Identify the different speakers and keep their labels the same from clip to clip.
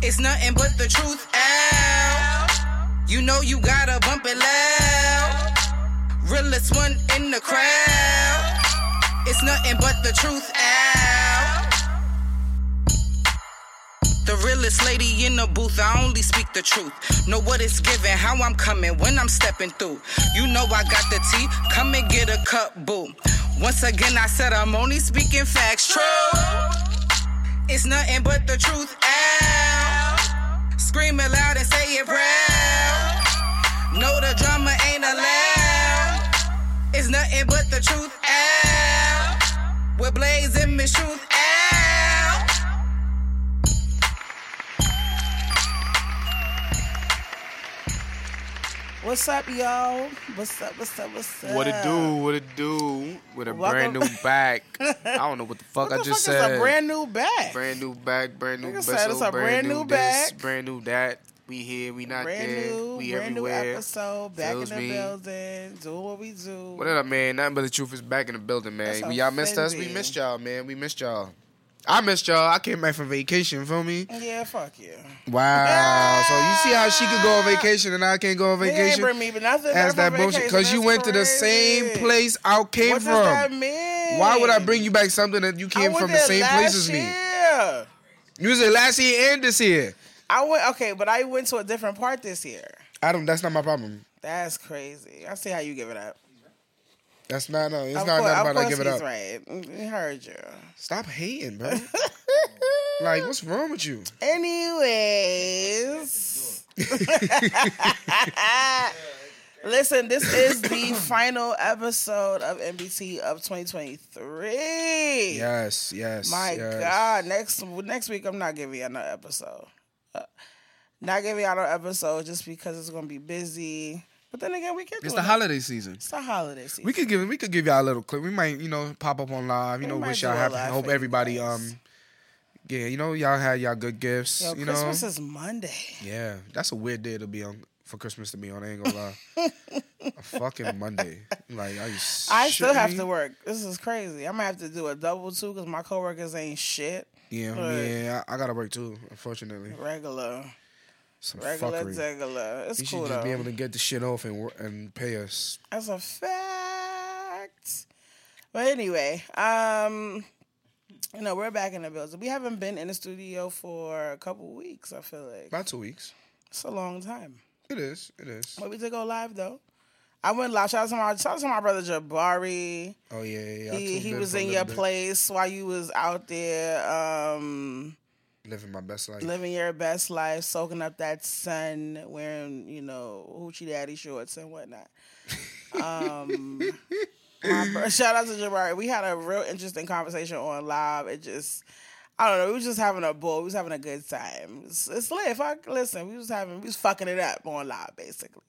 Speaker 1: It's nothing but the truth out. You know you gotta bump it loud. Realest one in the crowd. It's nothing but the truth out. The realest lady in the booth, I only speak the truth. Know what it's giving, how I'm coming, when I'm stepping through. You know I got the tea, come and get a cup, boo. Once again, I said I'm only speaking facts, true. It's nothing but the truth. Scream it loud and say it proud. No, the drama ain't allowed. It's nothing but the truth out. We're blazing Miss Truth
Speaker 2: What's up, y'all? What's up? What's up? What's up?
Speaker 3: What it do? What it do? With a
Speaker 2: Welcome-
Speaker 3: brand new back. I don't know what the fuck
Speaker 2: What
Speaker 3: I
Speaker 2: the
Speaker 3: just
Speaker 2: fuck
Speaker 3: said.
Speaker 2: is a brand new bag?
Speaker 3: Brand new back, brand new
Speaker 2: Nigga
Speaker 3: vessel,
Speaker 2: said it's a brand new
Speaker 3: this,
Speaker 2: back.
Speaker 3: brand new that. We here, we not
Speaker 2: brand
Speaker 3: there,
Speaker 2: new,
Speaker 3: we
Speaker 2: brand new episode. Back
Speaker 3: Feels
Speaker 2: in the
Speaker 3: me.
Speaker 2: building, doing what we do.
Speaker 3: What up, man? Nothing but the truth is back in the building,
Speaker 2: That's
Speaker 3: man. Y'all missed us. We
Speaker 2: offending.
Speaker 3: missed y'all, man. We missed y'all. I missed y'all. I came back from vacation. Feel me?
Speaker 2: Yeah, fuck you.
Speaker 3: Wow. So you see how she could go on vacation and I can't go on vacation?
Speaker 2: bring me, but nothing.
Speaker 3: That's that bullshit. Because you went to the same place I came
Speaker 2: What
Speaker 3: from.
Speaker 2: does that mean?
Speaker 3: Why would I bring you back something that you came from the same place as me?
Speaker 2: year.
Speaker 3: You was there last year and this year.
Speaker 2: I went okay, but I went to a different part this year.
Speaker 3: I don't. That's not my problem.
Speaker 2: That's crazy. I see how you give it up.
Speaker 3: That's not. No, it's
Speaker 2: Of
Speaker 3: not
Speaker 2: course-
Speaker 3: nothing about I give it up.
Speaker 2: Right, I heard you.
Speaker 3: Stop hating, bro. like, what's wrong with you?
Speaker 2: Anyways. Listen, this is the final episode of NBT of 2023.
Speaker 3: Yes, yes.
Speaker 2: My
Speaker 3: yes.
Speaker 2: God, next next week I'm not giving y'all no episode. Uh, not giving y'all no episode just because it's gonna be busy. But then again, we can.
Speaker 3: It's the holiday season.
Speaker 2: It's the holiday season.
Speaker 3: We could give. We could give y'all a little clip. We might, you know, pop up on live. You
Speaker 2: We
Speaker 3: know, wish y'all have. Hope everybody. Um. Yeah, you know, y'all had y'all good gifts.
Speaker 2: Yo,
Speaker 3: you know.
Speaker 2: Christmas is Monday.
Speaker 3: Yeah, that's a weird day to be on for Christmas to be on. I ain't gonna lie. a fucking Monday. Like, you
Speaker 2: I still have to work. This is crazy. I'm gonna have to do a double too because my coworkers ain't shit.
Speaker 3: Yeah, yeah. I, I gotta work too. Unfortunately,
Speaker 2: Regular,
Speaker 3: some
Speaker 2: regular,
Speaker 3: fuckery.
Speaker 2: regular. It's
Speaker 3: You
Speaker 2: cool
Speaker 3: should just
Speaker 2: though.
Speaker 3: be able to get the shit off and and pay us.
Speaker 2: That's a fact. But anyway, um, you know, we're back in the building. We haven't been in the studio for a couple weeks. I feel like
Speaker 3: About two weeks.
Speaker 2: it's a long time.
Speaker 3: It is. It is.
Speaker 2: But we did go live though. I went live. Shout out to my shout out to my brother Jabari.
Speaker 3: Oh yeah, yeah. yeah.
Speaker 2: He he was in your
Speaker 3: bit.
Speaker 2: place while you was out there. Um,
Speaker 3: living my best life.
Speaker 2: living your best life, soaking up that sun, wearing you know hoochie daddy shorts and whatnot. Um, bro- shout out to Jabari. We had a real interesting conversation on live. It just. I don't know. We was just having a ball. We was having a good time. It's, it's lit. Fuck, listen, we was having, we was fucking it up on live, basically,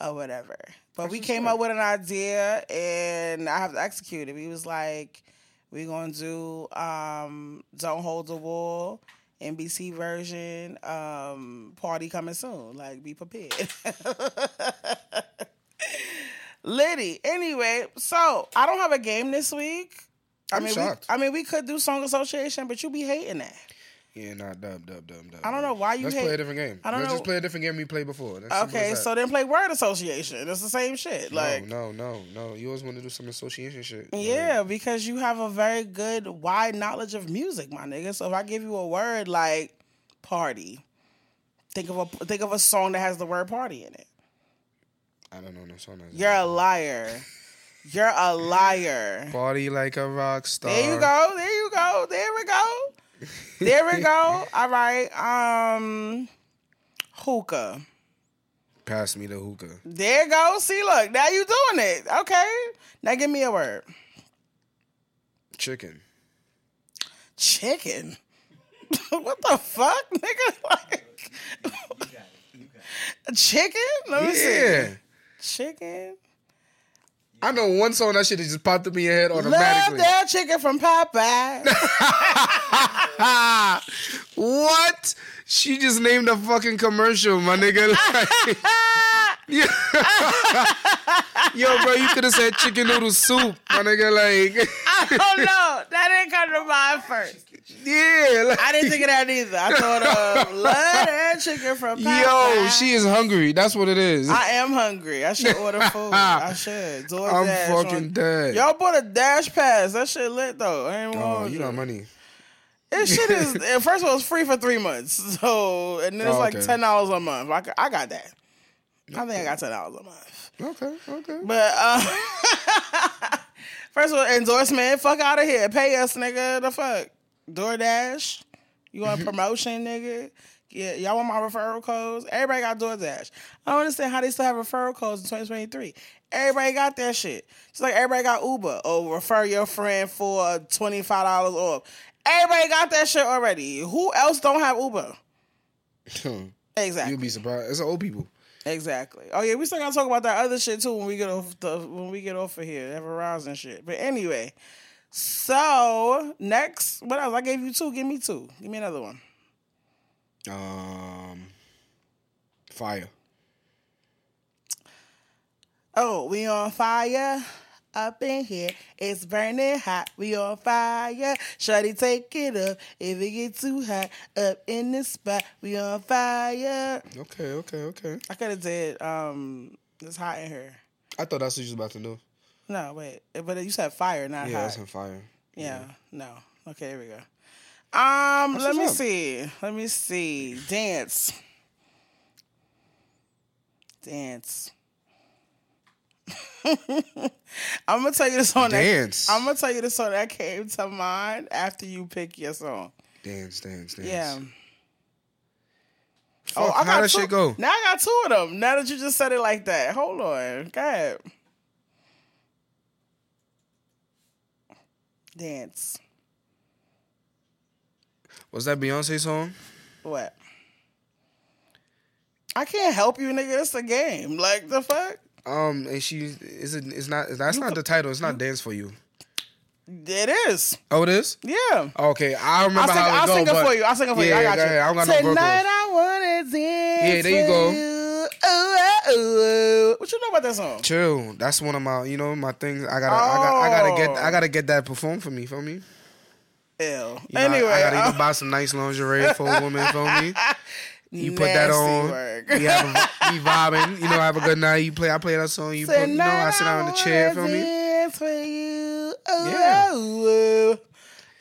Speaker 2: or whatever. But we came
Speaker 3: up.
Speaker 2: up with an idea, and I have to execute it. We was like, we gonna do um, "Don't Hold the Wall" NBT version. Um, party coming soon. Like, be prepared. Liddy. Anyway, so I don't have a game this week. I
Speaker 3: I'm
Speaker 2: mean,
Speaker 3: shocked.
Speaker 2: We, I mean, we could do song association, but you be hating that.
Speaker 3: Yeah, nah, dub, dub, dub, dub.
Speaker 2: I don't know why you
Speaker 3: Let's
Speaker 2: hate-
Speaker 3: play a different game.
Speaker 2: I don't
Speaker 3: Let's
Speaker 2: know-
Speaker 3: just play a different game we played before. That's
Speaker 2: Okay, so then play word association. It's the same shit. Like,
Speaker 3: no, no, no, no. You always want to do some association shit.
Speaker 2: yeah, because you have a very good, wide knowledge of music, my nigga. So if I give you a word like party, think of a think of a song that has the word party in it.
Speaker 3: I don't know no song. like.
Speaker 2: You're a liar. You're a liar.
Speaker 3: Party like a rock star.
Speaker 2: There you go. There you go. There we go. There we go. All right. Um, hookah.
Speaker 3: Pass me the hookah.
Speaker 2: There you go. See, look. Now you doing it. Okay. Now give me a word.
Speaker 3: Chicken.
Speaker 2: Chicken. what the fuck, nigga? Like, chicken? Let me
Speaker 3: Yeah.
Speaker 2: see. Chicken.
Speaker 3: I know one song that shit that just popped in your head automatically.
Speaker 2: Love that chicken from Popeye.
Speaker 3: what? She just named a fucking commercial, my nigga. Like, Yeah. Yo, bro, you could have said chicken noodle soup, my nigga. Like,
Speaker 2: oh no, that didn't come to mind first.
Speaker 3: Yeah. Like,
Speaker 2: I didn't think of that either. I thought of love that chicken from
Speaker 3: Yo, she is hungry. That's what it is.
Speaker 2: I am hungry. I should order food. I should. DoorDash
Speaker 3: I'm fucking
Speaker 2: on-
Speaker 3: dead.
Speaker 2: Y'all bought a dash pass. That shit lit though. I ain't
Speaker 3: oh, you got money.
Speaker 2: This shit is first of all it's free for three months. So and then it's
Speaker 3: Oh,
Speaker 2: like
Speaker 3: okay.
Speaker 2: ten dollars a month. I, I got that. I think I got ten dollars a month.
Speaker 3: Okay, okay.
Speaker 2: But uh, first of all, endorsement. Fuck out of here. Pay us, nigga. The fuck. DoorDash. You want a promotion, nigga? Yeah, y'all want my referral codes? Everybody got DoorDash. I don't understand how they still have referral codes in 2023. Everybody got that shit. Just like everybody got Uber. Oh, refer your friend for $25 off. Everybody got that shit already. Who else don't have Uber? Exactly.
Speaker 3: You'll be surprised. It's old people.
Speaker 2: Exactly. Oh yeah, we still gotta talk about that other shit too when we get off the when we get off of here, that Verizon shit. But anyway, so next, what else? I gave you two. Give me two. Give me another one.
Speaker 3: Um, fire.
Speaker 2: Oh, we on fire up in here. It's burning hot. We on fire. Shorty, take it up. If it get too hot, up in the spot. We on fire.
Speaker 3: Okay, okay, okay.
Speaker 2: I could have did. Um, it's hot in here.
Speaker 3: I thought that's what you was about to do.
Speaker 2: No, wait. But you said fire, not
Speaker 3: Yeah,
Speaker 2: hot.
Speaker 3: that's on fire.
Speaker 2: Yeah, no. Okay, here we go. Um, let me
Speaker 3: up.
Speaker 2: see. Let me see. Dance. Dance. I'm gonna tell you the song.
Speaker 3: Dance.
Speaker 2: That, I'm gonna tell you the song that came to mind after you pick your song.
Speaker 3: Dance, dance, dance.
Speaker 2: Yeah.
Speaker 3: Fuck, oh, how that
Speaker 2: two,
Speaker 3: shit go?
Speaker 2: Now I got two of them. Now that you just said it like that, hold on. Go ahead. Dance.
Speaker 3: Was that Beyonce song?
Speaker 2: What? I can't help you, nigga. It's a game. Like the fuck?
Speaker 3: Um, and she is it? It's not. That's not the title. It's not dance for you.
Speaker 2: It is.
Speaker 3: Oh, it is.
Speaker 2: Yeah.
Speaker 3: Okay, I
Speaker 2: I'll
Speaker 3: remember
Speaker 2: sing,
Speaker 3: how it
Speaker 2: I'll
Speaker 3: go,
Speaker 2: sing it for you. I'll sing it for you.
Speaker 3: Yeah,
Speaker 2: I got
Speaker 3: go
Speaker 2: you.
Speaker 3: I don't got no vocals.
Speaker 2: Tonight I wanna dance.
Speaker 3: Yeah, there you go.
Speaker 2: you. Ooh, ooh. What you know about that song?
Speaker 3: True. That's one of my, you know, my things. I gotta, I got, I gotta get,
Speaker 2: Oh.
Speaker 3: I gotta get that performed for me. For me?
Speaker 2: Ew.
Speaker 3: You know,
Speaker 2: anyway,
Speaker 3: I, I gotta either buy some nice lingerie for a woman. for me? You put that on.
Speaker 2: work.
Speaker 3: We have a, we vibing. You know, have a good night. You play. I play that song. You, put, you know, I sit down in the chair. Feel me?
Speaker 2: for you. Ooh,
Speaker 3: Yeah.
Speaker 2: ooh.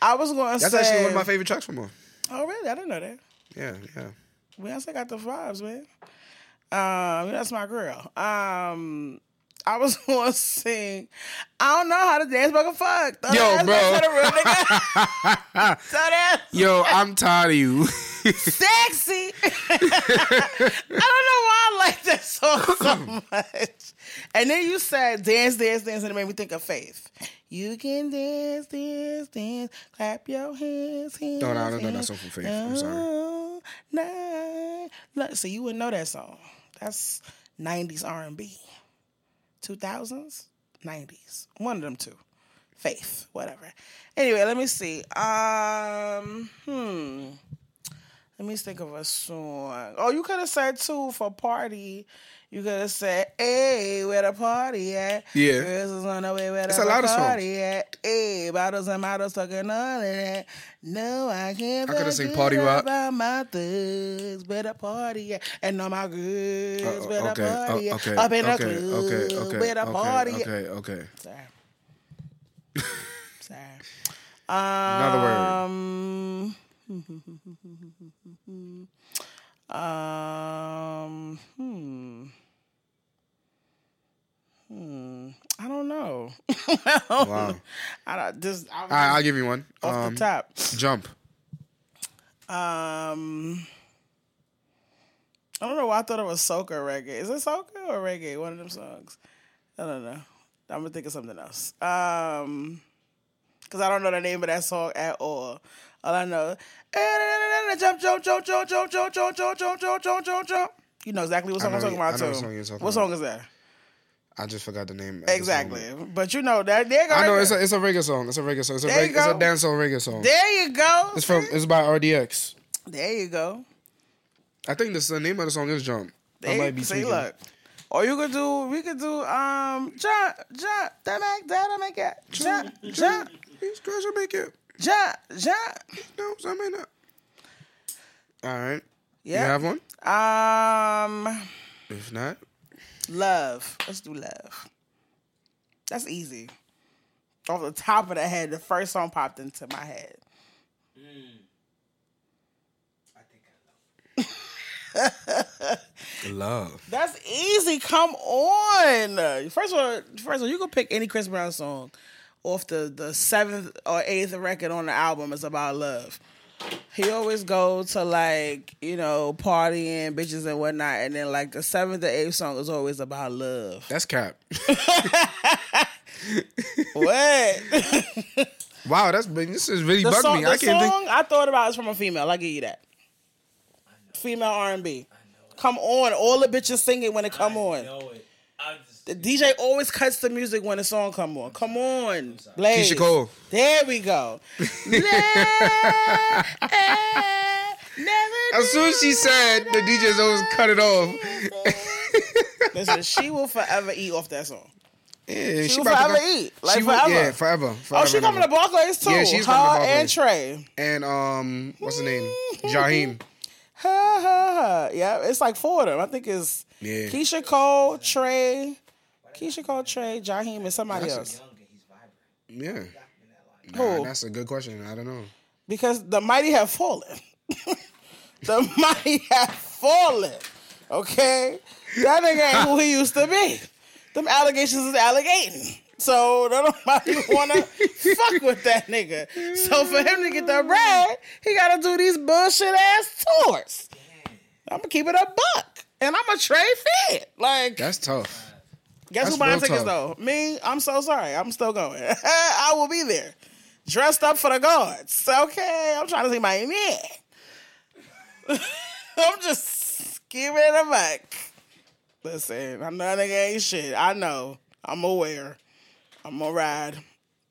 Speaker 2: I was going to
Speaker 3: That's
Speaker 2: say.
Speaker 3: actually one of my favorite tracks from her.
Speaker 2: Oh, really? I didn't know that.
Speaker 3: Yeah, yeah.
Speaker 2: We also got the vibes, man. Um, that's my girl. Um, I was to sing. I don't know how to dance, but fuck. Throw
Speaker 3: Yo, bro.
Speaker 2: back to the real nigga. Throw that
Speaker 3: Yo, I'm tired of you.
Speaker 2: sexy. I don't know why I like that song so much. And then you said dance, dance, dance, and it made me think of Faith. You can dance, dance, dance, clap your hands, hands.
Speaker 3: No, no, I don't know that song from Faith. I'm sorry.
Speaker 2: Oh, night. Look, so you wouldn't know that song. That's '90s R&B, 2000s, '90s. One of them two. Faith, whatever. Anyway, let me see. Um, hmm. Let me think of a song. Oh, you could have said two for party. You could have said, "Hey, where the party at?"
Speaker 3: Yeah.
Speaker 2: girls is on the way. Where
Speaker 3: It's
Speaker 2: the
Speaker 3: a lot of songs.
Speaker 2: party at? Hey, bottles and models talking all of that. No, I can't.
Speaker 3: I coulda sing
Speaker 2: forget
Speaker 3: Party Rock.
Speaker 2: about my thugs. Where the party at? And all my girls.
Speaker 3: Uh,
Speaker 2: where the party
Speaker 3: uh,
Speaker 2: at? Up in the club.
Speaker 3: okay, okay,
Speaker 2: Where the party
Speaker 3: okay,
Speaker 2: at?
Speaker 3: okay, okay.
Speaker 2: Sorry. Sorry.
Speaker 3: Another word.
Speaker 2: Um, um, hmm. Hmm. I don't know. I don't
Speaker 3: Wow.
Speaker 2: know. I don't, just I was
Speaker 3: All right, I'll give you one.
Speaker 2: off
Speaker 3: Um,
Speaker 2: the top.
Speaker 3: Jump.
Speaker 2: Um, I don't know why I thought it was soca reggae. Is it soca or reggae? One of them songs. I don't know. I'm gonna think of something else. Um, because I don't know the name of that song at all. All I know, jump, jump, jump, jump, jump, jump, jump, jump, jump, jump, jump, jump. You know exactly what song I'm talking about too.
Speaker 3: what song you're talking
Speaker 2: what
Speaker 3: about.
Speaker 2: song is that?
Speaker 3: I just forgot the name.
Speaker 2: Exactly. But you know that. There.
Speaker 3: I know it's a it's a reggae song. It's a reggae song. It's a
Speaker 2: There you
Speaker 3: reggae, it's a dancehall reggae song.
Speaker 2: there you go.
Speaker 3: It's from it's by RDX.
Speaker 2: There you go.
Speaker 3: I think this the name of the song is Jump. I might be
Speaker 2: see, look. Or you could do, we could do, um, jump, jump, that make, that make it, jump, jump,
Speaker 3: These girls will make it.
Speaker 2: Ja, ja.
Speaker 3: No, some may not. All right.
Speaker 2: Yeah.
Speaker 3: You have one?
Speaker 2: Um,
Speaker 3: If not,
Speaker 2: love. Let's do love. That's easy. Off the top of the head, the first song popped into my head. Mm.
Speaker 4: I think I know.
Speaker 3: love.
Speaker 2: That's easy. Come on. First of all, first of all, you can pick any Chris Brown song off the the seventh or eighth record on the album. It's about love. He always go to like you know partying, bitches and whatnot, and then like the seventh or eighth song is always about love.
Speaker 3: That's cap.
Speaker 2: what?
Speaker 3: wow, that's big. This is really
Speaker 2: the
Speaker 3: bugging
Speaker 2: song,
Speaker 3: me.
Speaker 2: the
Speaker 3: I can't
Speaker 2: song
Speaker 3: think.
Speaker 2: I thought about is from a female. I give you that. Female R and B. Come on, all the bitches sing it when it come on.
Speaker 4: know it. I just,
Speaker 2: The DJ always cuts the music when the song come on. Come on, Blaze.
Speaker 3: Keyshia Cole.
Speaker 2: There we go.
Speaker 3: As soon as she said, the DJs always cut it off.
Speaker 2: Listen, she will forever eat off that song.
Speaker 3: Yeah,
Speaker 2: She will forever
Speaker 3: come-
Speaker 2: eat, like
Speaker 3: she will-
Speaker 2: forever.
Speaker 3: Yeah, forever. forever
Speaker 2: Oh, she
Speaker 3: and
Speaker 2: coming to
Speaker 3: ever.
Speaker 2: Barclays too.
Speaker 3: Yeah, she's
Speaker 2: Her
Speaker 3: coming to
Speaker 2: and Trey.
Speaker 3: And um, what's the name? Jaheim.
Speaker 2: Ha, ha, ha. Yeah, it's like four of them. I think it's
Speaker 3: Yeah.
Speaker 2: Keyshia Cole, Trey, Keyshia Cole, Trey, Jaheim, and somebody else.
Speaker 4: young and he's vibrant.
Speaker 3: Yeah.
Speaker 2: Who?
Speaker 3: That's a good question. I don't know.
Speaker 2: because the mighty have fallen. the mighty have fallen. Okay, that nigga ain't who he used to be. Them allegations is allegating. So don't nobody wanna fuck with that nigga. So for him to get that bread, he gotta do these bullshit ass tours. I'm gonna keep it a buck, and I'm a trade fit. Like,
Speaker 3: That's tough.
Speaker 2: Guess who buying tickets
Speaker 3: tough.
Speaker 2: though? Me. I'm so sorry. I'm still going. I will be there, dressed up for the guards. Okay, I'm trying to see my man. I'm just keeping it a buck. Listen, I know nigga ain't shit. I know. I'm aware. I'm gonna ride.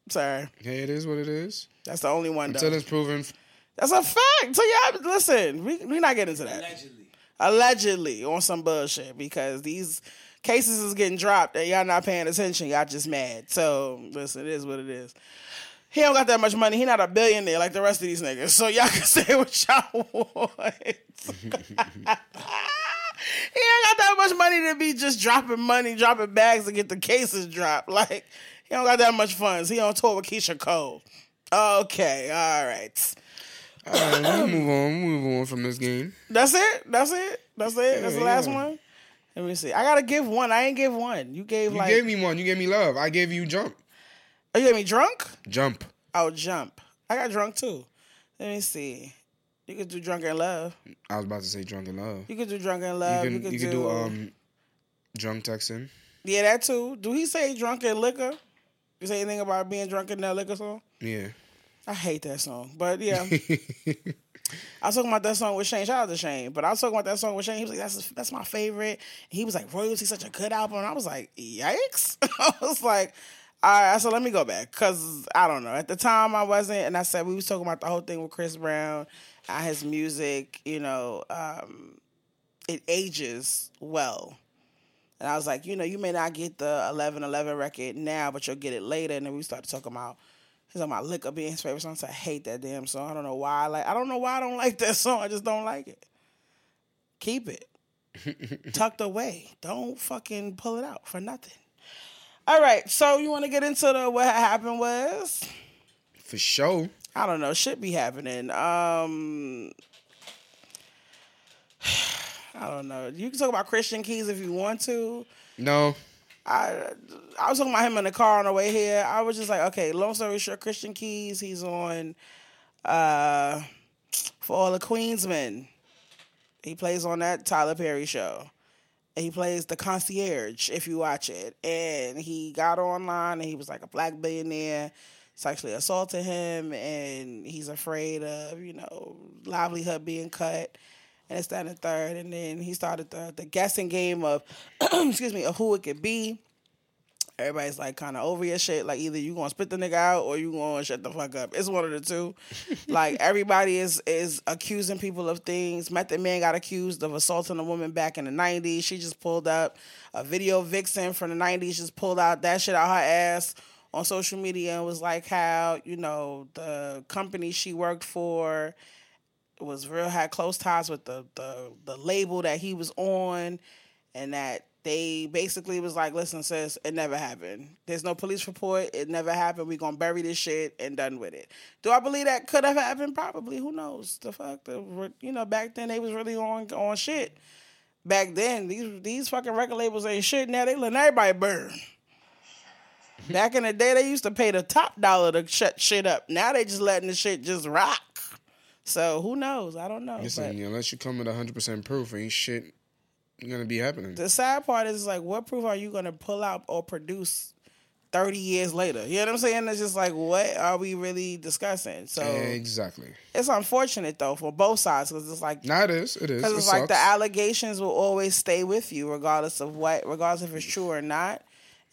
Speaker 2: Sorry.
Speaker 3: Yeah, it is what it is.
Speaker 2: That's the only one
Speaker 3: Until
Speaker 2: though.
Speaker 3: it's proven.
Speaker 2: That's a fact. So yeah, listen, we we not getting into that.
Speaker 4: Allegedly.
Speaker 2: Allegedly on some bullshit because these cases is getting dropped and y'all not paying attention. Y'all just mad. So listen, it is what it is. He don't got that much money. He not a billionaire like the rest of these niggas. So y'all can say what y'all want. he ain't got that much money to be just dropping money, dropping bags to get the cases dropped. Like he don't got that much funds. He on tour with Keyshia Cole. Okay, all right.
Speaker 3: All right, we move on. We move on from this game.
Speaker 2: That's it. That's it. That's it. That's the last
Speaker 3: yeah.
Speaker 2: one. Let me see. I gotta give one. I ain't give one. You gave
Speaker 3: You
Speaker 2: like.
Speaker 3: You gave me one. You gave me love. I gave you jump.
Speaker 2: oh, you gave me drunk.
Speaker 3: Jump.
Speaker 2: Oh, jump. I got drunk too. Let me see. You could do drunk and love.
Speaker 3: I was about to say drunk and love.
Speaker 2: You could do drunk
Speaker 3: You
Speaker 2: love.
Speaker 3: can
Speaker 2: You could,
Speaker 3: you
Speaker 2: do,
Speaker 3: can do um drunk texting.
Speaker 2: Yeah, that too. Do he say drunk and liquor? You say anything about being drunk in that liquor song?
Speaker 3: Yeah.
Speaker 2: I hate that song, but yeah. I was talking about that song with Shane. Shout out to Shane. But I was talking about that song with Shane. He was like, "That's that's my favorite." And he was like, "Royalty, such a good album." And I was like, "Yikes!" I was like, "All right." So let me go back because I don't know. At the time, I wasn't, and I said we was talking about the whole thing with Chris Brown his music. You know, um, it ages well. And I was like, you know, you may not get the eleven eleven record now, but you'll get it later. And then we started talking about He's talking about liquor being his favorite song. So I hate that damn song. I don't know why. I like I don't know why I don't like that song. I just don't like it. Keep it tucked away. Don't fucking pull it out for nothing. All right. So you want to get into the what happened was?
Speaker 3: For sure.
Speaker 2: I don't know. Should be happening. Um. I don't know. You can talk about Christian Keyes if you want to.
Speaker 3: No.
Speaker 2: I I was talking about him in the car on the way here. I was just like, okay, long story short, Christian Keyes, he's on uh for All the Queen's Men. He plays on that Tyler Perry show. And he plays the concierge if you watch it. And he got online and he was like a black billionaire sexually assaulted him and he's afraid of, you know, livelihood being cut and it's that and third. And then he started the, the guessing game of, excuse me, of who it could be. Everybody's like kind of over your shit. Like either you gonna spit the nigga out or you gonna shut the fuck up. It's one of the two. like everybody is is accusing people of things. Method Man got accused of assaulting a woman back in the '90s. She just pulled up a video vixen from the '90s. Just pulled out that shit out her ass on social media and was like how you know the company she worked for was real had close ties with the the the label that he was on, and that they basically was like, listen, sis, it never happened. There's no police report. It never happened. We gonna bury this shit and done with it. Do I believe that could have happened? Probably. Who knows? The fuck. The, you know, back then they was really on on shit. Back then, these these fucking record labels ain't shit. Now they letting everybody burn. Back in the day, they used to pay the top dollar to shut shit up. Now they just letting the shit just rock. So who knows? I don't know.
Speaker 3: Listen, unless you come with hundred percent proof, ain't shit gonna be happening.
Speaker 2: the sad part is like, what proof are you gonna pull out or produce thirty years later? You know what I'm saying? It's just like, what are we really discussing? So
Speaker 3: Exactly.
Speaker 2: it's unfortunate though for both sides because it's like
Speaker 3: Nah, it is. It is.
Speaker 2: because
Speaker 3: It
Speaker 2: it's like the allegations will always stay with you regardless of what regardless if it's true or not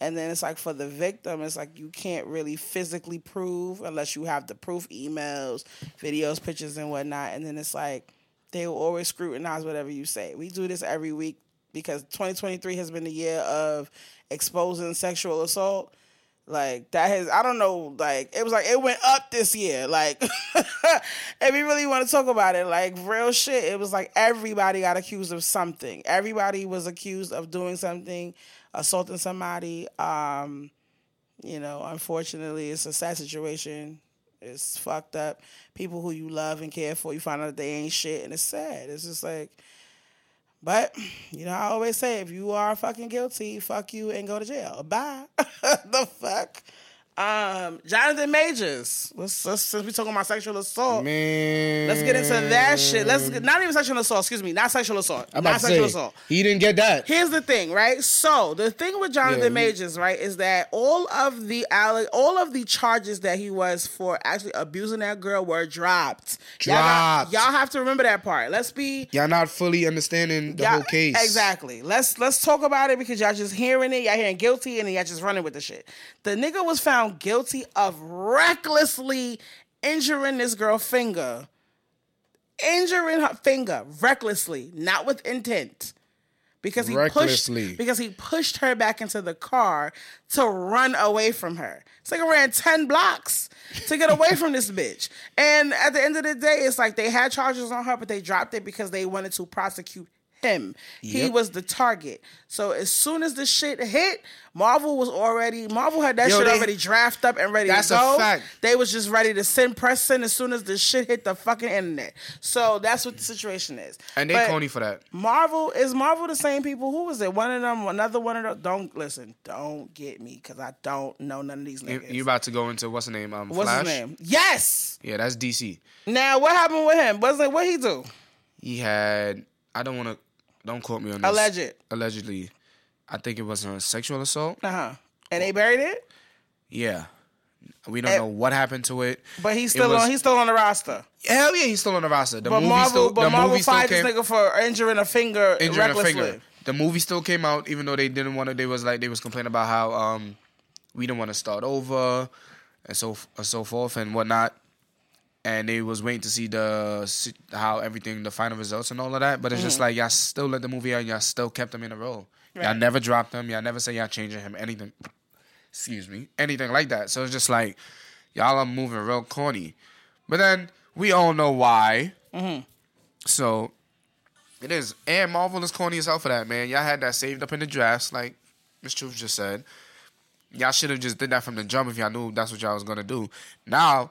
Speaker 2: and then it's like for the victim it's like you can't really physically prove unless you have the proof emails videos pictures and whatnot and then it's like they will always scrutinize whatever you say we do this every week because 2023 has been the year of exposing sexual assault like that has I don't know, like it was like it went up this year. Like if we really want to talk about it, like real shit, it was like everybody got accused of something. Everybody was accused of doing something, assaulting somebody. Um, you know, unfortunately it's a sad situation. It's fucked up. People who you love and care for, you find out they ain't shit and it's sad. It's just like but you know, I always say if you are fucking guilty, fuck you and go to jail. Bye. the fuck. Um, Jonathan Majors. Let's, let's since we talking about sexual assault.
Speaker 3: Man,
Speaker 2: Let's get into that shit. Let's get, not even sexual assault. Excuse me, not sexual assault.
Speaker 3: I'm
Speaker 2: not sexual
Speaker 3: say,
Speaker 2: assault.
Speaker 3: he didn't get that.
Speaker 2: Here's the thing, right? So the thing with Jonathan
Speaker 3: Yeah,
Speaker 2: Majors, right, is that all of the alle- all of the charges that he was for actually abusing that girl were dropped. Y'all, got-
Speaker 3: Dropped.
Speaker 2: y'all have to remember that part. Let's be
Speaker 3: Y'all not fully understanding the whole case.
Speaker 2: Exactly. Let's let's talk about it because y'all just hearing it, y'all hearing guilty, and then y'all just running with the shit. The nigga was found guilty of recklessly injuring this girl finger. Injuring her finger recklessly, not with intent. Because he
Speaker 3: Recklessly.
Speaker 2: pushed because he pushed her back into the car to run away from her. It's like I ran 10 blocks to get away from this bitch. And at the end of the day, it's like they had charges on her, but they dropped it because they wanted to prosecute him. He was the target. So as soon as the shit hit, Marvel was already Marvel had that
Speaker 3: Yo,
Speaker 2: shit
Speaker 3: they-
Speaker 2: already drafted up and ready
Speaker 3: That's
Speaker 2: to
Speaker 3: a fact.
Speaker 2: They was just ready to send press in as soon as the shit hit the fucking internet. So that's what the situation is.
Speaker 3: And they
Speaker 2: But
Speaker 3: corny for that.
Speaker 2: Marvel is Marvel the same people? Who was it? One of them, another one of them. Don't listen. Don't get me because I don't know none of these
Speaker 3: You,
Speaker 2: niggas.
Speaker 3: you about to go into what's the name? Um,
Speaker 2: What's
Speaker 3: Flash.
Speaker 2: his name? Yes.
Speaker 3: Yeah, that's DC.
Speaker 2: Now what happened with him? Was it what he do?
Speaker 3: He had. I don't want to. Don't quote me on this.
Speaker 2: Alleged.
Speaker 3: Allegedly, I think it was a sexual assault.
Speaker 2: Uh huh. And they buried it,
Speaker 3: Yeah. We don't
Speaker 2: Eh,
Speaker 3: know what happened to it.
Speaker 2: but he's still
Speaker 3: was-
Speaker 2: on. He's still on the roster.
Speaker 3: Hell yeah, he's still on the roster. The
Speaker 2: But
Speaker 3: movie
Speaker 2: Marvel,
Speaker 3: still.
Speaker 2: but
Speaker 3: the
Speaker 2: Marvel fired this nigga for injuring a finger
Speaker 3: injuring a
Speaker 2: recklessly.
Speaker 3: finger. The movie still came out, even though they didn't want to. They was like they was complaining about how um we didn't want to start over and so and so forth and whatnot. And they was waiting to see the how everything, the final results and all of that. But it's just mm-hmm. like y'all still let the movie out. and Y'all still kept him in a role. Y'all never dropped him. Y'all never say y'all changing him anything. Excuse me, anything like that. So it's just like y'all are moving real corny. But then we all know why. Mm-hmm. So it is. And Marvel is corny as hell for that, man. Y'all had that saved up in the drafts, like Miss Truth just said. Y'all should have just did that from the jump if y'all knew that's what y'all was gonna do. Now,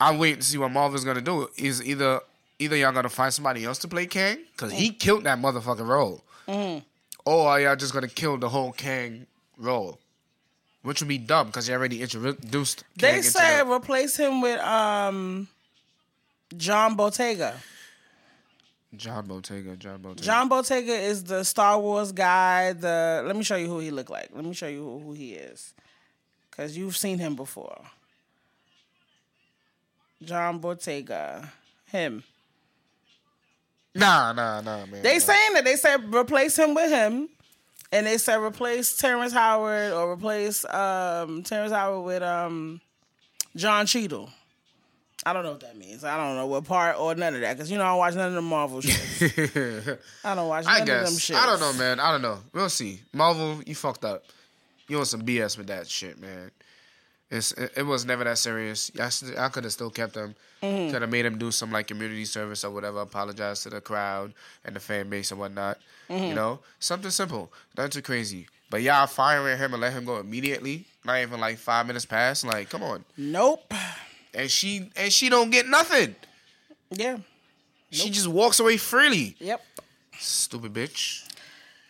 Speaker 3: I'm waiting to see what Marvel's gonna do. Is either either y'all gonna find somebody else to play Kang, because he killed that motherfucking role. Or are y'all just gonna kill the whole Kang role? Which would be dumb because you already introduced Kang
Speaker 2: They said
Speaker 3: the-
Speaker 2: replace him with um John Boyega.
Speaker 3: John Boyega, John Boyega.
Speaker 2: John Boyega is the Star Wars guy. The let me show you who he looked like. Let me show you who, who he is, because you've seen him before. John Boyega, him.
Speaker 3: Nah, nah, nah, man.
Speaker 2: They
Speaker 3: nah.
Speaker 2: saying that they said replace him with him, and they said replace Terrence Howard or replace um, Terrence Howard with um, Don Cheadle. I don't know what that means. I don't know what part or none of that because you know I don't watch none of the Marvel shit. I don't watch none
Speaker 3: I
Speaker 2: of them
Speaker 3: guess.
Speaker 2: shit.
Speaker 3: I don't know, man. I don't know. We'll see. Marvel, you fucked up. You on some BS with that shit, man. It's it, it was never that serious. I, st- I could have still kept him.
Speaker 2: Mm-hmm.
Speaker 3: Could have made him do some like community service or whatever. Apologize to the crowd and the fan base and whatnot.
Speaker 2: Mm-hmm.
Speaker 3: You know, something simple, nothing too crazy. But y'all firing him and let him go immediately. Not even like five minutes past. Like, come on.
Speaker 2: Nope.
Speaker 3: And she and she don't get nothing.
Speaker 2: Yeah.
Speaker 3: She just walks away freely.
Speaker 2: Yep.
Speaker 3: Stupid bitch.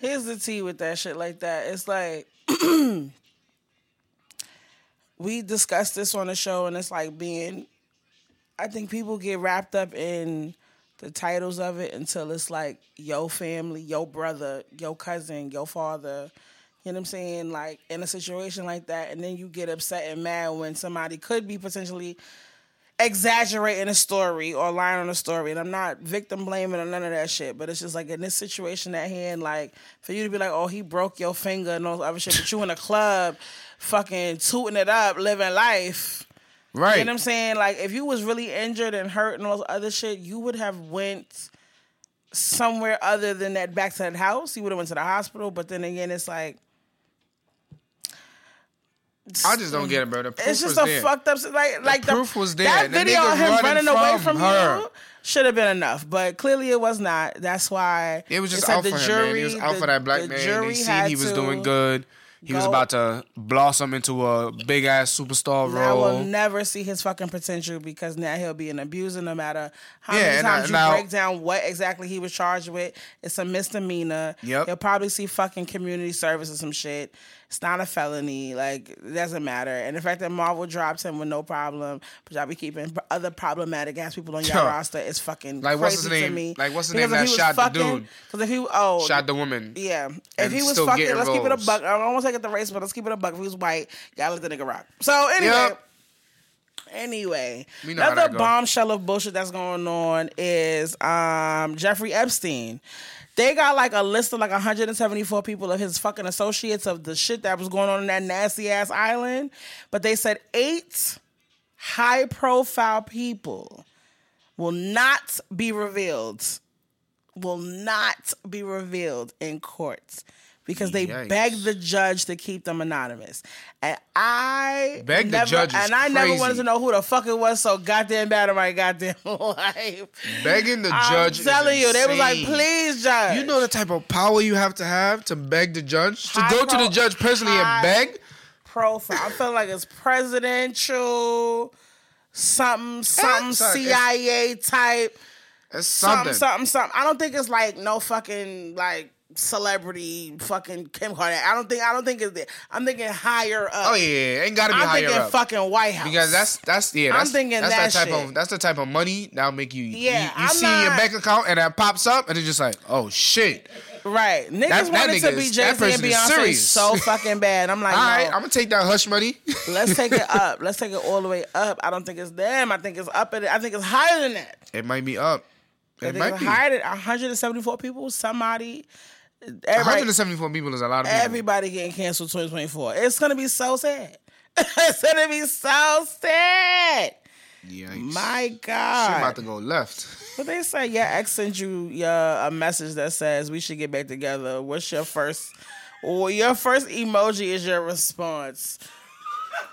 Speaker 2: Here's the tea with that shit like that. It's like we discussed this on the show, and it's like being. I think people get wrapped up in the titles of it until it's like your family, your brother, your cousin, your father. You know what I'm saying? Like in a situation like that, and then you get upset and mad when somebody could be potentially exaggerating a story or lying on a story. And I'm not victim blaming or none of that shit. But it's just like in this situation at hand, like for you to be like, oh, he broke your finger and all other shit, but you in a club fucking tooting it up, living life.
Speaker 3: Right.
Speaker 2: You know what I'm saying? Like if you was really injured and hurt and all this other shit, you would have went somewhere other than that back to that house. You would have went to the hospital. But then again, it's like
Speaker 3: I just don't get it, bro. The proof
Speaker 2: it's just
Speaker 3: was
Speaker 2: a
Speaker 3: there.
Speaker 2: fucked up. Like like the,
Speaker 3: proof was there.
Speaker 2: That
Speaker 3: The
Speaker 2: video of him
Speaker 3: running
Speaker 2: running away
Speaker 3: from
Speaker 2: from
Speaker 3: her.
Speaker 2: you should have been enough, but clearly it was not. That's why
Speaker 3: It was just out for him, man. It was out
Speaker 2: the-
Speaker 3: for that black
Speaker 2: the
Speaker 3: man.
Speaker 2: jury
Speaker 3: They seen he was
Speaker 2: to
Speaker 3: doing good. He was about to blossom into a big ass superstar role.
Speaker 2: I will never see his fucking potential because now he'll be an abuser no matter how
Speaker 3: Yeah,
Speaker 2: many
Speaker 3: and I-
Speaker 2: times you
Speaker 3: now-
Speaker 2: break down what exactly he was charged with. It's a misdemeanor.
Speaker 3: Yep.
Speaker 2: He'll probably see fucking community service or some shit. It's not a felony. Like, it doesn't matter. And the fact that Marvel dropped him with no problem, but y'all be keeping other problematic ass people on your
Speaker 3: Yo.
Speaker 2: roster is fucking
Speaker 3: Like,
Speaker 2: crazy
Speaker 3: what's his
Speaker 2: to
Speaker 3: name?
Speaker 2: me.
Speaker 3: Like, what's his
Speaker 2: Because
Speaker 3: name that shot the dude?
Speaker 2: Because if he, oh.
Speaker 3: Shot the woman.
Speaker 2: Yeah. If he was fucking, let's keep it a buck. I don't want to take it the race, but let's keep it a buck. If he was white, y'all let the nigga rock. So anyway.
Speaker 3: Yep.
Speaker 2: Anyway,
Speaker 3: We know how
Speaker 2: another bombshell of bullshit that's going on is um, Jeffrey Epstein. They got like a list of like 174 people of his fucking associates of the shit that was going on in that nasty ass island. But they said eight high profile people will not be revealed. Will not be revealed in courts because they
Speaker 3: Yikes.
Speaker 2: begged the judge to keep them anonymous. And I
Speaker 3: Beg the
Speaker 2: never,
Speaker 3: judge is
Speaker 2: and I never wanted to know who the fuck it was. So goddamn bad in my goddamn life.
Speaker 3: Begging the
Speaker 2: I'm
Speaker 3: judge. is
Speaker 2: telling you, they was like, please, judge.
Speaker 3: You know the type of power you have to have to beg the judge to
Speaker 2: High
Speaker 3: go to the judge personally and beg.
Speaker 2: profile. I'm feeling like it's presidential, something, something,
Speaker 3: it's
Speaker 2: CIA type,
Speaker 3: That's
Speaker 2: something,
Speaker 3: something.
Speaker 2: something, something. I don't think it's like no fucking like celebrity fucking Kim Kardashian. I don't think. I don't think it's there. I'm thinking higher up.
Speaker 3: Oh yeah, ain't gotta be
Speaker 2: I'm
Speaker 3: higher
Speaker 2: thinking
Speaker 3: up.
Speaker 2: fucking White House
Speaker 3: because that's that's yeah.
Speaker 2: That's, I'm
Speaker 3: That's,
Speaker 2: thinking
Speaker 3: that's
Speaker 2: that
Speaker 3: type
Speaker 2: shit.
Speaker 3: of that's the type of money that'll make you.
Speaker 2: Yeah,
Speaker 3: you, you see your bank account and that pops up and it's just like, oh shit.
Speaker 2: right. Niggas
Speaker 3: That- that
Speaker 2: wanted to
Speaker 3: nigga
Speaker 2: be Jay Z and Beyonce so fucking bad. I'm like,
Speaker 3: All
Speaker 2: no.
Speaker 3: right, I'm gonna take that hush money.
Speaker 2: Let's take it up. Let's take it all the way up. I don't think it's them. I think it's up. At it. I think it's higher than that.
Speaker 3: it might be up. It might be.
Speaker 2: higher than 174 people. Somebody,
Speaker 3: 174 people is a lot of people.
Speaker 2: everybody getting canceled 2024. It's gonna be so sad. it's gonna be so sad.
Speaker 3: Yikes.
Speaker 2: My God.
Speaker 3: about to go left.
Speaker 2: But they say your ex sent you your, a message that says we should get back together. What's your first? Well, your first emoji is your response.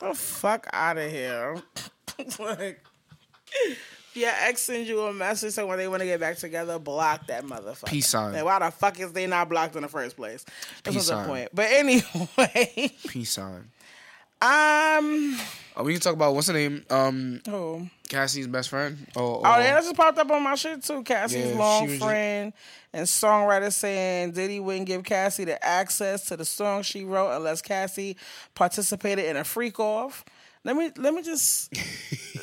Speaker 2: the fuck out of here. like, your ex sends you a message so when they want to get back together, block that motherfucker.
Speaker 3: Peace sign.
Speaker 2: And why the fuck is they not blocked in the first place? That's
Speaker 3: Peace
Speaker 2: the point. But anyway,
Speaker 3: Peace sign.
Speaker 2: um,
Speaker 3: Oh, we can talk about what's the name? Um,
Speaker 2: oh.
Speaker 3: Cassie's best friend. Oh,
Speaker 2: Oh, yeah, that just popped up on my shit too. Cassie's
Speaker 3: Yeah,
Speaker 2: long
Speaker 3: was just-
Speaker 2: friend and songwriter saying Diddy wouldn't give Cassie the access to the song she wrote unless Cassie participated in a freak off. Let me let me just.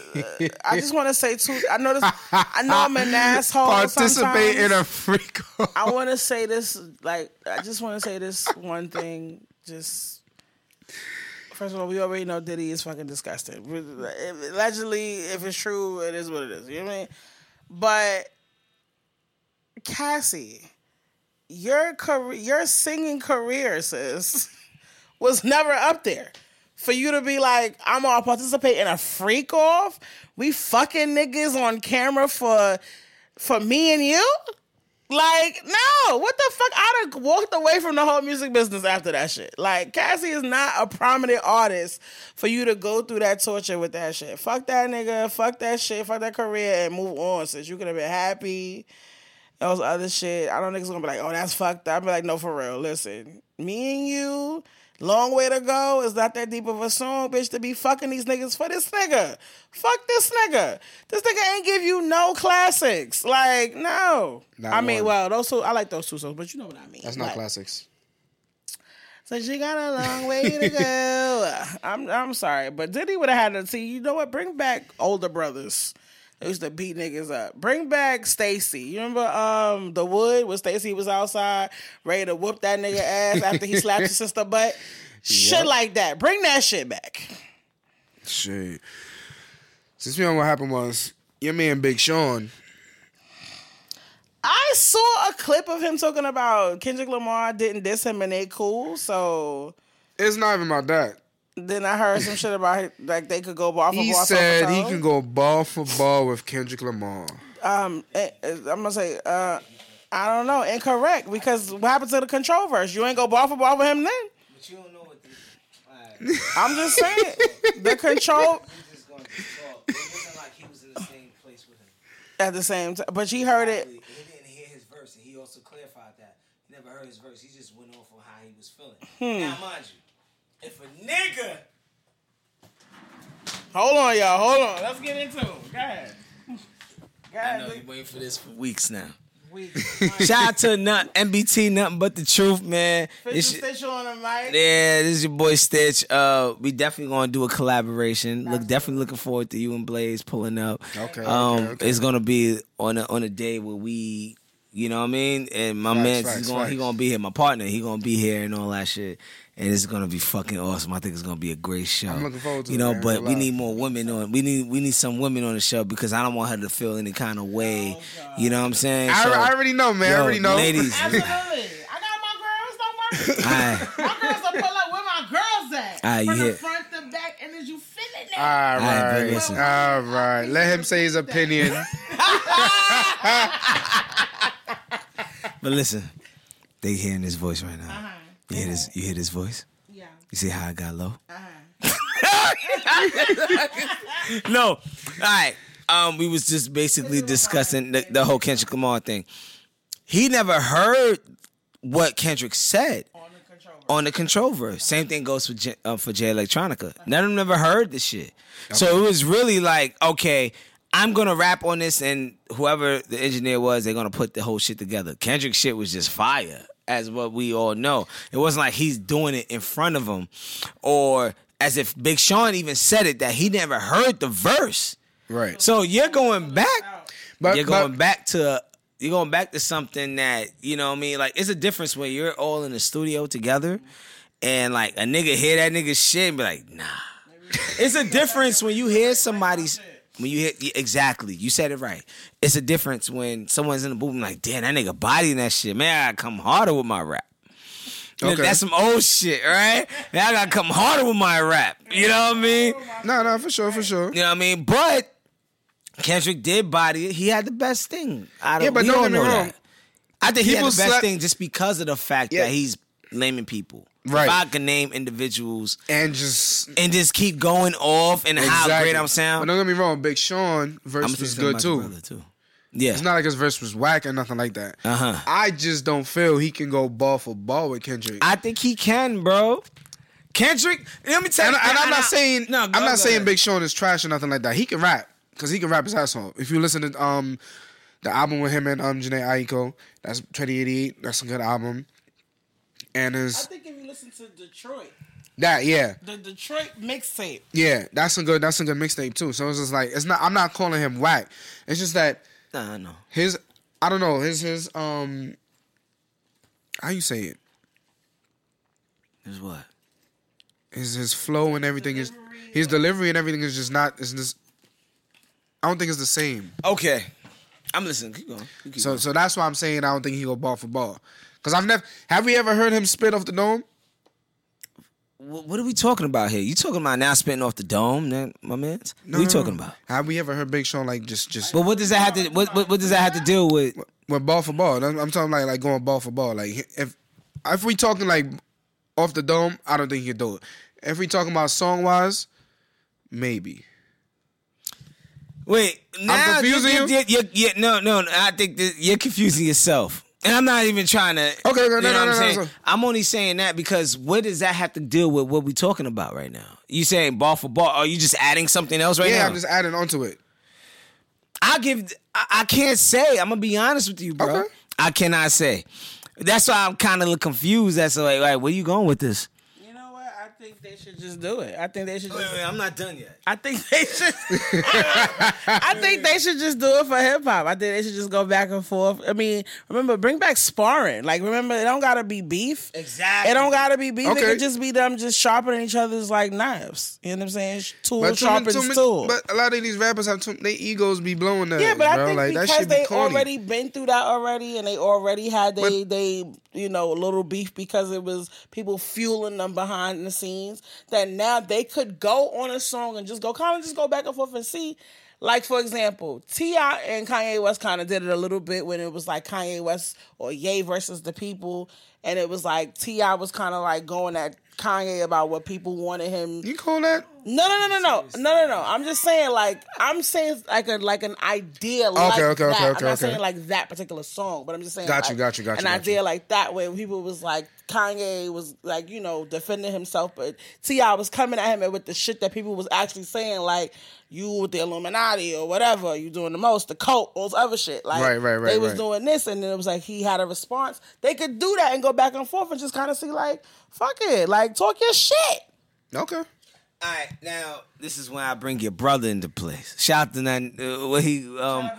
Speaker 2: I just want to say too. I know this. I know I'm an asshole.
Speaker 3: participate in a freak.
Speaker 2: I want to say this. Like I just want to say this one thing. Just first of all, we already know Diddy is fucking disgusting. Allegedly, if it's true, it is what it is. You know what I mean? But Cassie, your career, your singing career, sis, was never up there. For you to be like, I'm gonna participate in a freak off. We fucking niggas on camera for for me and you. Like, no, what the fuck? I'd have walked away from the whole music business after that shit. Like, Cassie is not a prominent artist for you to go through that torture with that shit. Fuck that nigga, fuck that shit, fuck that career, and move on. Since you could have been happy, those other shit. I don't niggas gonna be like, oh, that's fucked up. I'd be like, no, for real. Listen, me and you, long way to go. It's not that deep of a song, bitch, to be fucking these niggas for this nigga. Fuck this nigga. This nigga ain't give you no classics. Like, no.
Speaker 3: Not
Speaker 2: I mean, well, those two, I like those two songs, but you know what I mean.
Speaker 3: That's not
Speaker 2: Like,
Speaker 3: classics.
Speaker 2: So she got a long way to go. I'm I'm sorry, but Diddy would have had to see. You know what? Bring back older brothers. They used to beat niggas up. Bring back Stacy. You remember um the wood when Stacy was outside ready to whoop that nigga ass after he slapped his sister butt. Shit
Speaker 3: Yep.
Speaker 2: like that. Bring that shit back.
Speaker 3: Shit. Since we know what happened was your man Big Sean.
Speaker 2: I saw a clip of him talking about Kendrick Lamar didn't diss him and they cool. So
Speaker 3: It's not even about that.
Speaker 2: Then I heard some shit about it, like they could go ball for
Speaker 3: He
Speaker 2: ball. toe for
Speaker 3: said he can go ball for ball with Kendrick Lamar.
Speaker 2: um, eh, eh, I'm gonna say, uh, I don't know, incorrect because what happened to the control verse? You ain't go ball for ball with him then.
Speaker 4: But you don't know what the. Alright,
Speaker 2: I'm just saying the control
Speaker 4: we just gonna talk. It wasn't like he was in the same place with him.
Speaker 2: at the same time, but she heard it.
Speaker 4: He didn't hear his verse, and he also clarified that. He never heard his verse. He just went off on how he was feeling.
Speaker 2: Hmm.
Speaker 4: Now, mind you, if a nigga
Speaker 2: Hold on, y'all. Hold on. Let's get into it. Go ahead. Go
Speaker 4: I
Speaker 2: ahead.
Speaker 4: know you
Speaker 2: Big-
Speaker 4: waiting for this for weeks now.
Speaker 2: we-
Speaker 4: Shout out to Nut, NBT, nothing but the truth, man.
Speaker 2: Put
Speaker 4: This
Speaker 2: the stitch on the mic.
Speaker 4: Yeah, this is your boy Stitch. Uh, we definitely gonna do a collaboration. Look, definitely looking forward to you and Blaze pulling up.
Speaker 3: Okay,
Speaker 4: Um,
Speaker 3: okay, okay.
Speaker 4: it's gonna be on a on a day where we, you know what I mean. And my
Speaker 3: Facts,
Speaker 4: man,
Speaker 3: facts,
Speaker 4: he's gonna he gonna be here. My partner, he gonna be here and all that shit. And it's gonna be fucking awesome. I think it's gonna be a great show.
Speaker 3: I'm looking forward to
Speaker 4: you
Speaker 3: it,
Speaker 4: know.
Speaker 3: man.
Speaker 4: But we need more women on. We need we need some women on the show because I don't want her to feel any kind of way. you know what I'm saying?
Speaker 3: I,
Speaker 4: So,
Speaker 3: I already know, man. I already know.
Speaker 4: ladies.
Speaker 2: Absolutely. I got my girls. Don't worry.
Speaker 4: Alright.
Speaker 2: My girls will pull up where my girls at.
Speaker 4: Alright,
Speaker 2: From
Speaker 4: you
Speaker 2: the
Speaker 4: hit.
Speaker 2: front, the back, and as you feeling it.
Speaker 3: All
Speaker 4: right,
Speaker 3: right,
Speaker 4: but listen.
Speaker 3: all right. Let him say his opinion.
Speaker 4: But listen, they hearing his voice right now.
Speaker 2: Uh-huh.
Speaker 4: You hear this? You hear this voice?
Speaker 2: Yeah.
Speaker 4: You see how I got low?
Speaker 2: Uh-huh.
Speaker 4: no. All right. Um, we was just basically discussing the, the whole Kendrick Lamar thing. He never heard what Kendrick said
Speaker 2: On the control.
Speaker 4: on the control verse. Same thing goes for J, uh, for Jay Electronica. None of them never heard this shit. So it was really like, okay, I'm gonna rap on this, and whoever the engineer was, they're gonna put the whole shit together. Kendrick shit was just fire, as what we all know. It wasn't like he's doing it in front of him, or as if Big Sean even said it that he never heard the verse.
Speaker 3: right.
Speaker 4: So you're going back
Speaker 3: But,
Speaker 4: you're
Speaker 3: but-
Speaker 4: going back to you're going back to something that you know what I mean like it's a difference when you're all in the studio together and like a nigga hear that nigga shit and be like nah it's a difference when you hear somebody's when you hit exactly you said it right it's a difference when someone's in the booth and like damn that nigga bodying that shit man I gotta come harder with my rap
Speaker 3: Okay.
Speaker 4: That's some old shit, right? Now I gotta come harder with my rap. You know what I mean?
Speaker 3: no, no, for sure, for sure.
Speaker 4: You know what I mean? But Kendrick did body it. He had the best thing. I don't,
Speaker 3: Yeah, but
Speaker 4: we
Speaker 3: don't
Speaker 4: know
Speaker 3: wrong.
Speaker 4: that. I think he had the best
Speaker 3: slap-
Speaker 4: thing just because of the fact
Speaker 3: Yeah.
Speaker 4: that he's naming people.
Speaker 3: Right.
Speaker 4: If I can name individuals
Speaker 3: And just
Speaker 4: and just keep going off and how great I'm
Speaker 3: But
Speaker 4: sound,
Speaker 3: don't get me wrong, Big Sean verse
Speaker 4: I'm
Speaker 3: was good too.
Speaker 4: brother, too. Yeah.
Speaker 3: It's not like his verse was whack or nothing like that.
Speaker 4: Uh-huh.
Speaker 3: I just don't feel he can go ball for ball with Kendrick.
Speaker 4: I think he can, bro. Kendrick, let me tell
Speaker 3: and,
Speaker 4: you.
Speaker 3: and I'm not
Speaker 4: I-
Speaker 3: saying
Speaker 4: no,
Speaker 3: I'm not saying
Speaker 4: ahead.
Speaker 3: Big Sean is trash or nothing like that. He can rap because he can rap his ass off. If you listen to um the album with him and um Jhené Aiko, that's 2088. That's a good album. And
Speaker 2: I
Speaker 3: his
Speaker 2: think if you listen to Detroit,
Speaker 3: that yeah
Speaker 2: the Detroit mixtape,
Speaker 3: yeah that's a good that's a good mixtape too. So it's just like it's not I'm not calling him whack. It's just that
Speaker 4: Nah, no.
Speaker 3: his I don't know his his um how you say it
Speaker 4: Here's what?
Speaker 3: his his flow and everything is his delivery and everything is just not is just I don't think it's the same.
Speaker 4: Okay. I'm listening. Keep going. Keep
Speaker 3: So
Speaker 4: going.
Speaker 3: so that's why I'm saying I don't think he go ball for ball. Cause I've never have we ever heard him spit off the dome?
Speaker 4: Wh- what are we talking about here? You talking about now spitting off the dome, man, my man?
Speaker 3: No,
Speaker 4: what are you
Speaker 3: no,
Speaker 4: talking about?
Speaker 3: Have we ever heard Big Sean like just just
Speaker 4: But what does that have to what what, what does that have to deal with?
Speaker 3: with ball for ball? I'm, I'm talking like like going ball for ball. Like if if we talking like off the dome, I don't think he can do it. If we talking about song wise, maybe.
Speaker 4: Wait, now
Speaker 3: confusing
Speaker 4: you?
Speaker 3: you?
Speaker 4: you, you, you no, no, no, I think that you're confusing yourself. And I'm not even trying to.
Speaker 3: Okay, okay, no,
Speaker 4: you know
Speaker 3: no,
Speaker 4: what
Speaker 3: no,
Speaker 4: I'm
Speaker 3: no,
Speaker 4: saying?
Speaker 3: so-
Speaker 4: I'm only saying that because what does that have to deal with what we're talking about right now? You saying ball for ball? Are you just adding something else right now?
Speaker 3: yeah,
Speaker 4: now?
Speaker 3: I'm just adding onto it.
Speaker 4: I give. I, I can't say. I'm gonna be honest with you, bro.
Speaker 3: Okay.
Speaker 4: I cannot say. That's why I'm kind of confused. That's to like, like, where you going with this?
Speaker 2: You know what? I think they should just do it. I think they should just.
Speaker 4: I'm not done yet.
Speaker 2: I think they should. I think they should just do it for hip hop. I think they should just go back and forth. I mean, remember, bring back sparring. Like, remember, it don't gotta be beef.
Speaker 4: Exactly.
Speaker 2: It don't gotta be beef. It
Speaker 3: Okay.
Speaker 2: could just be them just sharpening each other's like knives. You know what I'm saying? Tool
Speaker 3: But, too many-
Speaker 2: sharpens
Speaker 3: too many-
Speaker 2: tool.
Speaker 3: but a lot of these rappers have too, their egos be blowing up.
Speaker 2: yeah, but I think
Speaker 3: like
Speaker 2: because
Speaker 3: should be
Speaker 2: they already been through that already, and they already had they
Speaker 3: But-
Speaker 2: they you know a little beef because it was people fueling them behind the scenes. That now they could go on a song and just go kind of just go back and forth and see. Like for example, T.I. and Kanye West kind of did it a little bit when it was like Kanye West or Ye versus the people, and it was like T.I. was kind of like going at Kanye about what people wanted him
Speaker 3: You call that?
Speaker 2: no, no, no, no, no, no, no, no. I'm just saying, like, I'm saying like a like an idea. like
Speaker 3: okay, okay,
Speaker 2: that.
Speaker 3: okay,
Speaker 2: I'm not
Speaker 3: okay.
Speaker 2: saying like that particular song, but I'm just saying.
Speaker 3: Got you, got you, got you,
Speaker 2: An
Speaker 3: got
Speaker 2: idea
Speaker 3: you.
Speaker 2: like that, where people was like Kanye was like you know defending himself, but T.I. was coming at him with the shit that people was actually saying, like you with the Illuminati or whatever, you doing the most, the cult, all this other shit. Like
Speaker 3: Right, right, right,
Speaker 2: they was
Speaker 3: right.
Speaker 2: doing this, and then it was like he had a response. They could do that and go back and forth and just kind of see like, fuck it, like talk your shit.
Speaker 3: Okay.
Speaker 4: All right, now this is when I bring your brother into place. Shout out to that, uh, what he um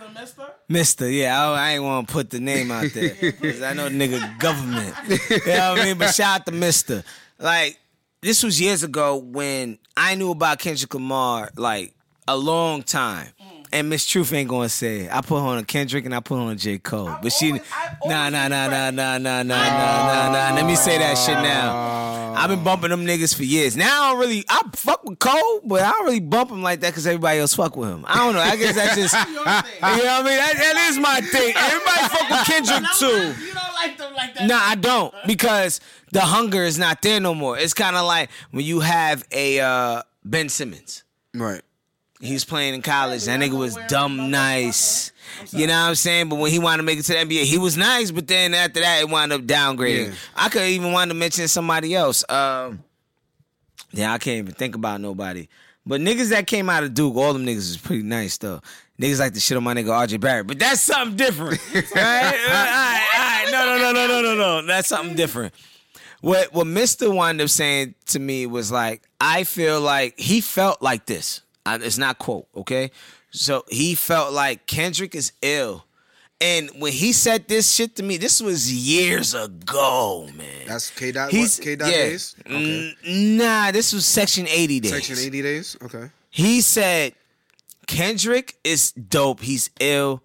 Speaker 4: Mister. Yeah, I, I ain't want to put the name out there because I know the nigga government. You know what I mean? But shout out to Mister. Like this was years ago when I knew about Kendrick Lamar like a long time. And Miss Truth ain't gonna say it. I put her on a Kendrick and I put her on a J. Cole. but she
Speaker 2: always- I've
Speaker 4: nah nah nah nah nah nah nah nah nah nah. Let me say that shit now. I've been bumping them niggas for years. Now I don't really I fuck with Cole, but I don't really bump him like that because everybody else fuck with him. I don't know. I guess that's just you know what I mean. That, that is my thing. Everybody fuck with Kendrick too.
Speaker 2: You don't like them like that.
Speaker 4: No, I don't because the hunger is not there no more. It's kind of like when you have a uh, Ben Simmons.
Speaker 3: Right.
Speaker 4: He was playing in college. That nigga was dumb nice. You know what I'm saying? But when he wanted to make it to the NBA, he was nice. But then after that, it wound up downgrading.
Speaker 3: Yeah.
Speaker 4: I could even want to mention somebody else. Um, yeah, I can't even think about nobody. But niggas that came out of Duke, all them niggas is pretty nice though. Niggas like the shit on my nigga RJ Barrett, but that's something different. right? All right, all right. No, no, no, no, no, no, no. That's something different. What what Mister wound up saying to me was like, I feel like he felt like this. I, it's not quote, okay? So he felt like Kendrick is ill. And when he said this shit to me, this was years ago, man.
Speaker 3: That's K dot.
Speaker 4: He's?
Speaker 3: K dot
Speaker 4: yeah.
Speaker 3: days. Okay.
Speaker 4: Nah, this was Section 80 days.
Speaker 3: Section eighty days. Okay.
Speaker 4: He said Kendrick is dope. He's ill,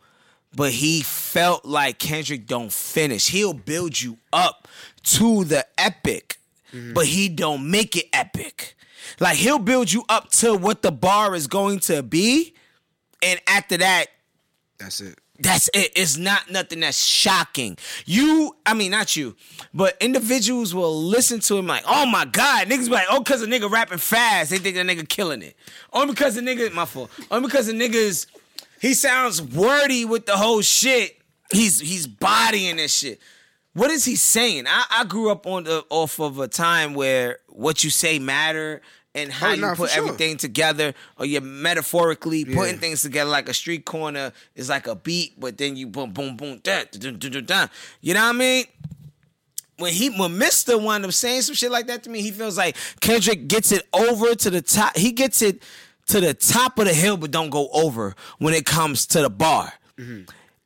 Speaker 4: but he felt like Kendrick don't finish. He'll build you up to the epic, mm-hmm. but he don't make it epic. Like he'll build you up to what the bar is going to be, and after that,
Speaker 3: That's it.
Speaker 4: that's it. It's not nothing that's shocking. You, I mean, not you, but individuals will listen to him like, oh my God. Niggas be like, oh, because a nigga rapping fast, they think that nigga killing it. Oh, Only because the nigga, my fault. Oh, Only because the niggas, he sounds wordy with the whole shit. He's he's bodying this shit. What is he saying? I, I grew up on the off of a time where what you say matter and how
Speaker 3: Oh,
Speaker 4: you
Speaker 3: nah,
Speaker 4: put
Speaker 3: sure.
Speaker 4: everything together, or you're metaphorically putting
Speaker 3: Yeah.
Speaker 4: things together like a street corner is like a beat, but then you boom, boom, boom, da, da, da, da, da. You know what I mean? When he when Mister wound up saying some shit like that to me, he feels like Kendrick gets it over to the top. He gets it to the top of the hill, but don't go over when it comes to the bar. Mm-hmm.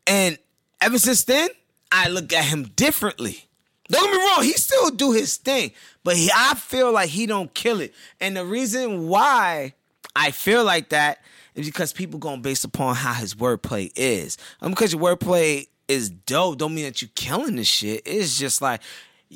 Speaker 4: And ever since then, I look at him differently. Don't get me wrong, he still do his thing, but he, I feel like he don't kill it. And the reason why I feel like that is because people going based upon how his wordplay is. Um, and because your wordplay is dope, don't mean that you killing the shit. It's just like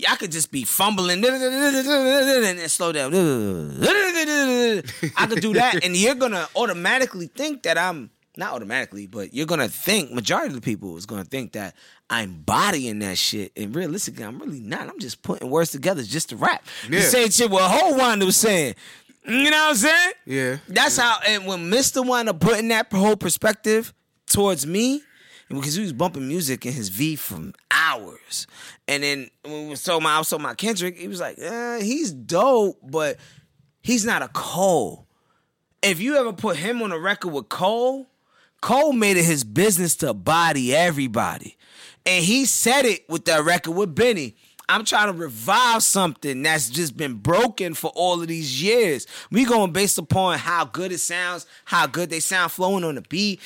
Speaker 4: I could just be fumbling and slow down. I could do that, and you're gonna automatically think that I'm not automatically, but you're gonna think majority of the people is gonna think that I'm bodying that shit. And realistically, I'm really not. I'm just putting words together just to rap. The
Speaker 3: Yeah.
Speaker 4: same shit what whole Wanda was saying. You know what I'm saying?
Speaker 3: Yeah.
Speaker 4: That's how. And when Mister Wanda putting that whole perspective towards me, because he was bumping music in his V from hours, and then when we was talking I was about Kendrick, he was like, eh, he's dope, but he's not a Cole. If you ever put him on a record with Cole, Cole made it his business to body everybody. And he said it with that record with Benny. I'm trying to revive something that's just been broken for all of these years. We going based upon how good it sounds, how good they sound flowing on the beat,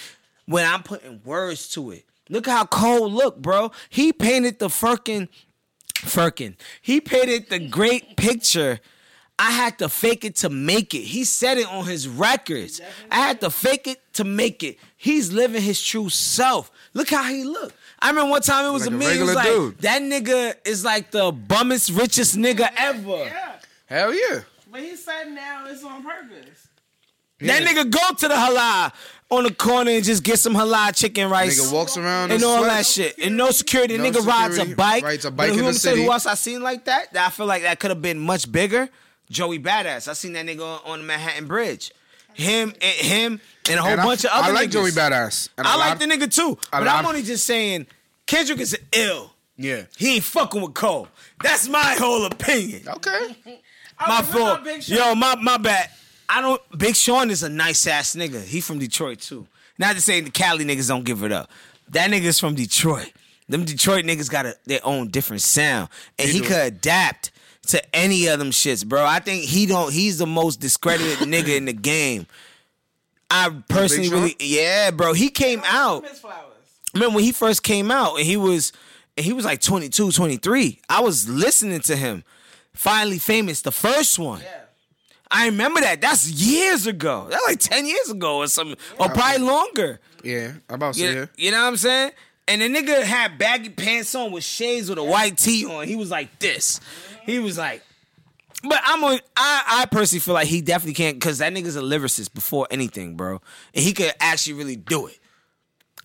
Speaker 4: when I'm putting words to it. Look how Cole look, bro. He painted the fucking Firkin. He painted the great picture. I had to fake it to make it. He said it on his records. I had to fake it to make it. He's living his true self. Look how he look. I remember one time it was
Speaker 3: Like
Speaker 4: a
Speaker 3: a
Speaker 4: meme. It was like
Speaker 3: dude.
Speaker 4: that nigga is like the bummest, richest nigga ever.
Speaker 2: Yeah,
Speaker 3: Hell yeah.
Speaker 2: but he said now it's on purpose.
Speaker 4: That nigga go to the halal on the corner and just get some halal chicken rice.
Speaker 3: Nigga walks around
Speaker 4: and all
Speaker 3: sweat.
Speaker 4: that shit. And no security.
Speaker 3: No
Speaker 4: nigga rides a bike.
Speaker 3: rides a
Speaker 4: But
Speaker 3: bike
Speaker 4: who
Speaker 3: in the
Speaker 4: I'ma say
Speaker 3: city.
Speaker 4: Who else I seen like that? That I feel like that could have been much bigger. Joey Badass. I seen that nigga on, on the Manhattan Bridge. Him and him and a whole
Speaker 3: And I-
Speaker 4: bunch of other niggas.
Speaker 3: I like
Speaker 4: niggas.
Speaker 3: Joey Badass. And a
Speaker 4: I like
Speaker 3: lot-
Speaker 4: the nigga too. But I'm only just saying Kendrick is ill.
Speaker 3: Yeah.
Speaker 4: He ain't fucking with Cole. That's my whole opinion.
Speaker 3: Okay.
Speaker 4: My
Speaker 2: what
Speaker 4: fault.
Speaker 2: about Big Sean?
Speaker 4: Yo, my my bad. I don't. Big Sean is a nice ass nigga. He from Detroit too. Not to say the Cali niggas don't give it up. That nigga's from Detroit. Them Detroit niggas got a, their own different sound, and he
Speaker 3: do.
Speaker 4: could adapt to any of them shits, bro. I think he don't. He's the most discredited nigga in the game. I personally really, yeah, bro. He came out remember when he first came out and he was and he was like 22 23 i was listening to him finally famous the first one
Speaker 2: Yeah.
Speaker 4: i remember that that's years ago that's like 10 years ago or something or probably longer
Speaker 3: Yeah. I'm about to
Speaker 4: you,
Speaker 3: say yeah.
Speaker 4: you know what i'm saying and the nigga had baggy pants on with shades with a white tee on he was like this he was like but I'm on. I I personally feel like he definitely can't because that nigga's a lyricist before anything, bro, and he could actually really do it.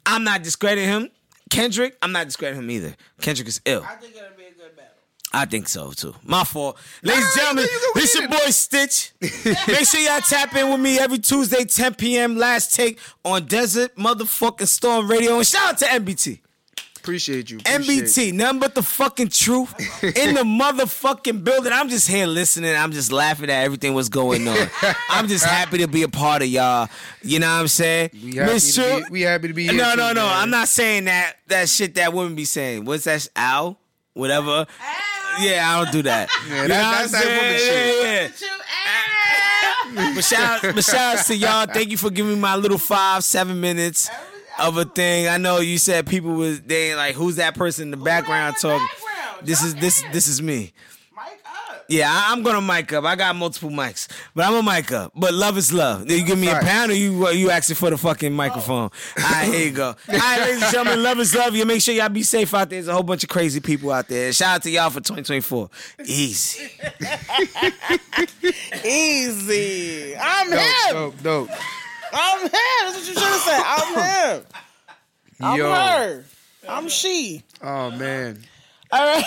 Speaker 4: I'm not discrediting him. Kendrick, I'm not discrediting him either. Kendrick is ill.
Speaker 2: I think it'll be a good battle.
Speaker 4: I think so too. My fault. Ladies and gentlemen, this your boy Stitch. Make sure y'all tap in with me every Tuesday, 10 p.m. Last take on Desert Motherfucking Storm Radio. And shout out to NBT.
Speaker 3: Appreciate you. appreciate
Speaker 4: NBT, nothing but the fucking truth in the motherfucking building. I'm just here listening. I'm just laughing at everything what's going on. I'm just happy to be a part of y'all. You know what I'm saying?
Speaker 3: We happy,
Speaker 4: Miss
Speaker 3: to be, we happy to be here.
Speaker 4: No,
Speaker 3: too,
Speaker 4: no, no.
Speaker 3: man.
Speaker 4: I'm not saying that that shit that women be saying. What's that? Ow? Whatever. Yeah, I don't do that.
Speaker 3: Yeah,
Speaker 4: You
Speaker 3: that-
Speaker 4: know what
Speaker 3: that's
Speaker 4: I'm
Speaker 3: that woman
Speaker 4: saying?
Speaker 3: shit.
Speaker 4: Yeah, yeah. But shout, but shout outs to y'all. Thank you for giving me my little five, seven minutes of a thing. I know you said people was they ain't like who's that person in the background
Speaker 2: in the
Speaker 4: talking.
Speaker 2: background?
Speaker 4: This is this
Speaker 2: in.
Speaker 4: this is me.
Speaker 2: Mic up.
Speaker 4: Yeah, I, I'm gonna mic up. I got multiple mics, but I'm a mic up. But love is love. You give me a pound, or you uh, you asking for the fucking microphone? All right, here you go. All right, ladies and gentlemen, love is love. You make sure y'all be safe out there. There's a whole bunch of crazy people out there. Shout out to y'all for 2024. Easy.
Speaker 2: Easy. I'm
Speaker 3: Dope,
Speaker 2: him.
Speaker 3: dope, dope.
Speaker 2: I'm him. That's what you should have said. I'm him. I'm
Speaker 3: Yo.
Speaker 2: her. I'm she.
Speaker 3: Oh man.
Speaker 2: All right.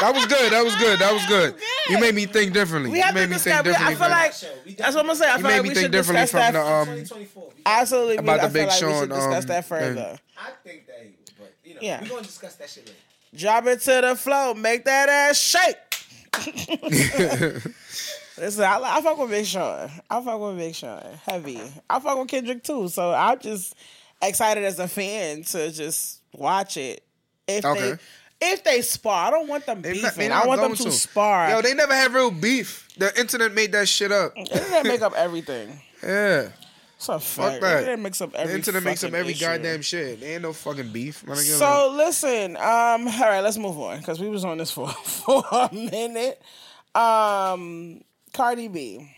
Speaker 3: That was good. That was good. That was good. You made me think differently.
Speaker 2: We
Speaker 3: you made
Speaker 2: to
Speaker 3: me
Speaker 2: discuss.
Speaker 3: think
Speaker 2: I feel like that's what I'm gonna say. I
Speaker 3: you
Speaker 2: feel
Speaker 3: made
Speaker 2: like
Speaker 3: me
Speaker 2: we
Speaker 3: think
Speaker 2: should
Speaker 3: differently
Speaker 2: discuss
Speaker 3: from
Speaker 2: that.
Speaker 3: the um.
Speaker 2: Absolutely.
Speaker 3: about
Speaker 2: I
Speaker 3: the Big
Speaker 2: like we should discuss
Speaker 3: um,
Speaker 2: that
Speaker 3: thing.
Speaker 2: further.
Speaker 4: I think that he would, but you know,
Speaker 2: Yeah.
Speaker 4: we're gonna discuss that shit later.
Speaker 2: Drop it to the flow. Make that ass shake. Listen, I, I fuck with Big Sean. I fuck with Big Sean. Heavy. I fuck with Kendrick too. So I'm just excited as a fan to just watch it. If
Speaker 3: Okay.
Speaker 2: they if they spar, I don't want them
Speaker 3: They
Speaker 2: beefing.
Speaker 3: not-
Speaker 2: I want them
Speaker 3: going
Speaker 2: to, spar.
Speaker 3: Yo, they never had real beef. The internet made that shit up.
Speaker 2: They make up everything.
Speaker 3: Yeah.
Speaker 2: It's a fact.
Speaker 3: that.
Speaker 2: They mix up
Speaker 3: everything.
Speaker 2: The
Speaker 3: internet makes up every
Speaker 2: issue.
Speaker 3: goddamn shit. There ain't no fucking beef.
Speaker 2: So listen, um, all right, let's move on because we was on this for for a minute. Um, Cardi B.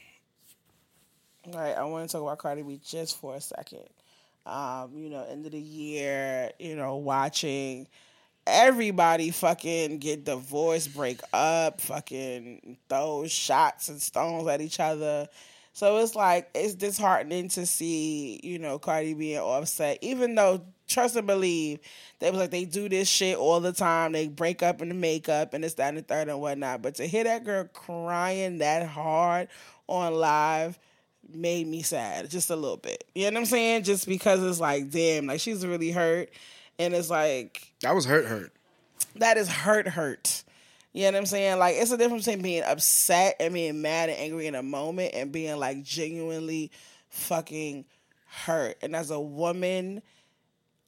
Speaker 2: All right, I want to talk about Cardi B just for a second. Um, you know, end of the year, you know, watching everybody fucking get divorced, break up, fucking throw shots and stones at each other. So it's like it's disheartening to see, you know, Cardi B and Offset, even though trust and believe they was like they do this shit all the time. They break up in the makeup and it's that and the third and whatnot. But to hear that girl crying that hard on live made me sad just a little bit. You know what I'm saying? Just because it's like, damn, like she's really hurt. And it's like
Speaker 3: That was hurt, hurt.
Speaker 2: that is hurt hurt. You know what I'm saying? Like it's a difference between being upset and being mad and angry in a moment and being like genuinely fucking hurt. And as a woman,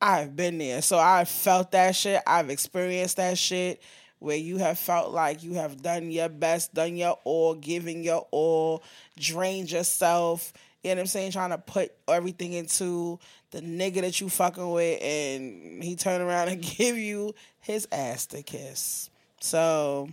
Speaker 2: I've been there. So I've felt that shit. I've experienced that shit where you have felt like you have done your best, done your all, given your all, drained yourself. You know what I'm saying? Trying to put everything into the nigga that you fucking with, and he turn around and give you his ass to kiss. So,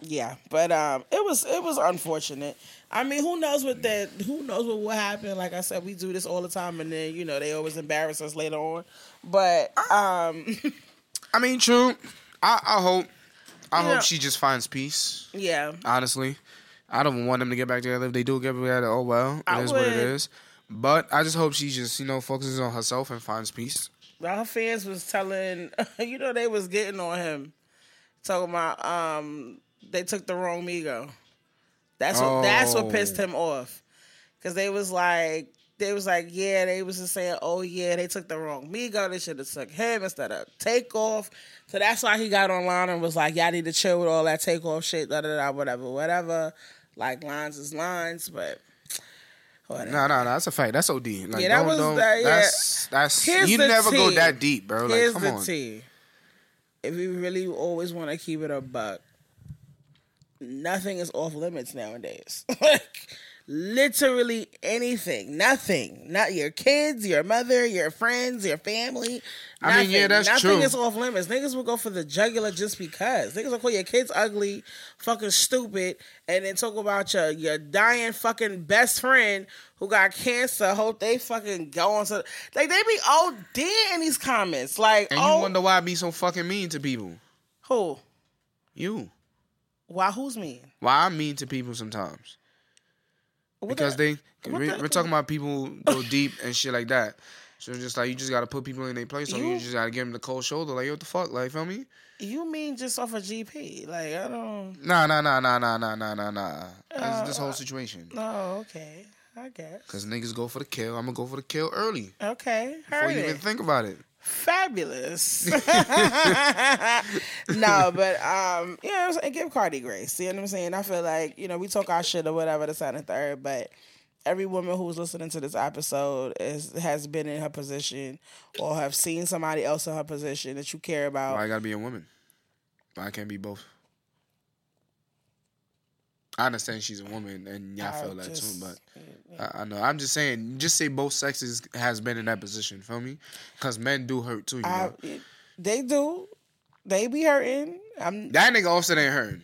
Speaker 2: yeah, but um, it was it was unfortunate. I mean, who knows what that? Who knows what will happen? Like I said, we do this all the time, and then you know they always embarrass us later on. But um,
Speaker 3: I mean, true. I, I hope. I hope she just finds peace.
Speaker 2: yeah,
Speaker 3: Honestly, I don't want them to get back together. If they do get back together, oh well, it is
Speaker 2: I
Speaker 3: what it
Speaker 2: would.
Speaker 3: is. But I just hope she just you know focuses on herself and finds peace.
Speaker 2: our fans was telling, you know, they was getting on him, talking about um, they took the wrong Migo. That's what that's what
Speaker 3: Oh.
Speaker 2: pissed him off, because they was like. They was like, yeah, they was just saying, oh yeah, they took the wrong Migo. They should have took him instead of Takeoff. So that's why he got online and was like, y'all need to chill with all that Takeoff shit, da da da, whatever, whatever. Like lines is lines, but whatever.
Speaker 3: No, no, no. That's a fact. That's OD. Like,
Speaker 2: Yeah, that
Speaker 3: don't,
Speaker 2: was that- yeah.
Speaker 3: That's that's
Speaker 2: Here's
Speaker 3: you never go that deep, bro. Like,
Speaker 2: Here's
Speaker 3: come
Speaker 2: the
Speaker 3: on.
Speaker 2: tea. If we really always want to keep it a buck, nothing is off limits nowadays. like literally anything, nothing. Not your kids, your mother, your friends, your family.
Speaker 3: I mean, yeah, that's
Speaker 2: nothing
Speaker 3: true.
Speaker 2: Nothing is off limits. Niggas will go for the jugular just because. Niggas will call your kids ugly, fucking stupid, and then talk about your your dying fucking best friend who got cancer. Hope they fucking go on to like they be OD in these comments. Like,
Speaker 3: And
Speaker 2: oh,
Speaker 3: you wonder why I be so fucking mean to people.
Speaker 2: who?
Speaker 3: You.
Speaker 2: Why? Who's mean?
Speaker 3: Why I'm mean to people sometimes.
Speaker 2: What
Speaker 3: Because
Speaker 2: the-
Speaker 3: they, we, we're talking about people go deep and shit like that. So it's just like you just gotta put people in their place. So you,
Speaker 2: You-
Speaker 3: just gotta give them the cold shoulder. Like, yo, what the fuck? Like, feel me?
Speaker 2: You mean just off a GP? Like I don't.
Speaker 3: Nah, nah, nah, nah, nah, nah, nah, nah, nah. This,
Speaker 2: Uh,
Speaker 3: this whole situation.
Speaker 2: Oh, okay. I guess.
Speaker 3: Cause niggas go for the kill. I'm gonna go for the kill early
Speaker 2: Okay.
Speaker 3: before
Speaker 2: Heard
Speaker 3: you even think about it.
Speaker 2: Fabulous. no, but um, you know, what I'm saying? give Cardi grace. You know what I'm saying? I feel like you know we talk our shit or whatever the second and third, but every woman who's listening to this episode is has been in her position or have seen somebody else in her position that you care about.
Speaker 3: Why I gotta be a woman? Why I can't be both? I understand she's a woman and y'all
Speaker 2: I
Speaker 3: feel that
Speaker 2: just-
Speaker 3: too, but I, I know. I'm just saying, just say both sexes has been in that position. Feel me? Because men do hurt too. You
Speaker 2: I,
Speaker 3: know?
Speaker 2: they do. They be hurting. I'm
Speaker 3: That nigga Offset ain't hurt.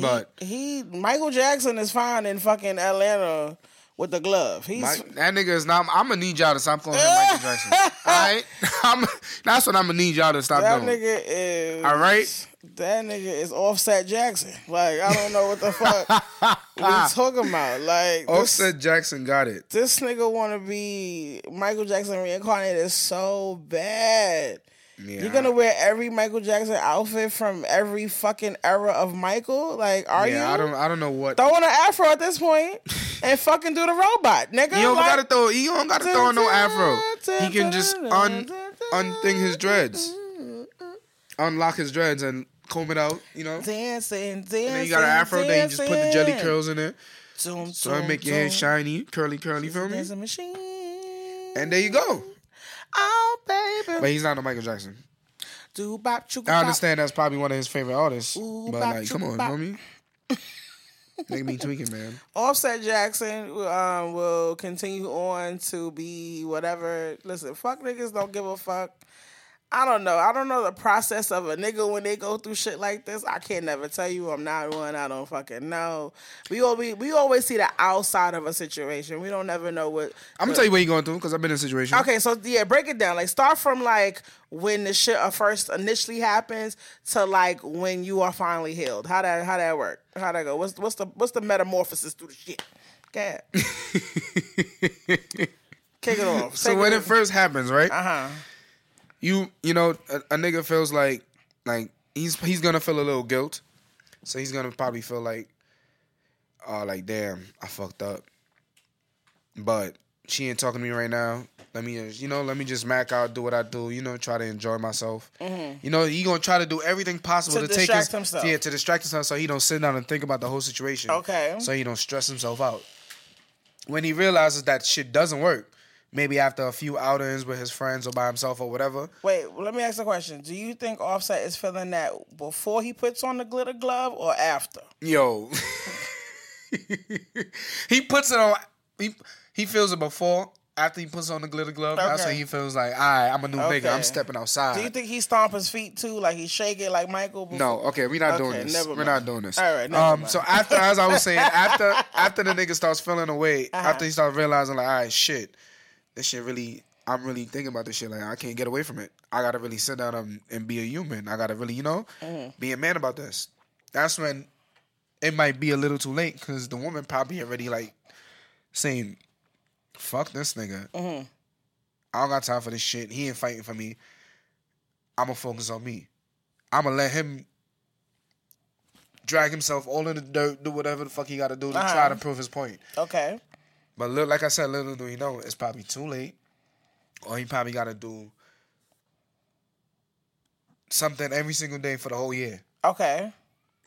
Speaker 3: But
Speaker 2: he Michael Jackson is fine in fucking Atlanta with the glove. He's
Speaker 3: my, that nigga is not. I'm gonna need y'all to stop calling him Michael Jackson. All right, I'm, that's what I'm gonna need y'all to stop
Speaker 2: that
Speaker 3: doing.
Speaker 2: nigga is
Speaker 3: All right.
Speaker 2: That nigga is Offset Jackson. Like I don't know what the fuck we talking about. Like this,
Speaker 3: Offset Jackson got it.
Speaker 2: this nigga want to be Michael Jackson reincarnated so bad.
Speaker 3: Yeah,
Speaker 2: You're gonna wear every Michael Jackson outfit from every fucking era of Michael. Like, are
Speaker 3: yeah,
Speaker 2: you?
Speaker 3: I don't. I don't know what.
Speaker 2: throw on an afro at this point and fucking do the robot, nigga.
Speaker 3: You don't
Speaker 2: Like-
Speaker 3: gotta throw. You don't gotta throw on no afro. He can just un unthing his dreads, unlock his dreads, and comb it out. You know.
Speaker 2: dancing, dancing.
Speaker 3: And then you got an afro. Then you just put the Jheri curls in it,
Speaker 2: Zoom,
Speaker 3: so it make your hair shiny, curly, curly. Feel me?
Speaker 2: Dancing machine.
Speaker 3: And there you go.
Speaker 2: oh baby,
Speaker 3: But he's not a Michael Jackson.
Speaker 2: do bop choo
Speaker 3: I understand that's probably one of his favorite artists.
Speaker 2: Ooh,
Speaker 3: but
Speaker 2: bop,
Speaker 3: like, come on,
Speaker 2: bop.
Speaker 3: feel me? Nigga be tweaking, man.
Speaker 2: Offset Jackson um, will continue on to be whatever. Listen, fuck niggas don't give a fuck. I don't know. I don't know the process of a nigga when they go through shit like this. I can't never tell you. I'm not one. I don't fucking know. We always we always see the outside of a situation. We don't never know what.
Speaker 3: I'm gonna tell you what you're going through because I've been in a situation.
Speaker 2: Okay, so yeah, break it down. Like start from like when the shit first initially happens to like when you are finally healed. How that how that work? How that go? What's what's the what's the metamorphosis through the shit? Go ahead. Kick it off.
Speaker 3: So when it first happens, right?
Speaker 2: uh huh.
Speaker 3: You you know a, a nigga feels like like he's he's gonna feel a little guilt, so he's gonna probably feel like, oh like damn I fucked up, but she ain't talking to me right now. Let me you know let me just mac out, do what I do, you know try to enjoy myself. You know he gonna try to do everything possible
Speaker 2: Mm-hmm. To
Speaker 3: to, take
Speaker 2: distract
Speaker 3: his
Speaker 2: himself.
Speaker 3: yeah to distract himself so he don't sit down and think about the whole situation.
Speaker 2: Okay.
Speaker 3: so he don't stress himself out. When he realizes that shit doesn't work, maybe after a few outings with his friends or by himself or whatever.
Speaker 2: Wait, let me ask a question. Do you think Offset is feeling that before he puts on the glitter glove or after?
Speaker 3: Yo, he puts it on. He he feels it before. After he puts on the glitter glove, that's
Speaker 2: Okay.
Speaker 3: when he feels like, all right, I'm a new nigga. I'm stepping outside.
Speaker 2: Do you think he stomp his feet too, like he shake it like Michael? Before?
Speaker 3: no, okay, we're not
Speaker 2: Okay,
Speaker 3: doing this. We're not doing this.
Speaker 2: All right,
Speaker 3: um. So after, as I was saying, after after the nigga starts feeling away,
Speaker 2: Uh-huh.
Speaker 3: after he starts realizing like, all right, shit, this shit really. I'm really thinking about this shit. Like I can't get away from it. I gotta really sit down and, and be a human. I gotta really, you know,
Speaker 2: Mm-hmm.
Speaker 3: be a man about this. That's when it might be a little too late because the woman probably already like saying, "Fuck this nigga.
Speaker 2: Mm-hmm.
Speaker 3: I don't got time for this shit. He ain't fighting for me. I'm gonna focus on me. I'm gonna let him drag himself all in the dirt, do whatever the fuck he got to do to
Speaker 2: Uh-huh.
Speaker 3: try to prove his point.
Speaker 2: Okay.
Speaker 3: But look, like I said, little do he know, it's probably too late, or he probably got to do something every single day for the whole year
Speaker 2: Okay.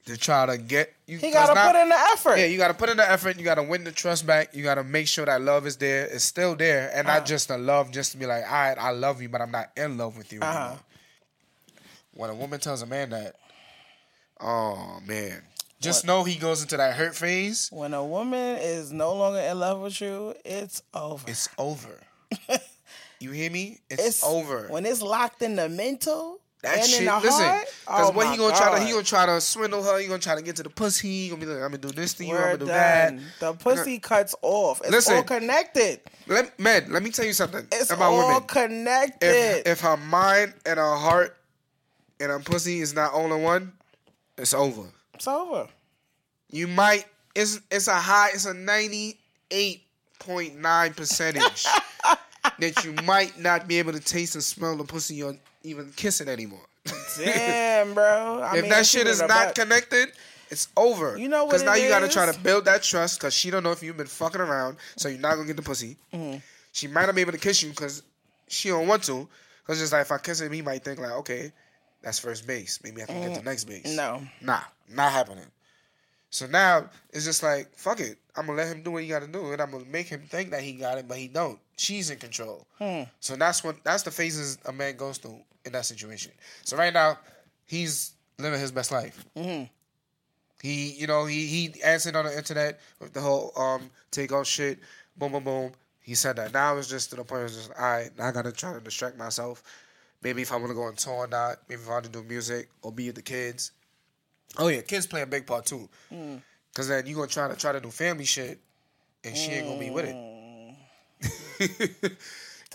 Speaker 3: to try to get you.
Speaker 2: He
Speaker 3: 'cause
Speaker 2: got to
Speaker 3: now-
Speaker 2: put in the effort.
Speaker 3: Yeah, you got to put in the effort. You got to win the trust back. You got to make sure that love is there. It's still there, and
Speaker 2: Uh-huh.
Speaker 3: not just the love, just to be like, all right, I love you, but I'm not in love with you.
Speaker 2: Uh-huh.
Speaker 3: anymore." When a woman tells a man that, oh man, just know he goes into that hurt phase.
Speaker 2: when a woman is no longer in love with you, it's over.
Speaker 3: It's over. you hear me? It's,
Speaker 2: It's
Speaker 3: over.
Speaker 2: When it's locked in the mental
Speaker 3: that
Speaker 2: and
Speaker 3: shit.
Speaker 2: in the
Speaker 3: listen,
Speaker 2: heart.
Speaker 3: because
Speaker 2: oh
Speaker 3: what he gonna try to he gonna try to swindle her. He gonna try to get to the pussy. He gonna be like, I'm gonna do this to you. I'm gonna do that.
Speaker 2: The pussy cuts off. It's
Speaker 3: Listen.
Speaker 2: all connected.
Speaker 3: Let man, let me tell you something
Speaker 2: It's
Speaker 3: about
Speaker 2: all
Speaker 3: women.
Speaker 2: connected.
Speaker 3: if if her mind and her heart and her pussy is not all in one, it's over.
Speaker 2: it's over.
Speaker 3: You might it's it's a high it's a ninety eight point nine percentage that you might not be able to taste and smell the pussy or even kissing anymore.
Speaker 2: Damn, bro. I
Speaker 3: if
Speaker 2: mean,
Speaker 3: that shit is not
Speaker 2: about-
Speaker 3: connected, it's over.
Speaker 2: You know what
Speaker 3: Because now
Speaker 2: it
Speaker 3: you gotta try to build that trust because she don't know if you've been fucking around, so you're not gonna get the pussy.
Speaker 2: Mm-hmm.
Speaker 3: She might not be able to kiss you because she don't want to. Because just like if I kiss him, he might think like, okay, that's first base. Maybe I can get the next base.
Speaker 2: No.
Speaker 3: Nah, not happening. So now it's just like, fuck it. I'm gonna let him do what he gotta do, and I'm gonna make him think that he got it, but he don't. She's in control.
Speaker 2: Hmm.
Speaker 3: So that's what that's the phases a man goes through in that situation. So right now, he's living his best life.
Speaker 2: Mm-hmm.
Speaker 3: He, you know, he he answered on the internet with the whole um Takeoff shit, boom, boom, boom. He said that. Now it's just to the point where it's just, all right, now I gotta try to distract myself. Maybe if I want to go on tour or not. Maybe if I want to do music or be with the kids. Oh yeah, kids play a big part too.
Speaker 2: Mm.
Speaker 3: Cause then you gonna try to try to do family shit, and she ain't gonna be with it.
Speaker 2: Mm.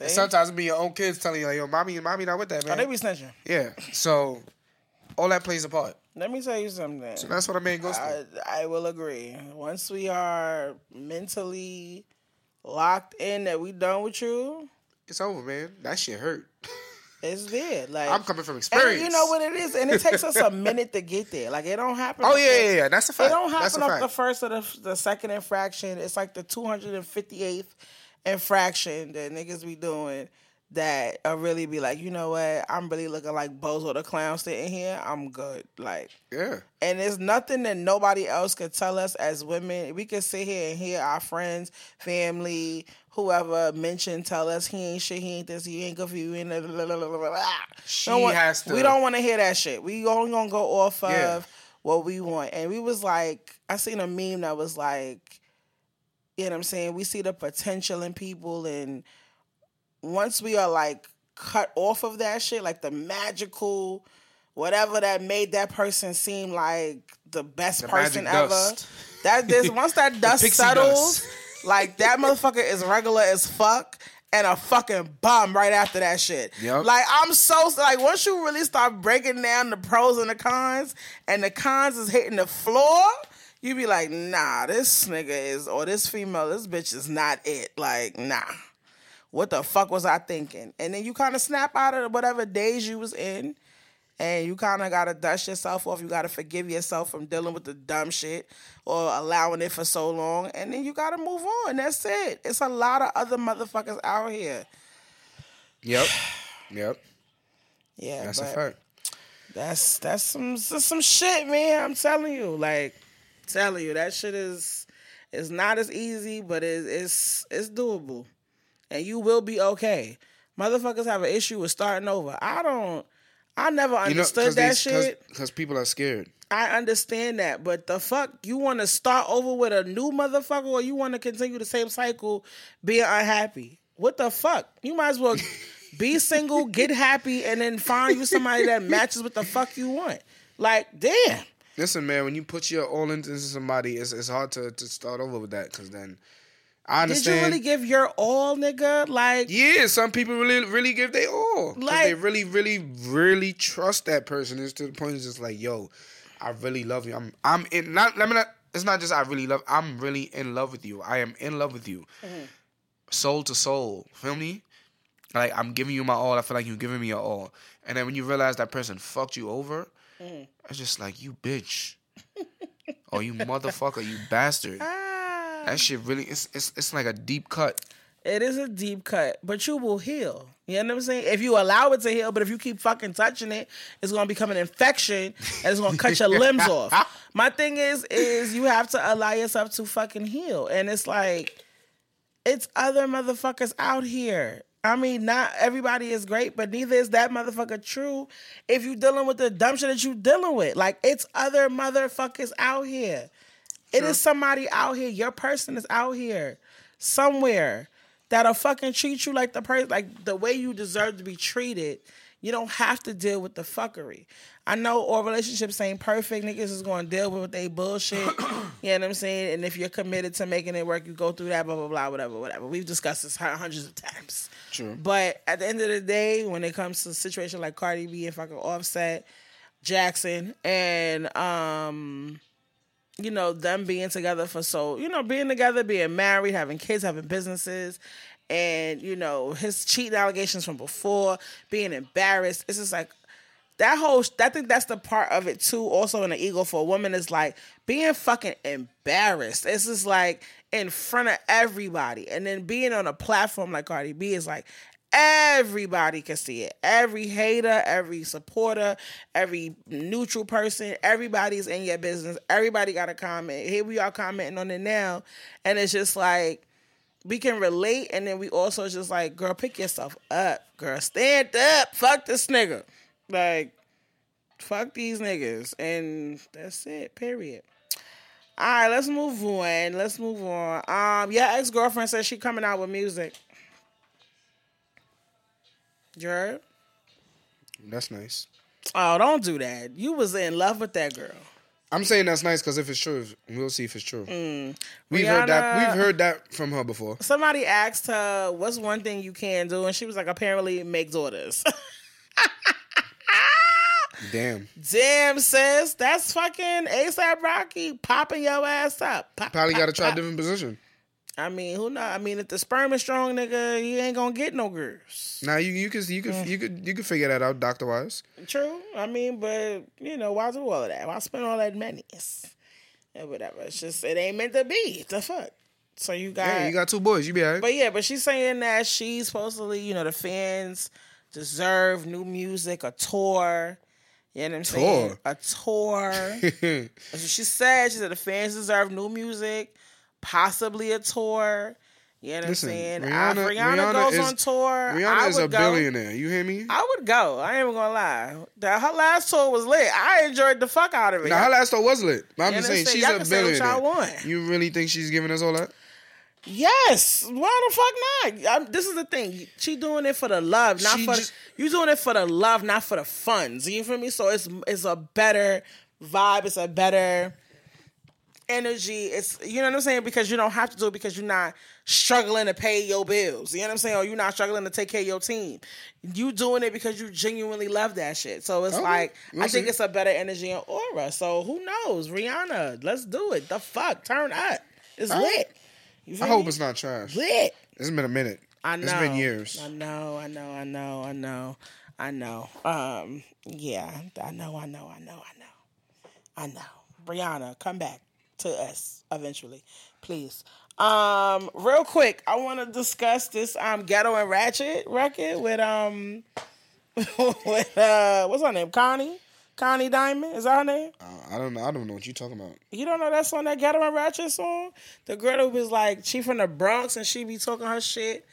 Speaker 3: And sometimes it be your own kids telling you like, "Yo, mommy, mommy not with that,
Speaker 2: Oh,
Speaker 3: man."
Speaker 2: they be snitching.
Speaker 3: yeah. So all that plays a part.
Speaker 2: Let me tell you something.
Speaker 3: So that's what a man goes through.
Speaker 2: I, I will agree. Once we are mentally locked in that we done with you,
Speaker 3: it's over, man. That shit hurt.
Speaker 2: it's there. Like
Speaker 3: I'm coming from
Speaker 2: and
Speaker 3: experience.
Speaker 2: you know what it is, and it takes us a minute to get there. Like it don't happen.
Speaker 3: Oh yeah, yeah, yeah. That's a
Speaker 2: It don't happen off the first or the, the second infraction. It's like the 258th infraction that niggas be doing that uh, really be like, you know what? I'm really looking like Bozo the Clown sitting here. I'm good. Like,
Speaker 3: Yeah.
Speaker 2: and it's nothing that nobody else could tell us as women. We can sit here and hear our friends, family, whoever mentioned tell us he ain't shit, he ain't this, he ain't good for you. And blah, blah, blah, blah.
Speaker 3: She
Speaker 2: Don't want-
Speaker 3: has to-
Speaker 2: We don't want to hear that shit. We only gonna go off of
Speaker 3: Yeah.
Speaker 2: what we want. And we was like, I seen a meme that was like, you know what I'm saying? We see the potential in people, and once we are like cut off of that shit, like the magical whatever that made that person seem like the best
Speaker 3: The
Speaker 2: person ever.
Speaker 3: dust.
Speaker 2: That this once that dust settles,
Speaker 3: dust.
Speaker 2: Like that motherfucker is regular as fuck and a fucking bum right after that shit.
Speaker 3: Yep.
Speaker 2: Like I'm so like once you really start breaking down the pros and the cons, and the cons is hitting the floor, you be like, nah, this nigga is or this female, this bitch is not it. Like, nah. What the fuck was I thinking? And then you kind of snap out of whatever days you was in and you kind of gotta dust yourself off. You gotta forgive yourself from dealing with the dumb shit or allowing it for so long, and then you gotta move on. That's it. It's a lot of other motherfuckers out here.
Speaker 3: Yep. Yep.
Speaker 2: Yeah,
Speaker 3: That's a fact.
Speaker 2: That's that's some that's some shit, man. I'm telling you, like, telling you that shit is is not as easy, but it's it's it's doable, and you will be okay. Motherfuckers have an issue with starting over. I don't. I never
Speaker 3: You know,
Speaker 2: understood that shit.
Speaker 3: because people are scared.
Speaker 2: I understand that, but the fuck, you want to start over with a new motherfucker, or you want to continue the same cycle, being unhappy? What the fuck? You might as well be single, get happy, and then find you somebody that matches what the fuck you want. Like, damn.
Speaker 3: Listen, man, when you put your all into somebody, it's it's hard to, to start over with that because then I
Speaker 2: Did you really give your all, nigga? Like,
Speaker 3: yeah, some people really really give their all. Like, they really really really trust that person. It's to the point it's just like, yo, I really love you. I'm I'm in not let me not. It's not just I really love. I'm really in love with you. I am in love with you,
Speaker 2: Mm-hmm.
Speaker 3: soul to soul. Feel me? Like I'm giving you my all. I feel like you're giving me your all. And then when you realize that person fucked you over,
Speaker 2: Mm.
Speaker 3: it's just like you bitch, or you motherfucker, you bastard. That shit really it's it's it's like a deep cut.
Speaker 2: it is a deep cut, but you will heal. You know what I'm saying? If you allow it to heal, but if you keep fucking touching it, it's gonna become an infection and it's gonna cut your limbs off. My thing is, is you have to allow yourself to fucking heal, and it's like, it's other motherfuckers out here. I mean, not everybody is great, but neither is that motherfucker true. If you're dealing with the dumb shit that you're dealing with, like it's other motherfuckers out here. It is somebody out here. Your person is out here somewhere that'll fucking treat you like the person, like the way you deserve to be treated. You don't have to deal with the fuckery. I know all relationships ain't perfect. Niggas is going to deal with they bullshit. you know what I'm saying? And if you're committed to making it work, you go through that, blah, blah, blah, whatever, whatever. We've discussed this hundreds of times.
Speaker 3: True.
Speaker 2: But at the end of the day, when it comes to a situation like Cardi B and fucking Offset, Jackson, and um, you know, them being together for so, you know, being together, being married, having kids, having businesses, and you know, his cheating allegations from before, being embarrassed. It's just like that whole. I think that's the part of it too. Also, in the ego for a woman is like being fucking embarrassed. It's just like in front of everybody, and then being on a platform like Cardi B is like everybody can see it. Every hater, every supporter, every neutral person, everybody's in your business. Everybody got a comment. Here we are commenting on it now, and it's just like we can relate, and then we also just like, girl, pick yourself up, girl, stand up, fuck this nigga, like, fuck these niggas, and that's it. Period. All right, let's move on. Let's move on. Um, your ex girlfriend says she coming out with music. You heard?
Speaker 3: That's nice.
Speaker 2: Oh, don't do that. You was in love with that girl.
Speaker 3: I'm saying that's nice because if it's true, we'll see if it's true.
Speaker 2: Mm.
Speaker 3: We've heard that. We've heard that from her before.
Speaker 2: Somebody asked her, "What's one thing you can do?" And she was like, "Apparently, make daughters."
Speaker 3: Damn.
Speaker 2: Damn, sis, that's fucking ASAP Rocky popping your ass up. Pop,
Speaker 3: Probably got to try a different position.
Speaker 2: I mean, who know? I mean, if the sperm is strong, nigga, he ain't gonna get no girls.
Speaker 3: Now you you could you could
Speaker 2: Mm.
Speaker 3: you could you could figure that out doctor wise.
Speaker 2: True. I mean, but you know, why do all of that? Why spend all that money? And whatever. It's just it ain't meant to be. The fuck. So you got,
Speaker 3: Yeah, you got two boys. You be alright.
Speaker 2: but yeah, but she's saying that she's supposedly, you know, the fans deserve new music, a tour. You know what I'm saying?
Speaker 3: Tour?
Speaker 2: A tour. She said. She said the fans deserve new music, possibly a tour. You know what
Speaker 3: Listen,
Speaker 2: I'm saying?
Speaker 3: Rihanna-
Speaker 2: Rihanna, Rihanna,
Speaker 3: Rihanna
Speaker 2: goes
Speaker 3: is-
Speaker 2: on tour.
Speaker 3: Rihanna
Speaker 2: I
Speaker 3: is a
Speaker 2: go.
Speaker 3: billionaire. You hear me?
Speaker 2: I would go. I ain't even gonna lie. That her last tour was lit. I enjoyed the fuck out of it.
Speaker 3: Now her last tour was lit. But I'm just saying she's a
Speaker 2: can say what
Speaker 3: billionaire. You really think she's giving us all that?
Speaker 2: Yes, why the fuck not? I'm, this is the thing. She doing it for the love, not
Speaker 3: She
Speaker 2: for
Speaker 3: just-
Speaker 2: you doing it for the love, not for the funds. You feel me? So it's it's a better vibe. It's a better energy. It's you know what I'm saying because you don't have to do it because you're not struggling to pay your bills. You know what I'm saying? Or you're not struggling to take care of your team. You doing it because you genuinely love that shit. So it's
Speaker 3: Okay,
Speaker 2: like
Speaker 3: we'll
Speaker 2: I think it's a better energy and aura. So who knows? Rihanna, let's do it. The fuck, turn up. It's
Speaker 3: right.
Speaker 2: lit. You
Speaker 3: I hope
Speaker 2: me?
Speaker 3: it's not trash.
Speaker 2: lit.
Speaker 3: It's been a minute.
Speaker 2: I know.
Speaker 3: It's been years.
Speaker 2: I know. I know. I know. I know. I know. Um. Yeah. I know. I know. I know. I know. I know. Rihanna, come back to us eventually, please. Um. Real quick, I want to discuss this um ghetto and ratchet record with um with uh what's her name Connie Connie Diamond is that her name?
Speaker 3: Uh, I don't know. I don't know what you're talking about.
Speaker 2: You don't know that song, that Ghetto and Ratchet song? The girl who was like, she from the Bronx and she be talking her shit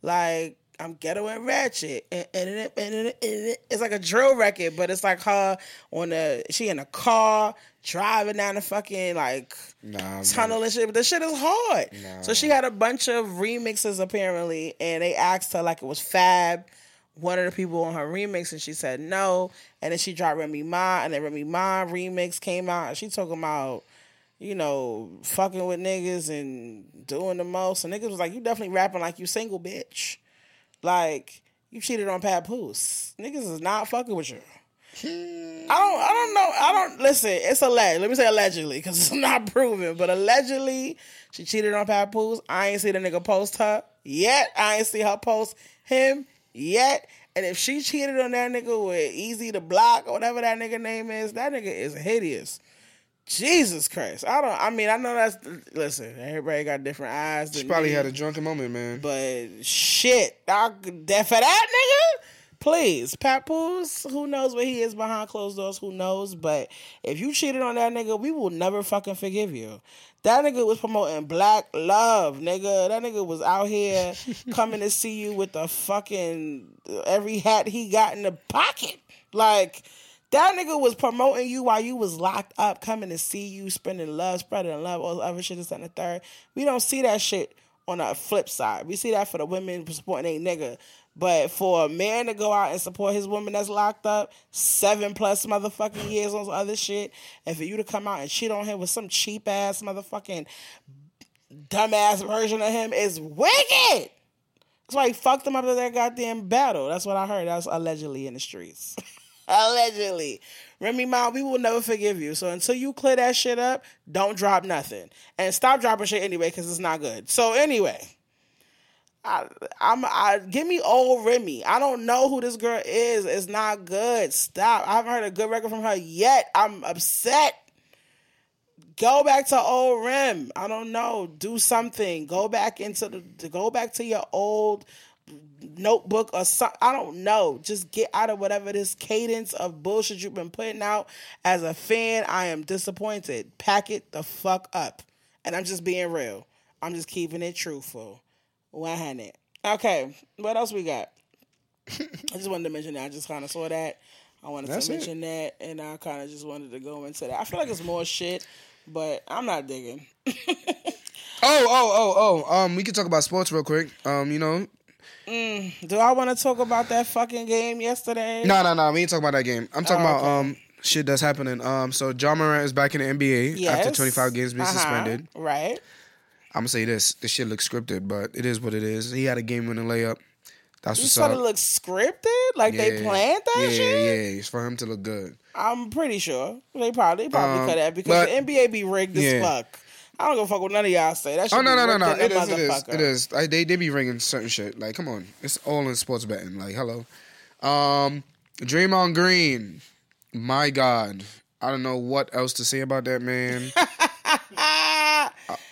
Speaker 2: like, I'm ghetto and ratchet. And, and, and, and, and, and it's like a drill record, but it's like her on the, she in a car driving down the fucking like
Speaker 3: Nah,
Speaker 2: tunnel and shit. But the shit is hard. So she had a bunch of remixes apparently, and they asked her like it was Fab, one of the people on her remix, and she said no. And then she dropped Remy Ma, and then Remy Ma remix came out, and she talking about you know fucking with niggas and doing the most. And niggas was like, you definitely rapping like you single bitch, like you cheated on Papoose. Niggas is not fucking with you. Hmm. I don't. I don't know. I don't listen. It's alleged. Let me say allegedly because it's not proven. But allegedly, she cheated on Papoose. I ain't see the nigga post her yet. I ain't see her post him yet. And if she cheated on that nigga with Eazy the Block or whatever that nigga name is, that nigga is hideous. Jesus Christ. I don't. I mean, I know that's. Listen, everybody got different eyes.
Speaker 3: She probably
Speaker 2: me.
Speaker 3: had a drunken moment, man.
Speaker 2: But shit, I, that for that nigga, please, Papoose. Who knows where he is behind closed doors? Who knows? But if you cheated on that nigga, we will never fucking forgive you. That nigga was promoting black love, nigga. That nigga was out here coming to see you with the fucking every hat he got in the pocket, like. That nigga was promoting you while you was locked up, coming to see you, spending love, spreading love, all the other shit is and the third. We don't see that shit on the flip side. We see that for the women supporting a nigga. But for a man to go out and support his woman that's locked up seven plus motherfucking years on other shit, and for you to come out and cheat on him with some cheap ass motherfucking dumbass version of him is wicked. That's why he fucked him up in that goddamn battle. That's what I heard. That's allegedly in the streets. allegedly. Remy Ma, we will never forgive you. So until you clear that shit up, don't drop nothing. And stop dropping shit anyway, because it's not good. So anyway. I, I'm I give me old Remy. I don't know who this girl is. It's not good. Stop. I haven't heard a good record from her yet. I'm upset. Go back to old Rim. I don't know. Do something. Go back into the go back to your old notebook or something. I don't know. Just get out of whatever this cadence of bullshit you've been putting out. As a fan, I am disappointed. Pack it the fuck up. And I'm just being real. I'm just keeping it truthful. 100. Okay, what else we got? I just wanted to mention that. I just kind of saw that. I wanted
Speaker 3: That's
Speaker 2: to
Speaker 3: it.
Speaker 2: mention that, and I kind of just wanted to go into that. I feel like it's more shit, but I'm not digging.
Speaker 3: Oh, oh, oh, oh. Um, we can talk about sports real quick. Um, you know,
Speaker 2: Do I want to talk about that fucking game yesterday?
Speaker 3: no, no, no. We ain't talking about that game. I'm talking
Speaker 2: Oh,
Speaker 3: about
Speaker 2: okay.
Speaker 3: um shit that's happening. Um, so Ja Morant is back in the NBA
Speaker 2: Yes.
Speaker 3: after 25 games being
Speaker 2: Uh-huh.
Speaker 3: suspended.
Speaker 2: Right.
Speaker 3: I'm gonna say this: this shit looks scripted, but it is what it is. He had a game-winning layup. That's
Speaker 2: You
Speaker 3: what's up.
Speaker 2: it looks scripted? Like they planned that
Speaker 3: yeah,
Speaker 2: shit?
Speaker 3: Yeah, it's for him to look good.
Speaker 2: I'm pretty sure. They probably probably
Speaker 3: Um,
Speaker 2: cut that because
Speaker 3: but-
Speaker 2: the NBA be rigged as
Speaker 3: Yeah.
Speaker 2: fuck. I don't give a fuck what none of y'all say. That shit
Speaker 3: Oh no no no no! It is, it is it is Like, they they be ringing certain shit. Like come on, it's all in sports betting. Like hello, um, Draymond Green. My God, I don't know what else to say about that man.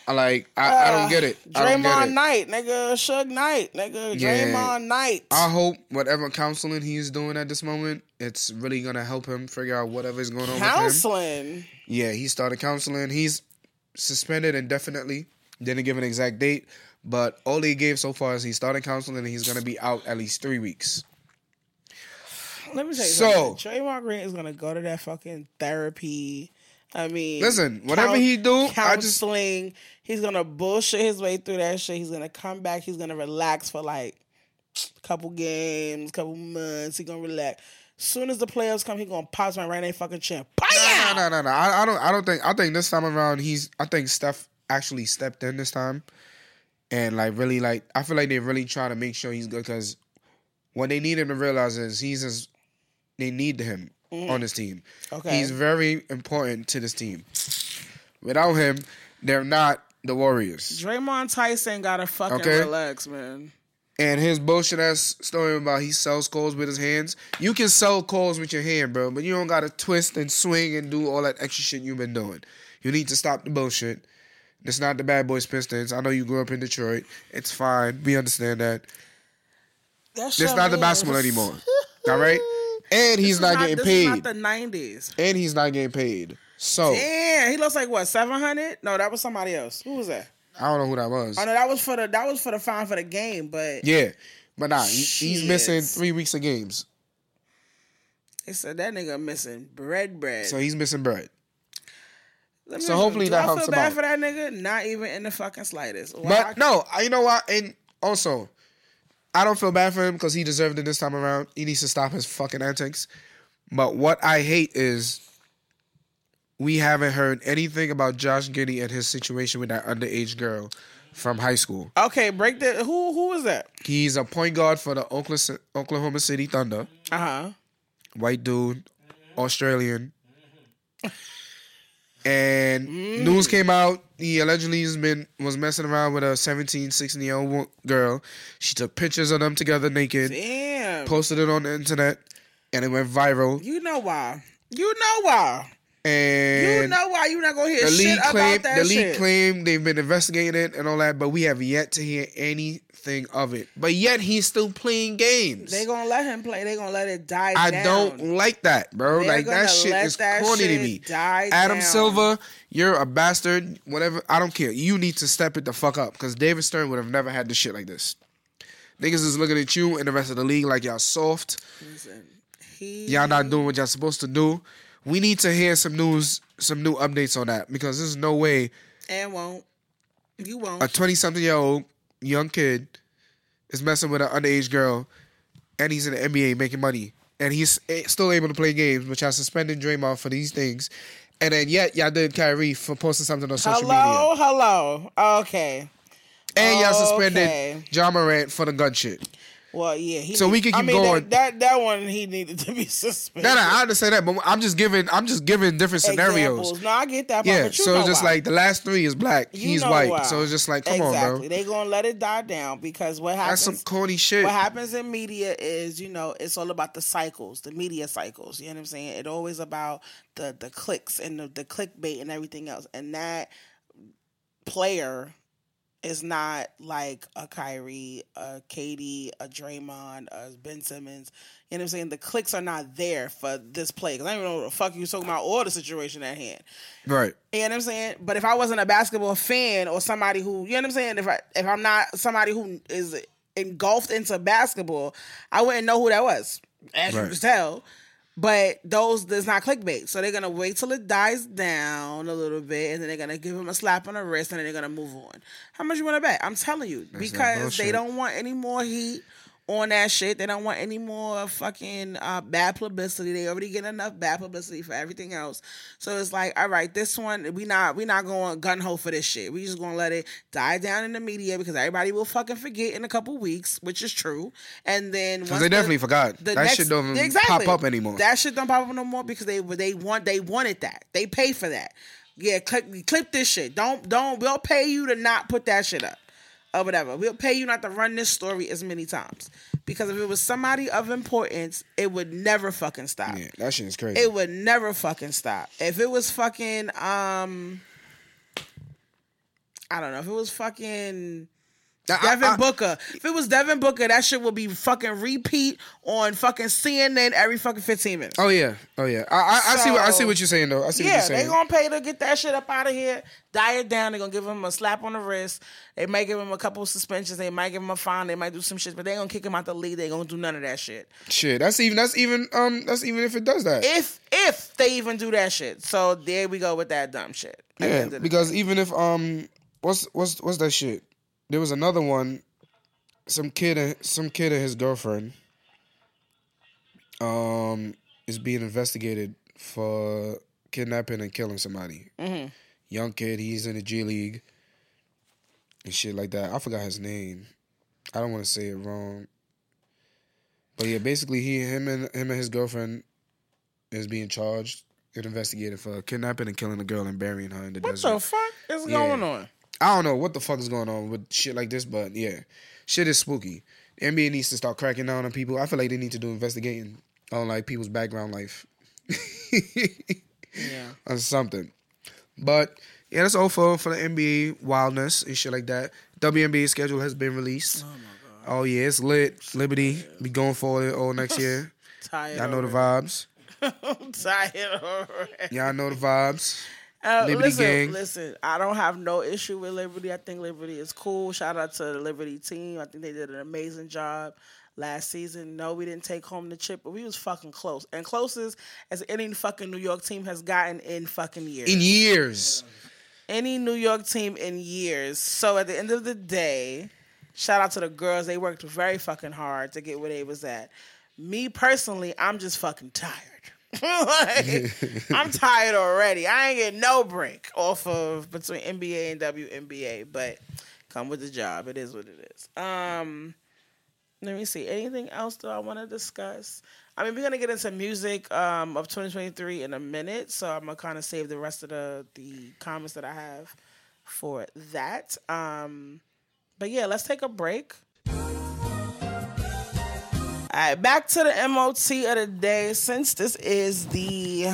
Speaker 3: I like I, I don't get it.
Speaker 2: Draymond. Knight, nigga, Suge Knight, nigga,
Speaker 3: Yeah.
Speaker 2: Draymond Knight.
Speaker 3: I hope whatever counseling he's doing at this moment, it's really gonna help him figure out whatever's going on.
Speaker 2: Counseling.
Speaker 3: Yeah, he started counseling. He's suspended indefinitely. Didn't give an exact date, but all he gave so far is he started counseling and he's gonna be out at least three weeks.
Speaker 2: Let me tell you
Speaker 3: So-
Speaker 2: something. Draymond Green is gonna go to that fucking therapy I mean,
Speaker 3: Listen, whatever he do, I just-
Speaker 2: counseling. He's gonna bullshit his way through that shit. He's gonna come back. He's gonna relax for like a couple games, couple months. He gonna relax. Soon as the playoffs come, he gonna pop my right in fucking chin.
Speaker 3: No,
Speaker 2: Bam!
Speaker 3: no, no, no. I, I don't. I don't think. I think this time around, he's. I think Steph actually stepped in this time, and like really, like I feel like they really try to make sure he's good because what they need him to realize is he's as they need him mm-hmm. on this team.
Speaker 2: Okay.
Speaker 3: He's very important to this team. Without him, they're not the Warriors.
Speaker 2: Draymond Tyson gotta fucking
Speaker 3: Okay.
Speaker 2: relax, man.
Speaker 3: And his bullshit ass story about he sells calls with his hands. You can sell calls with your hand, bro, but you don't gotta twist and swing and do all that extra shit you've been doing. You need to stop the bullshit. It's not the bad boys Pistons. I know you grew up in Detroit. It's fine. We understand that.
Speaker 2: That's
Speaker 3: It's not the basketball anymore. All right? And he's not, getting
Speaker 2: this
Speaker 3: paid.
Speaker 2: Is not the nineties.
Speaker 3: and he's not getting paid. So
Speaker 2: Damn, he looks like what seven hundred? No, that was somebody else. Who was that?
Speaker 3: I don't know who that was.
Speaker 2: Oh no, that was for the that was for the fine for the game. But
Speaker 3: Yeah. But nah, he, he's missing three weeks of games.
Speaker 2: they said that nigga missing bread, bread.
Speaker 3: So he's missing bread.
Speaker 2: Me
Speaker 3: so hopefully that
Speaker 2: I
Speaker 3: helps
Speaker 2: feel bad for that nigga? Not even in the fucking slightest. Why
Speaker 3: But
Speaker 2: I-
Speaker 3: no, I- you know what? And also, I don't feel bad for him because he deserved it this time around. He needs to stop his fucking antics. But what I hate is we haven't heard anything about Josh Giddey and his situation with that underage girl from high school.
Speaker 2: Okay, break the who who is that?
Speaker 3: He's a point guard for the Oklahoma Oklahoma City Thunder.
Speaker 2: Uh huh.
Speaker 3: White dude, Australian. And news came out. He allegedly has been was messing around with a 17, 16 year old girl. She took pictures of them together naked,
Speaker 2: Damn.
Speaker 3: posted it on the internet, and it went viral.
Speaker 2: You know why? You know why? You know why you're not gonna hear
Speaker 3: the
Speaker 2: shit
Speaker 3: league
Speaker 2: about
Speaker 3: claim
Speaker 2: that
Speaker 3: the league
Speaker 2: shit?
Speaker 3: claim they've been investigating it and all that, but we have yet to hear anything of it. But yet he's still playing games.
Speaker 2: They gonna let him play. They gonna let it die
Speaker 3: I
Speaker 2: down.
Speaker 3: don't like that, bro.
Speaker 2: They're
Speaker 3: like that shit is
Speaker 2: that
Speaker 3: corny to me.
Speaker 2: die
Speaker 3: Adam
Speaker 2: down.
Speaker 3: Silver, you're a bastard. Whatever, I don't care. You need to step it the fuck up because David Stern would have never had this shit like this. Niggas is looking at you and the rest of the league like y'all soft.
Speaker 2: Listen, he,
Speaker 3: Y'all not doing what y'all supposed to do. We need to hear some news, some new updates on that because there's no way
Speaker 2: and won't. You won't.
Speaker 3: a 20 something year old young kid is messing with an underage girl and he's in the NBA making money and he's eh, still able to play games, which I suspended Draymond for these things. And then yet y'all did Kyrie for posting something on social
Speaker 2: hello,
Speaker 3: media.
Speaker 2: Hello, hello. Okay.
Speaker 3: And y'all
Speaker 2: Okay.
Speaker 3: suspended Ja Morant for the gun shit.
Speaker 2: Well, yeah. He
Speaker 3: So we can
Speaker 2: I
Speaker 3: keep
Speaker 2: mean,
Speaker 3: going.
Speaker 2: That, that that one he needed to be suspended.
Speaker 3: No, no, I understand that, but I'm just giving I'm just giving different scenarios.
Speaker 2: Examples. No, I get that.
Speaker 3: Yeah, so it's just
Speaker 2: why.
Speaker 3: like the last three is black,
Speaker 2: You
Speaker 3: he's white.
Speaker 2: why.
Speaker 3: So it's just like, come
Speaker 2: exactly.
Speaker 3: on, bro.
Speaker 2: They gonna let it die down because what happens?
Speaker 3: That's some corny shit.
Speaker 2: what happens in media is, you know, it's all about the cycles, the media cycles. You know what I'm saying? It's always about the the clicks and the, the clickbait and everything else. And that player is not like a Kyrie, a KD, a Draymond, a Ben Simmons. You know what I'm saying? The clicks are not there for this play. Cause I don't even know what the fuck you talking about or the situation at hand.
Speaker 3: Right.
Speaker 2: You know what I'm saying? But if I wasn't a basketball fan or somebody who, you know what I'm saying? If I if I'm not somebody who is engulfed into basketball, I wouldn't know who that was, as you can tell. But those there's not clickbait, so they're gonna wait till it dies down a little bit, and then they're gonna give him a slap on the wrist, and then they're gonna move on. How much you want to bet? I'm telling you,
Speaker 3: that
Speaker 2: because they don't want any more heat on that shit. They don't want any more fucking uh, bad publicity. They already get enough bad publicity for everything else. So it's like, all right, this one we not we not going gun ho for this shit. We just gonna let it die down in the media because everybody will fucking forget in a couple weeks, which is true. And then
Speaker 3: Because they
Speaker 2: the-
Speaker 3: definitely forgot.
Speaker 2: the
Speaker 3: that
Speaker 2: next-
Speaker 3: shit don't
Speaker 2: Exactly.
Speaker 3: pop up anymore.
Speaker 2: That shit don't pop up no more because they they want they wanted that. They pay for that. Yeah, clip, clip this shit. Don't don't. We'll pay you to not put that shit up or whatever. We'll pay you not to run this story as many times because if it was somebody of importance, it would never fucking stop.
Speaker 3: yeah, that shit is crazy.
Speaker 2: It would never fucking stop. If it was fucking um I don't know, if it was fucking Devin
Speaker 3: I-
Speaker 2: Booker. If it was Devin Booker, that shit would be fucking repeat on fucking CNN every fucking 15 minutes.
Speaker 3: Oh yeah, oh yeah. I I, I see what I see what you're saying though. I see what you're saying.
Speaker 2: they gonna pay to get that shit up out of here, die it down. They gonna give him a slap on the wrist. They might give him a couple suspensions. They might give him a fine. They might do some shit, but they gonna kick him out the league. They gonna do none of that shit.
Speaker 3: Shit, that's even that's even um that's even if it does that.
Speaker 2: If if they even do that shit. So there we go with that dumb shit.
Speaker 3: Yeah, because even if um what's what's what's that shit? There was another one. Some kid, and- some kid and his girlfriend, um, is being investigated for kidnapping and killing somebody.
Speaker 2: Mm-hmm.
Speaker 3: Young kid, he's in the G League and shit like that. I forgot his name. I don't want to say it wrong. But yeah, basically, he, him, and him and his girlfriend is being charged and investigated for kidnapping and killing a girl and burying her in the
Speaker 2: What
Speaker 3: desert.
Speaker 2: the fuck is
Speaker 3: Yeah.
Speaker 2: going on?
Speaker 3: I don't know what the fuck is going on with shit like this, but yeah, shit is spooky. The NBA needs to start cracking down on people. I feel like they need to do investigating on like people's background life.
Speaker 2: Yeah.
Speaker 3: or something. But yeah, that's all for for the NBA wildness and shit like that. WNBA schedule has been released. Oh my god. Oh yeah, it's lit. Liberty be going for it all next year.
Speaker 2: Tired.
Speaker 3: Y'all know the vibes.
Speaker 2: I'm tired already.
Speaker 3: Y'all know the vibes.
Speaker 2: Uh,
Speaker 3: Liberty
Speaker 2: listen,
Speaker 3: gang.
Speaker 2: listen. I don't have no issue with Liberty. I think Liberty is cool. Shout out to the Liberty team. I think they did an amazing job last season. No, we didn't take home the chip, but we was fucking close, and closest as any fucking New York team has gotten in fucking years.
Speaker 3: In years.
Speaker 2: any New York team in years. So at the end of the day, shout out to the girls. They worked very fucking hard to get where they was at. Me personally, I'm just fucking tired. like, I'm tired already. I ain't getting no break off of between NBA and WNBA, but come with the job. It is what it is. Um, let me see. Anything else that I want to discuss? I mean, we're gonna get into music um, of 2023 in a minute, so I'm gonna kind of save the rest of the the comments that I have for that. Um, but yeah, let's take a break. All right, back to the MOT of the day. Since this is the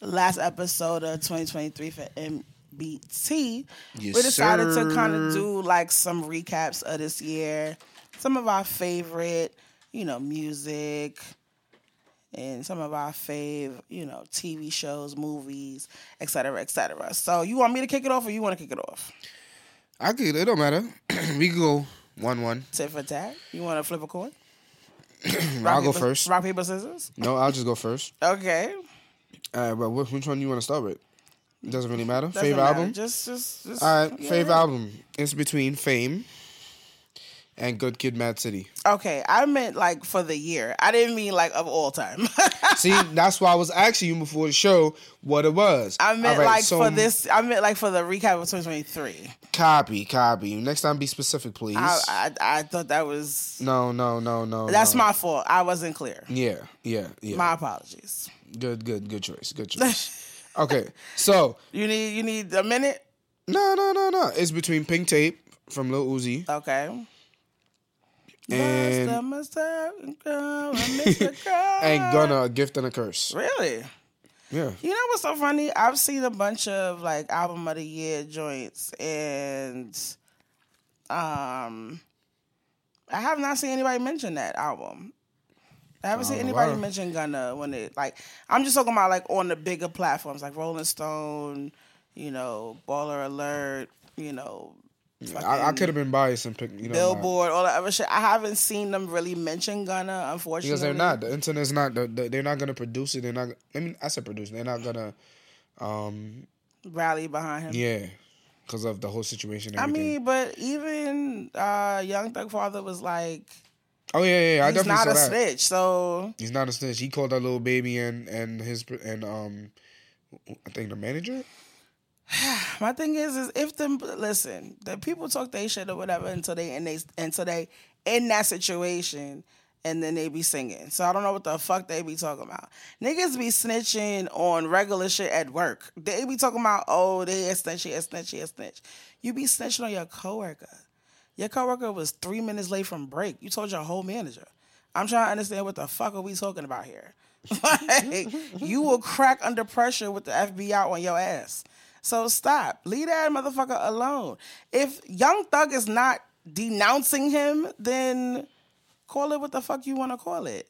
Speaker 2: last episode of 2023 for NBT,
Speaker 3: Yes,
Speaker 2: we decided to kind of do like some recaps of this year, some of our favorite, you know, music, and some of our fave, you know, TV shows, movies, et cetera, et cetera. So, you want me to kick it off, or you want to kick it off?
Speaker 3: I could. It don't matter. we go one one.
Speaker 2: Tit for tat. You want to flip a coin?
Speaker 3: I'll go first.
Speaker 2: Rock paper scissors.
Speaker 3: No, I'll just go first.
Speaker 2: Okay.
Speaker 3: All right, but which one you want to start with? It doesn't really matter.
Speaker 2: Doesn't
Speaker 3: favorite
Speaker 2: matter.
Speaker 3: album.
Speaker 2: Just, just, just.
Speaker 3: All right,
Speaker 2: yeah.
Speaker 3: favorite album. It's between Fame and Good Kid, Mad City.
Speaker 2: Okay, I meant like for the year. I didn't mean like of all time.
Speaker 3: See, that's why I was asking you before the show what it was.
Speaker 2: I meant
Speaker 3: right,
Speaker 2: like
Speaker 3: so
Speaker 2: for this. I meant like for the recap of 2023.
Speaker 3: Copy, copy. Next time, be specific, please.
Speaker 2: I, I, I thought that was.
Speaker 3: no, no, no, no.
Speaker 2: That's
Speaker 3: no.
Speaker 2: my fault. I wasn't clear.
Speaker 3: Yeah, yeah, yeah.
Speaker 2: My apologies.
Speaker 3: good, good, good choice. Good choice. okay, so
Speaker 2: You need you need a minute.
Speaker 3: no, no, no, no. It's between Pink Tape from Lil Uzi
Speaker 2: Okay.
Speaker 3: And
Speaker 2: master, girl, Mr. Girl.
Speaker 3: and Gunna, A Gift and a Curse.
Speaker 2: Really?
Speaker 3: Yeah.
Speaker 2: You know what's so funny? I've seen a bunch of like album of the year joints, and um, I have not seen anybody mention that album. I haven't seen
Speaker 3: Oh,
Speaker 2: anybody mention Gunna when it like. I'm just talking about like on the bigger platforms like Rolling Stone, you know, Baller Alert, you know,
Speaker 3: I, I could have been biased and picked, you know,
Speaker 2: Billboard, all that other shit. I haven't seen them really mention Gunna, unfortunately.
Speaker 3: because they're not. The internet's not. The, the, they're not gonna produce it. They're not. I mean, I said produce. They're not gonna. Um.
Speaker 2: rally behind him.
Speaker 3: Yeah. Because of the whole situation. And
Speaker 2: I mean, but even uh, Young Thug Father was like,
Speaker 3: oh yeah, yeah. yeah. I
Speaker 2: he's
Speaker 3: definitely
Speaker 2: not a
Speaker 3: that.
Speaker 2: snitch. So
Speaker 3: He's not a snitch. He called that little baby and and his and um, I think the manager.
Speaker 2: my thing is, is if them listen, the people talk they shit or whatever until they and they until they in that situation. And then they be singing. So I don't know what the fuck they be talking about. Niggas be snitching on regular shit at work. They be talking about, oh, they a snitch, a snitch, a snitch. You be snitching on your coworker. Your coworker was three minutes late from break. You told your whole manager. I'm trying to understand what the fuck are we talking about here. like, you will crack under pressure with the FBI on your ass. So stop. Leave that motherfucker alone. If Young Thug is not denouncing him, then call it what the fuck you want to call it.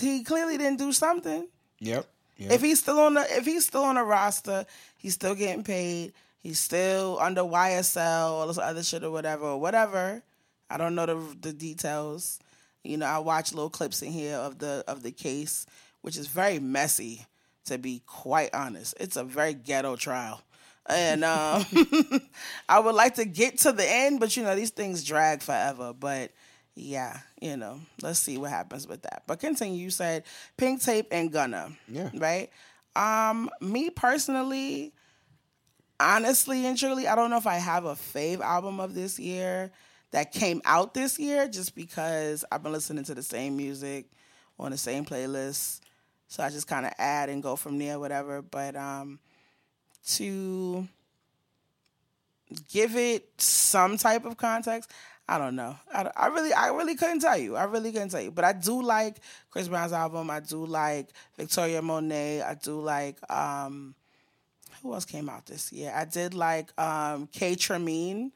Speaker 2: He clearly didn't do something.
Speaker 3: Yep. yep.
Speaker 2: If he's still on the if he's still on the roster, he's still getting paid. He's still under YSL or this other shit or whatever or whatever. I don't know the the details. You know, I watch little clips in here of the of the case, which is very messy. To be quite honest, it's a very ghetto trial, and um, I would like to get to the end, but you know these things drag forever. But yeah, you know, let's see what happens with that. But continue. You said Pink Tape and Gunna.
Speaker 3: Yeah.
Speaker 2: Right. Um, me personally, honestly and truly, I don't know if I have a fave album of this year that came out this year, just because I've been listening to the same music on the same playlist. So I just kind of add and go from there, whatever. But um, to give it some type of context, I don't know. I, I really, I really couldn't tell you. I really couldn't tell you. But I do like Chris Brown's album. I do like Victoria Monet. I do like um, who else came out this year? I did like um, Kaytraminé,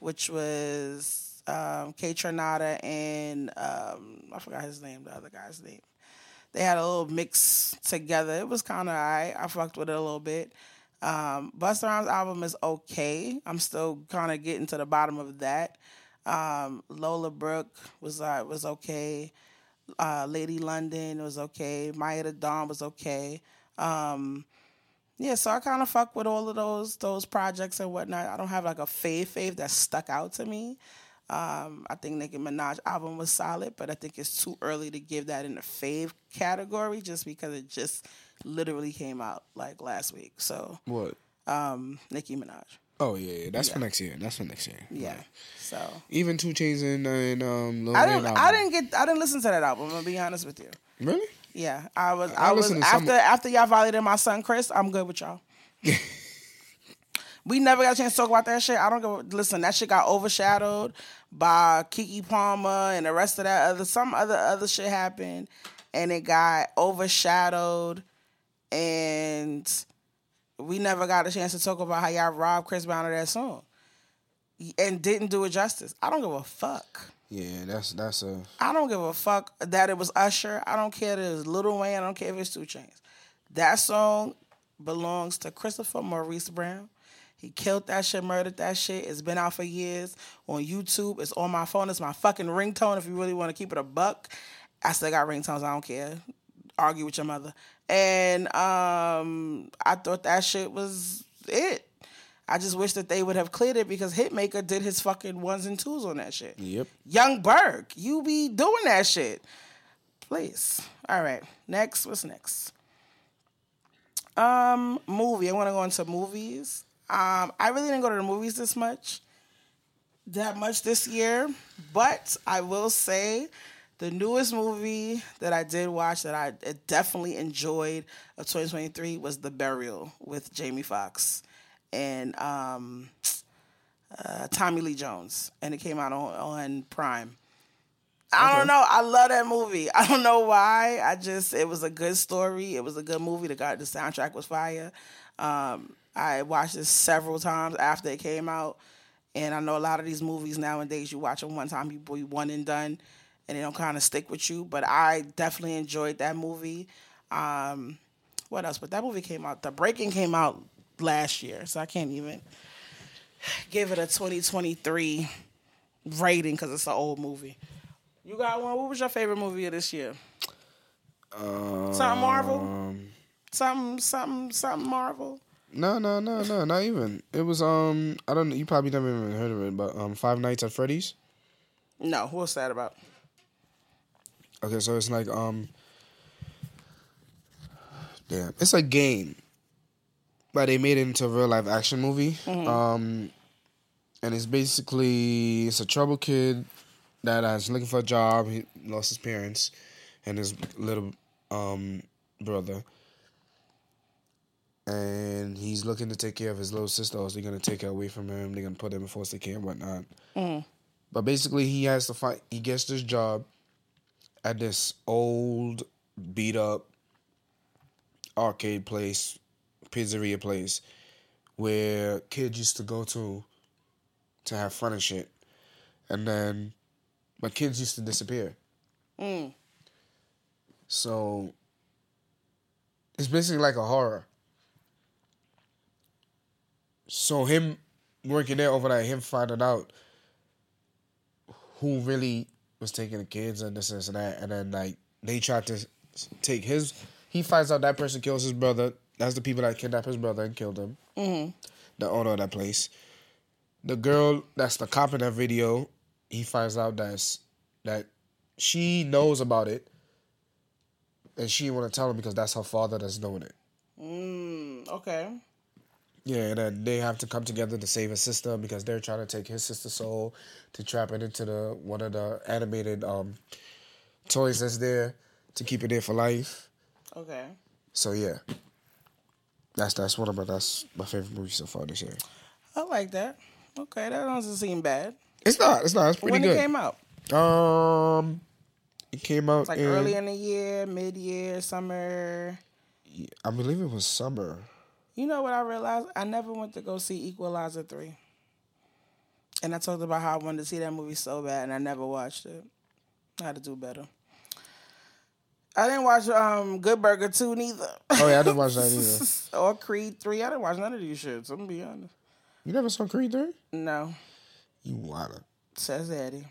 Speaker 2: which was um, Kaytranada and um, I forgot his name, the other guy's name. They had a little mix together. It was kind of I. I fucked with it a little bit. Um, Busta Rhymes album is okay. I'm still kind of getting to the bottom of that. Um, Lola Brooke was uh, was okay. Uh, Lady London was okay. Maya the Dawn was okay. Um, yeah, so I kind of fuck with all of those those projects and whatnot. I don't have like a fave fave that stuck out to me. Um, I think Nicki Minaj album was solid, but I think it's too early to give that in the fave category just because it just literally came out like last week. So
Speaker 3: what?
Speaker 2: um, Nicki Minaj.
Speaker 3: Oh yeah, yeah. that's for next year. That's for next year.
Speaker 2: Yeah.
Speaker 3: Right.
Speaker 2: So
Speaker 3: Even 2 Chainz and and um. Lil
Speaker 2: I didn't
Speaker 3: album.
Speaker 2: I didn't get I didn't listen to that album, I'm gonna be honest with you.
Speaker 3: really.
Speaker 2: Yeah. I was
Speaker 3: I
Speaker 2: I, was
Speaker 3: to some-
Speaker 2: after after y'all violated my son Chris, I'm good with y'all. we never got a chance to talk about that shit. I don't go listen, that shit got overshadowed by Keke Palmer and the rest of that other some other other shit happened and it got overshadowed and we never got a chance to talk about how y'all robbed Chris Brown of that song. And didn't do it justice. I don't give a fuck.
Speaker 3: Yeah, that's that's a.
Speaker 2: I don't give a fuck that it was Usher. I don't care that it was Lil Wayne. I don't care if it's 2 Chainz. That song belongs to Christopher Maurice Brown. He killed that shit, murdered that shit. It's been out for years on YouTube. It's on my phone. It's my fucking ringtone. If you really want to keep it a buck, I still got ringtones. I don't care. Argue with your mother. And um, I thought that shit was it. I just wish that they would have cleared it because Hitmaka did his fucking ones and twos on that shit.
Speaker 3: Yep.
Speaker 2: Young Berg, you be doing that shit. Please. All right. Next. What's next? Um, movie. I want to go into movies. Um, I really didn't go to the movies this much, that much this year, but I will say the newest movie that I did watch that I definitely enjoyed of 2023 was The Burial with Jamie Foxx and um, uh, Tommy Lee Jones, and it came out on, on Prime. I don't know. I love that movie. I don't know why. I just it was a good story. It was a good movie. The the soundtrack was fire. Um, I watched it several times after it came out, and I know a lot of these movies nowadays you watch them one time, you be one and done, and they don't kind of stick with you. But I definitely enjoyed that movie. Um, what else? But that movie came out. The Breaking came out last year, so I can't even give it a 2023 rating because it's an old movie. You got one? What was your favorite movie of this year?
Speaker 3: Um,
Speaker 2: Something Marvel? Something, something, something Marvel?
Speaker 3: No, no, no, no, not even. It was um. I don't know. You probably never even heard of it, but um, Five Nights at Freddy's.
Speaker 2: No, what's that about?
Speaker 3: Okay, so it's like um. Damn, it's a game, but they made it into a real life action movie. Um, and it's basically it's a trouble kid that is looking for a job. He lost his parents and his little um brother, and he's looking to take care of his little sister. Or they're gonna take her away from him. They're gonna put him in foster care and whatnot. But basically, he has to fight. He gets this job at this old, beat up arcade place, pizzeria place, where kids used to go to to have fun and shit. and then my kids used to disappear.
Speaker 2: Mm.
Speaker 3: So it's basically like a horror. So him working there overnight, him finding out who really was taking the kids and this, this and that, and then like they tried to take his. He finds out that person kills his brother. That's the people that kidnapped his brother and killed him.
Speaker 2: Mm-hmm.
Speaker 3: The owner of that place. The girl that's the cop in that video. He finds out that's that she knows about it, and she want to tell him because that's her father that's doing it.
Speaker 2: Mm, okay.
Speaker 3: Yeah, and they have to come together to save his sister because they're trying to take his sister's soul to trap it into the one of the animated um toys that's there to keep it there for life.
Speaker 2: Okay.
Speaker 3: So yeah, that's that's one of my that's my favorite movie so far this year.
Speaker 2: I like that. Okay, that doesn't seem bad.
Speaker 3: It's not. It's not. It's pretty
Speaker 2: when
Speaker 3: good.
Speaker 2: it came out,
Speaker 3: Um, it came out
Speaker 2: it's like
Speaker 3: in,
Speaker 2: early in the year, mid year, summer.
Speaker 3: I believe it was summer.
Speaker 2: You know what I realized? I never went to go see Equalizer 3. And I talked about how I wanted to see that movie so bad and I never watched it. I had to do better. I didn't watch um Good Burger 2 neither.
Speaker 3: Oh yeah, I didn't watch that either.
Speaker 2: or Creed 3. I didn't watch none of these shits. I'm gonna be honest.
Speaker 3: You never saw Creed three?
Speaker 2: No.
Speaker 3: You wanna?
Speaker 2: Says Eddie.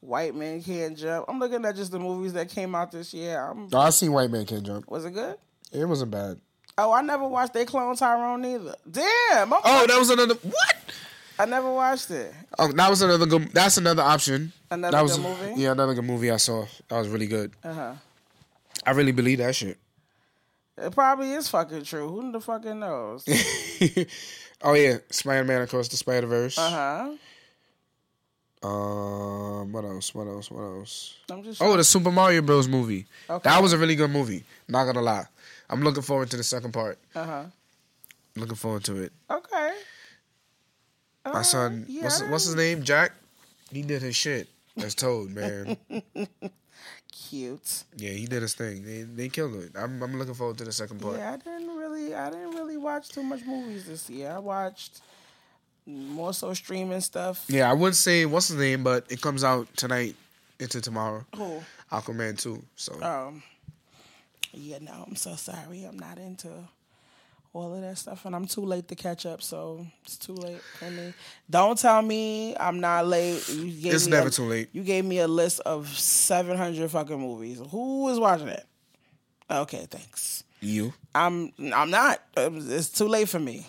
Speaker 2: White Man Can't Jump. I'm looking at just the movies that came out this year. I'm,
Speaker 3: No, I seen White Man Can't Jump.
Speaker 2: was it good?
Speaker 3: It wasn't bad.
Speaker 2: Oh, I never watched They Clone Tyrone either. Damn. I'm-
Speaker 3: Oh, that was another what?
Speaker 2: I never watched it.
Speaker 3: Oh, that was another good. That's another option.
Speaker 2: Another
Speaker 3: that was
Speaker 2: good movie?
Speaker 3: Yeah, another good movie I saw. That was really good.
Speaker 2: Uh huh.
Speaker 3: I really believe that shit.
Speaker 2: It probably is fucking true. Who the fucking knows?
Speaker 3: oh yeah, Spider Man across the Spider Verse.
Speaker 2: Uh huh.
Speaker 3: Um, what else? What else? What else?
Speaker 2: I'm just.
Speaker 3: Oh, the Super Mario Bros. movie.
Speaker 2: Okay.
Speaker 3: That was a really good movie. Not gonna lie, I'm looking forward to the second part.
Speaker 2: Uh huh.
Speaker 3: Looking forward to it.
Speaker 2: Okay.
Speaker 3: My son,
Speaker 2: yeah,
Speaker 3: what's what's his name? Jack. He did his shit. That's Toad, man.
Speaker 2: Cute.
Speaker 3: yeah, he did his thing. They they killed it. I'm I'm looking forward to the second part.
Speaker 2: Yeah, I didn't really. I didn't really watch too much movies this year. I watched more so streaming stuff.
Speaker 3: Yeah, I wouldn't say what's his name, but it comes out tonight into tomorrow.
Speaker 2: Who?
Speaker 3: Aquaman 2. So
Speaker 2: Um. Yeah, no, I'm so sorry. I'm not into all of that stuff, and I'm too late to catch up. So it's too late for me. Don't tell me I'm not late. You gave
Speaker 3: It's
Speaker 2: me
Speaker 3: never
Speaker 2: a-
Speaker 3: too late.
Speaker 2: You gave me a list of 700 fucking movies. Who is watching it? Okay, thanks.
Speaker 3: you.
Speaker 2: I'm I'm not. Um, it's too late for me.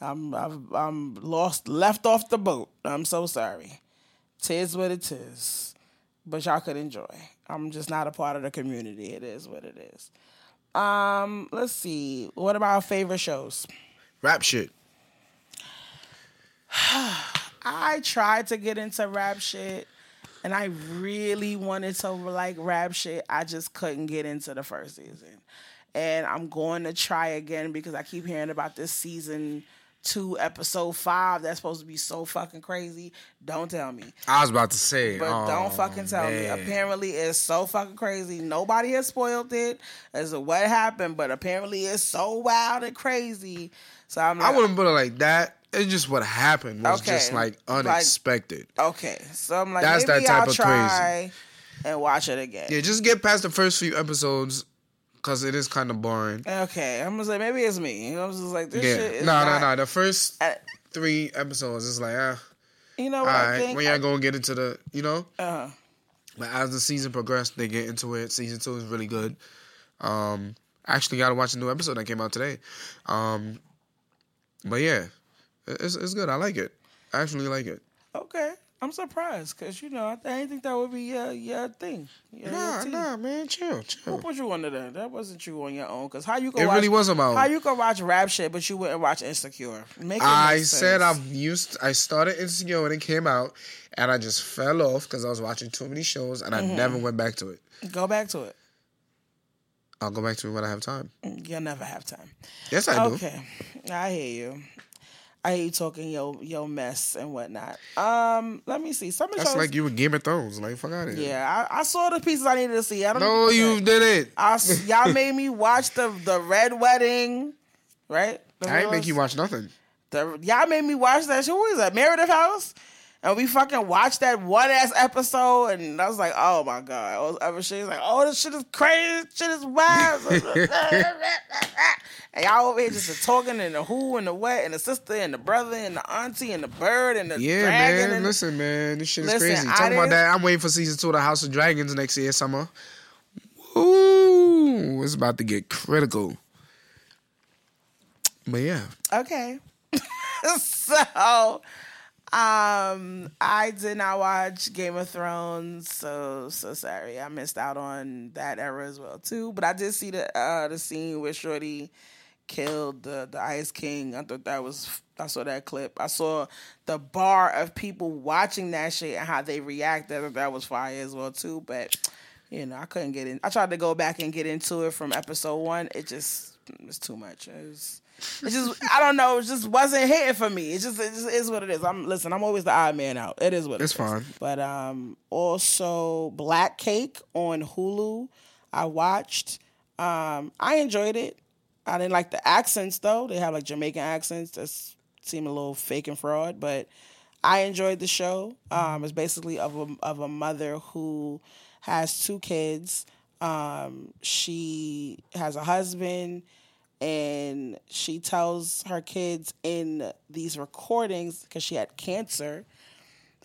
Speaker 2: I'm I've, I'm lost, left off the boat. I'm so sorry. Tis what it is, but y'all could enjoy. I'm just not a part of the community. It is what it is. Um, let's see. What about our favorite shows?
Speaker 3: Rap shit.
Speaker 2: I tried to get into rap shit, and I really wanted to like rap shit. I just couldn't get into the first season, and I'm going to try again because I keep hearing about this season two, episode five. That's supposed to be so fucking crazy. Don't tell me,
Speaker 3: I was about to say.
Speaker 2: but
Speaker 3: oh,
Speaker 2: don't fucking tell me. Apparently, it's so fucking crazy. Nobody has spoiled it as to what happened, but apparently, it's so wild and crazy. So I'm like,
Speaker 3: I wouldn't put it like that. It's just what happened was
Speaker 2: Okay,
Speaker 3: just like
Speaker 2: like-
Speaker 3: unexpected.
Speaker 2: Okay, so I'm like,
Speaker 3: That's
Speaker 2: maybe
Speaker 3: that type
Speaker 2: I'll
Speaker 3: of
Speaker 2: try and watch it again.
Speaker 3: yeah, just get past the first few episodes because it is kind of boring.
Speaker 2: Okay, I'm gonna say maybe it's me. I was just like, this shit
Speaker 3: Yeah,
Speaker 2: is
Speaker 3: no,
Speaker 2: not,
Speaker 3: no, no. The first
Speaker 2: I-
Speaker 3: three episodes is like, ah,
Speaker 2: You know what I think?
Speaker 3: When y'all gonna get into the, you know?
Speaker 2: uh,
Speaker 3: But as the season progressed, they get into it. Season two is really good. Um, I actually got to watch a new episode that came out today. Um, but yeah, it's it's good. I like it. I actually like it.
Speaker 2: okay, I'm surprised because you know I, I didn't think that would be your your thing. Your,
Speaker 3: Nah,
Speaker 2: your
Speaker 3: nah, man, chill, chill.
Speaker 2: Who put you under that? That wasn't you on your own. Cause how you can
Speaker 3: It
Speaker 2: watch,
Speaker 3: really wasn't my own.
Speaker 2: How you can watch rap shit, but you wouldn't watch Insecure? Make it
Speaker 3: I said. I've used. I started Insecure when it came out, and I just fell off because I was watching too many shows, and I
Speaker 2: Mm-hmm.
Speaker 3: never went back to it.
Speaker 2: go back to it.
Speaker 3: I'll go back to it when I have time.
Speaker 2: You'll never have time.
Speaker 3: Yes, I do.
Speaker 2: Okay, I hear you. I you talking your your mess and whatnot. Um, let me see. Some of the
Speaker 3: That's
Speaker 2: shows.
Speaker 3: like you with Game of Thrones. Like fuck out of here.
Speaker 2: yeah, I, I saw the pieces I needed to see. I don't.
Speaker 3: No, you did it.
Speaker 2: I y'all made me watch the the Red Wedding, right? The
Speaker 3: I ain't make you watch nothing.
Speaker 2: The, y'all made me watch that show. Who is that? Meredith House. And we fucking watched that one ass episode, and I was like, "Oh my god!" I was, she's like, "Oh, this shit is crazy. This shit is wild." and y'all over here just talking and the who and the what and the sister and the brother and the auntie and the bird and the
Speaker 3: Yeah,
Speaker 2: dragon.
Speaker 3: man.
Speaker 2: and
Speaker 3: Listen, man, this shit is
Speaker 2: Listen,
Speaker 3: crazy. Talking about that, I'm waiting for season two of the House of Dragons next year summer. Ooh, it's about to get critical. But yeah,
Speaker 2: Okay. so um I did not watch Game of Thrones, so so sorry. I missed out on that era as well too. But I did see the uh the scene where Shorty killed the the Ice King. I thought that was I saw that clip. I saw the bar of people watching that shit and how they reacted. That was fire as well too. But you know, I couldn't get in. I tried to go back and get into it from episode one. It just was too much. It was, it just I don't know. It just wasn't hitting for me. It just it just is what it is. I'm listen. I'm always the odd man out. It is what it
Speaker 3: It's
Speaker 2: is.
Speaker 3: fine.
Speaker 2: But um, also Black Cake on Hulu. I watched. Um, I enjoyed it. I didn't like the accents though. They have like Jamaican accents that seem a little fake and fraud, but I enjoyed the show. Um, it's basically of a of a mother who has two kids. Um, she has a husband, and she tells her kids in these recordings because she had cancer.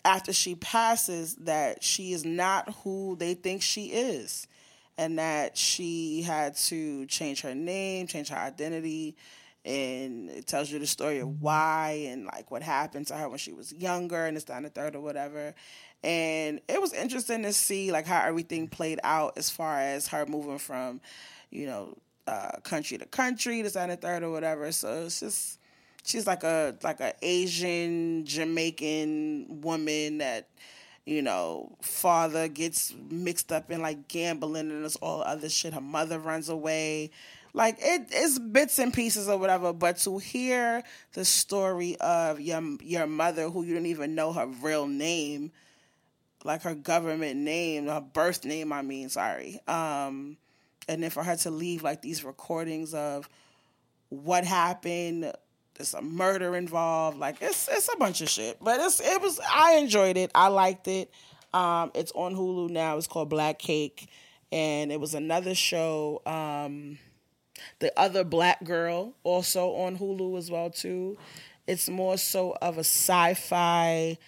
Speaker 2: After she passes, that she is not who they think she is, and that she had to change her name, change her identity, and it tells you the story of why and like what happened to her when she was younger and it's down the third or whatever. And it was interesting to see like how everything played out as far as her moving from, you know, uh, country to country, this and the third or whatever. So it's just she's like a like a Asian Jamaican woman that you know father gets mixed up in like gambling and this all other shit. Her mother runs away. Like it is bits and pieces or whatever, but to hear the story of your your mother who you didn't even know her real name, like her government name, her birth name, I mean, sorry. Um, and then for her to leave like these recordings of what happened, there's a murder involved, like it's it's a bunch of shit. But it's it was I enjoyed it. I liked it. Um, it's on Hulu now. It's called Black Cake, and it was another show. Um, the other black girl also on Hulu as well too. It's more so of a sci-fi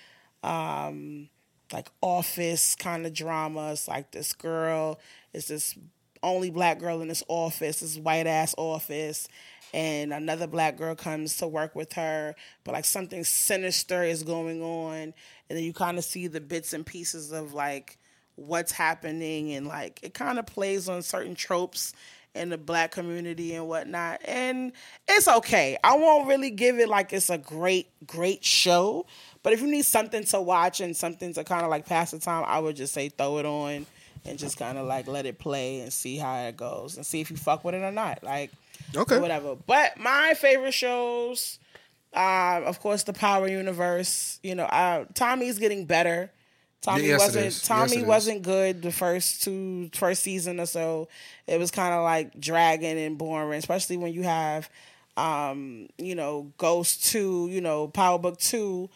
Speaker 2: um like office kind of drama. It's like this girl is this only black girl in this office, this white ass office, and another black girl comes to work with her, but like something sinister is going on, and then you kind of see the bits and pieces of like what's happening, and like it kind of plays on certain tropes in the black community and whatnot. And it's okay. I won't really give it like it's a great, great show. But if you need something to watch and something to kind of like pass the time, I would just say throw it on and just kind of like let it play and see how it goes and see if you fuck with it or not. Like,
Speaker 3: Okay.
Speaker 2: whatever. But my favorite shows, uh, of course, the Power Universe. You know, uh, Tommy's getting better. Tommy
Speaker 3: Yes,
Speaker 2: wasn't. Tommy
Speaker 3: Yes,
Speaker 2: wasn't good the first two first season or so. It was kind of like dragging and boring, especially when you have um, you know, Ghost 2, you know, Power Book 2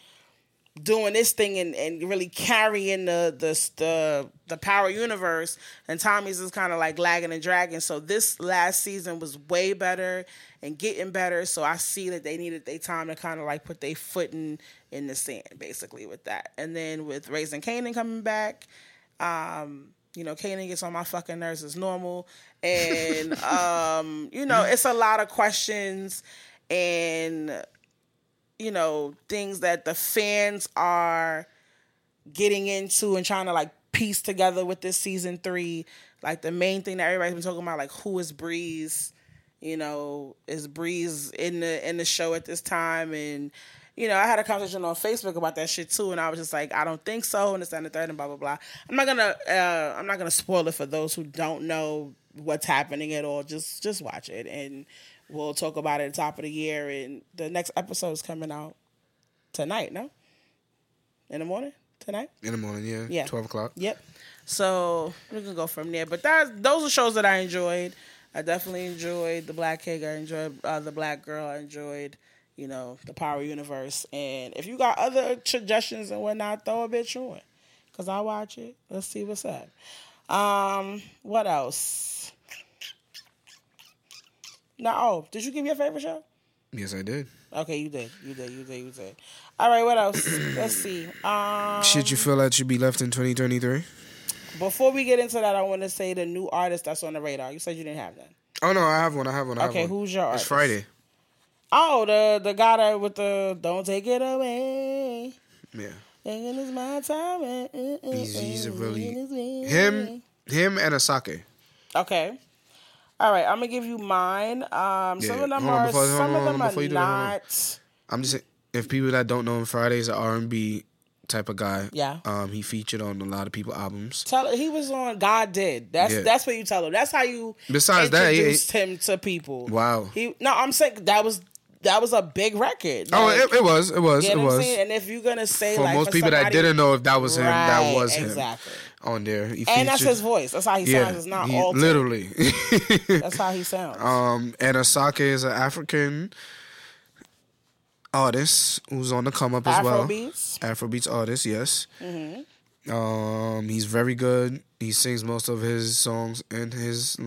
Speaker 2: doing this thing and, and really carrying the the the the power universe. And Tommy's is kind of like lagging and dragging. So this last season was way better and getting better. So I see that they needed their time to kind of like put their foot in in the sand basically with that. And then with Raising Kanan coming back um you know Kanan gets on my fucking nerves as normal. And um you know it's a lot of questions. And you know things that the fans are getting into and trying to like piece together with this season three. Like the main thing that everybody's been talking about like who is breeze? You know is breeze in the in the show at this time? And you know i had a conversation on facebook about that shit too and i was just like i don't think so and it's and the third and blah blah blah. I'm not gonna uh i'm not gonna spoil it for those who don't know what's happening at all. Just just watch it. And we'll talk about it at the top of the year and the next episode is coming out tonight no in the morning tonight
Speaker 3: In the morning, yeah.
Speaker 2: Yeah.
Speaker 3: 12 o'clock.
Speaker 2: Yep. So we can go from there. But that those are shows that I enjoyed. I definitely enjoyed the Black Cake. I enjoyed uh, the Black Girl. I enjoyed you know, the Power Universe. And if you got other suggestions and whatnot, throw a bitch on. Cause I watch it. Let's see what's up. Um, what else? No, oh, did you give me your favorite show?
Speaker 3: Yes, I did.
Speaker 2: Okay, you did. You did. You did. You did. All right, what else? Let's see. Um,
Speaker 3: Should you feel that should be left in 2023?
Speaker 2: before we get into that, I want to say the new artist that's on the radar. You said you didn't have that.
Speaker 3: Oh no, I have one. I have one. I have
Speaker 2: Okay,
Speaker 3: one.
Speaker 2: who's your
Speaker 3: It's? Fridayy.
Speaker 2: Oh, the the guy that with the "Don't Take It Away."
Speaker 3: Yeah.
Speaker 2: And it's my time.
Speaker 3: He's- he's a really- Him, him, and Asake.
Speaker 2: Okay. All right, I'm gonna give you mine. Um, some
Speaker 3: Yeah,
Speaker 2: of them
Speaker 3: hold
Speaker 2: are
Speaker 3: before-
Speaker 2: some of them are
Speaker 3: do that,
Speaker 2: not.
Speaker 3: I'm just if people that don't know him, Fridayy's an R and B type of guy.
Speaker 2: Yeah.
Speaker 3: Um, he featured on a lot of people albums.
Speaker 2: Tell he was on God did. That's
Speaker 3: Yeah.
Speaker 2: that's what you tell him. That's how you
Speaker 3: Besides that,
Speaker 2: introduced him to people.
Speaker 3: Wow.
Speaker 2: He no, I'm saying that was that was a big record.
Speaker 3: Oh, it, it was. It was.
Speaker 2: you
Speaker 3: It
Speaker 2: know I'm
Speaker 3: was.
Speaker 2: saying? And if you're gonna say
Speaker 3: For
Speaker 2: like
Speaker 3: most
Speaker 2: for
Speaker 3: people that didn't know if that was him, that
Speaker 2: Right,
Speaker 3: was him
Speaker 2: exactly.
Speaker 3: On there. He
Speaker 2: and that's his voice. That's how he
Speaker 3: Yeah,
Speaker 2: sounds. It's not
Speaker 3: he-
Speaker 2: altered.
Speaker 3: literally.
Speaker 2: That's how he sounds.
Speaker 3: Um, and Asake is an African artist who's on the come up as well.
Speaker 2: Afrobeats.
Speaker 3: Afrobeats artist, yes.
Speaker 2: Mm-hmm.
Speaker 3: Um, he's very good. He sings most of his songs in his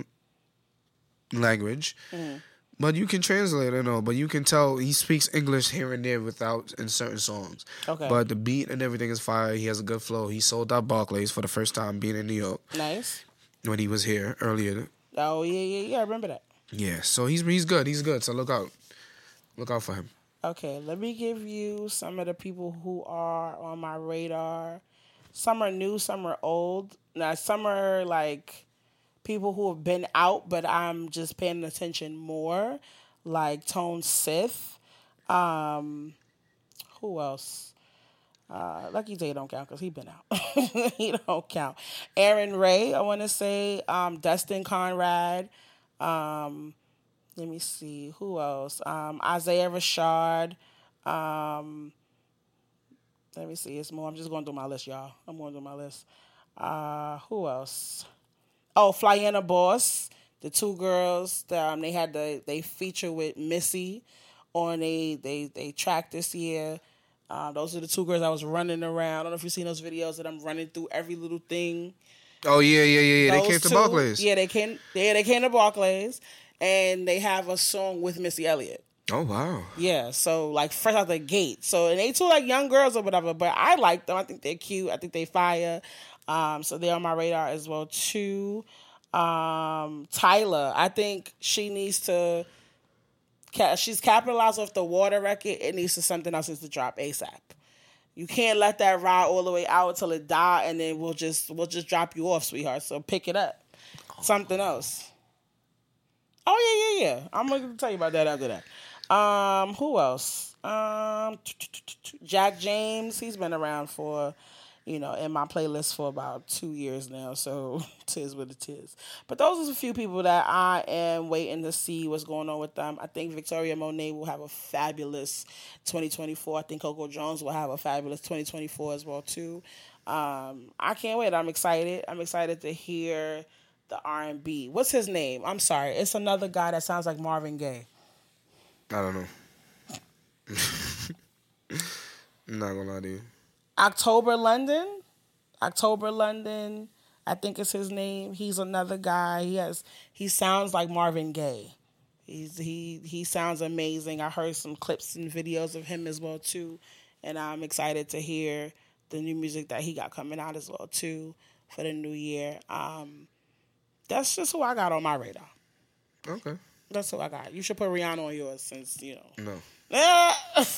Speaker 3: language,
Speaker 2: Mm-hmm.
Speaker 3: But you can translate it. No, but you can tell he speaks English here and there without in certain songs.
Speaker 2: Okay.
Speaker 3: But the beat and everything is fire. He has a good flow. He sold out Barclays for the first time being in New York
Speaker 2: Nice.
Speaker 3: when he was here earlier.
Speaker 2: Oh yeah, yeah, yeah. I remember that.
Speaker 3: Yeah, so he's he's good. He's good. So look out, look out for him.
Speaker 2: Okay, let me give you some of the people who are on my radar. Some are new, some are old. Now, some are like people who have been out, but I'm just paying attention more, like Tone Stith. Um, who else? Uh, Lucky Daye don't count because he been out. he don't count. Aaron Ray, I want to say. Um, Dustin Conrad. Um, let me see who else. Um, Isaiah Rashad. Um, let me see. It's more. I'm just going through my list, y'all. I'm going through my list. Uh, who else? Oh, Flyana Boss. The two girls. Um, they had the they feature with Missy on a they they track this year. Uh, those are the two girls I was running around. I don't know if you've seen those videos that I'm running through every little thing.
Speaker 3: Oh yeah, yeah, yeah, yeah. They came to Barclays.
Speaker 2: Yeah, they came. Yeah, they came to Barclays, and they have a song with Missy Elliott.
Speaker 3: Oh wow.
Speaker 2: Yeah, so like fresh out the gate. So and they two like young girls or whatever, but I like them. I think they're cute. I think they fire. Um, so they're on my radar as well too. Um, Tyla, I think she needs to. She's capitalized off the water record. It needs to something else needs to drop ASAP. You can't let that ride all the way out until it die, and then we'll just we'll just drop you off, sweetheart. So pick it up. Something else. Oh yeah, yeah, yeah. I'm gonna tell you about that after that. Um, who else? Um, Jack James. He's been around for, you know, in my playlist for about two years now. So tis what it is. But those are a few people that I am waiting to see what's going on with them. I think Victoria Monet will have a fabulous 2024. I think Coco Jones will have a fabulous 2024 as well too. Um, I can't wait. I'm excited. I'm excited to hear the R&B. What's his name? I'm sorry. It's another guy that sounds like Marvin Gaye.
Speaker 3: I don't know. I'm not gonna lie to you.
Speaker 2: October London. October London. I think it's his name. He's another guy. He has he sounds like Marvin Gaye. He's he he sounds amazing. I heard some clips and videos of him as well too, and I'm excited to hear the new music that he got coming out as well too for the new year. Um, that's just who I got on my radar.
Speaker 3: Okay.
Speaker 2: That's who I got. You should put Rihanna on yours since you know.
Speaker 3: No.
Speaker 2: All
Speaker 3: She's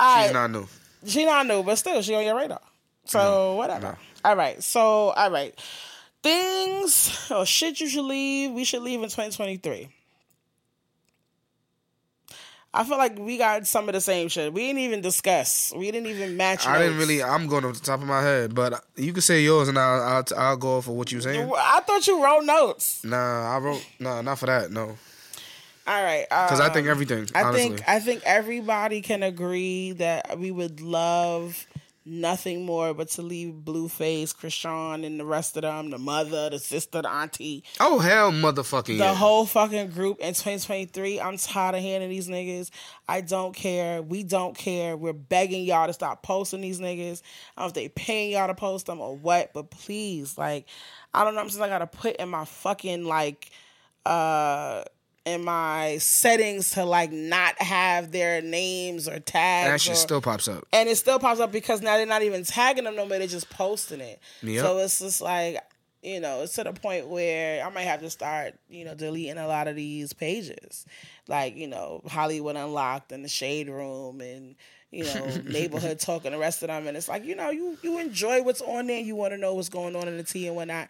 Speaker 2: right.
Speaker 3: not new.
Speaker 2: She not new, but still, she on your radar. So whatever. All right. So all right. Things or shit you should leave. We should leave in 2023. I feel like we got some of the same shit. We didn't even discuss. We didn't even match.
Speaker 3: I didn't really. I'm going off the top of my head, but you can say yours, and I'll I'll, I'll go off of what you saying.
Speaker 2: I thought you wrote notes.
Speaker 3: Nah, I wrote. Nah, not for that. No,
Speaker 2: All right.
Speaker 3: because I
Speaker 2: um,
Speaker 3: think everything.
Speaker 2: I
Speaker 3: honestly.
Speaker 2: think I think everybody can agree that we would love nothing more but to leave Blueface, Chrisean, and the rest of them, the mother, the sister, the auntie,
Speaker 3: Oh hell, motherfucking
Speaker 2: the
Speaker 3: yeah.
Speaker 2: whole fucking group in 2023. I'm tired of hearing these niggas. I don't care. We don't care. We're begging y'all to stop posting these niggas. I don't know if they paying y'all to post them or what, but please, like, I don't know. I'm just I gotta put in my fucking like uh in my settings to like not have their names or tags.
Speaker 3: that shit
Speaker 2: or-
Speaker 3: still pops up.
Speaker 2: and it still pops up because now they're not even tagging them no more. They're just posting it.
Speaker 3: Yep.
Speaker 2: So it's just like you know, it's to the point where I might have to start you know deleting a lot of these pages, like you know Hollywood Unlocked and the Shade Room and. You know, neighborhood talk and the rest of them, and it's like you know, you you enjoy what's on there, you want to know what's going on in the tea and whatnot,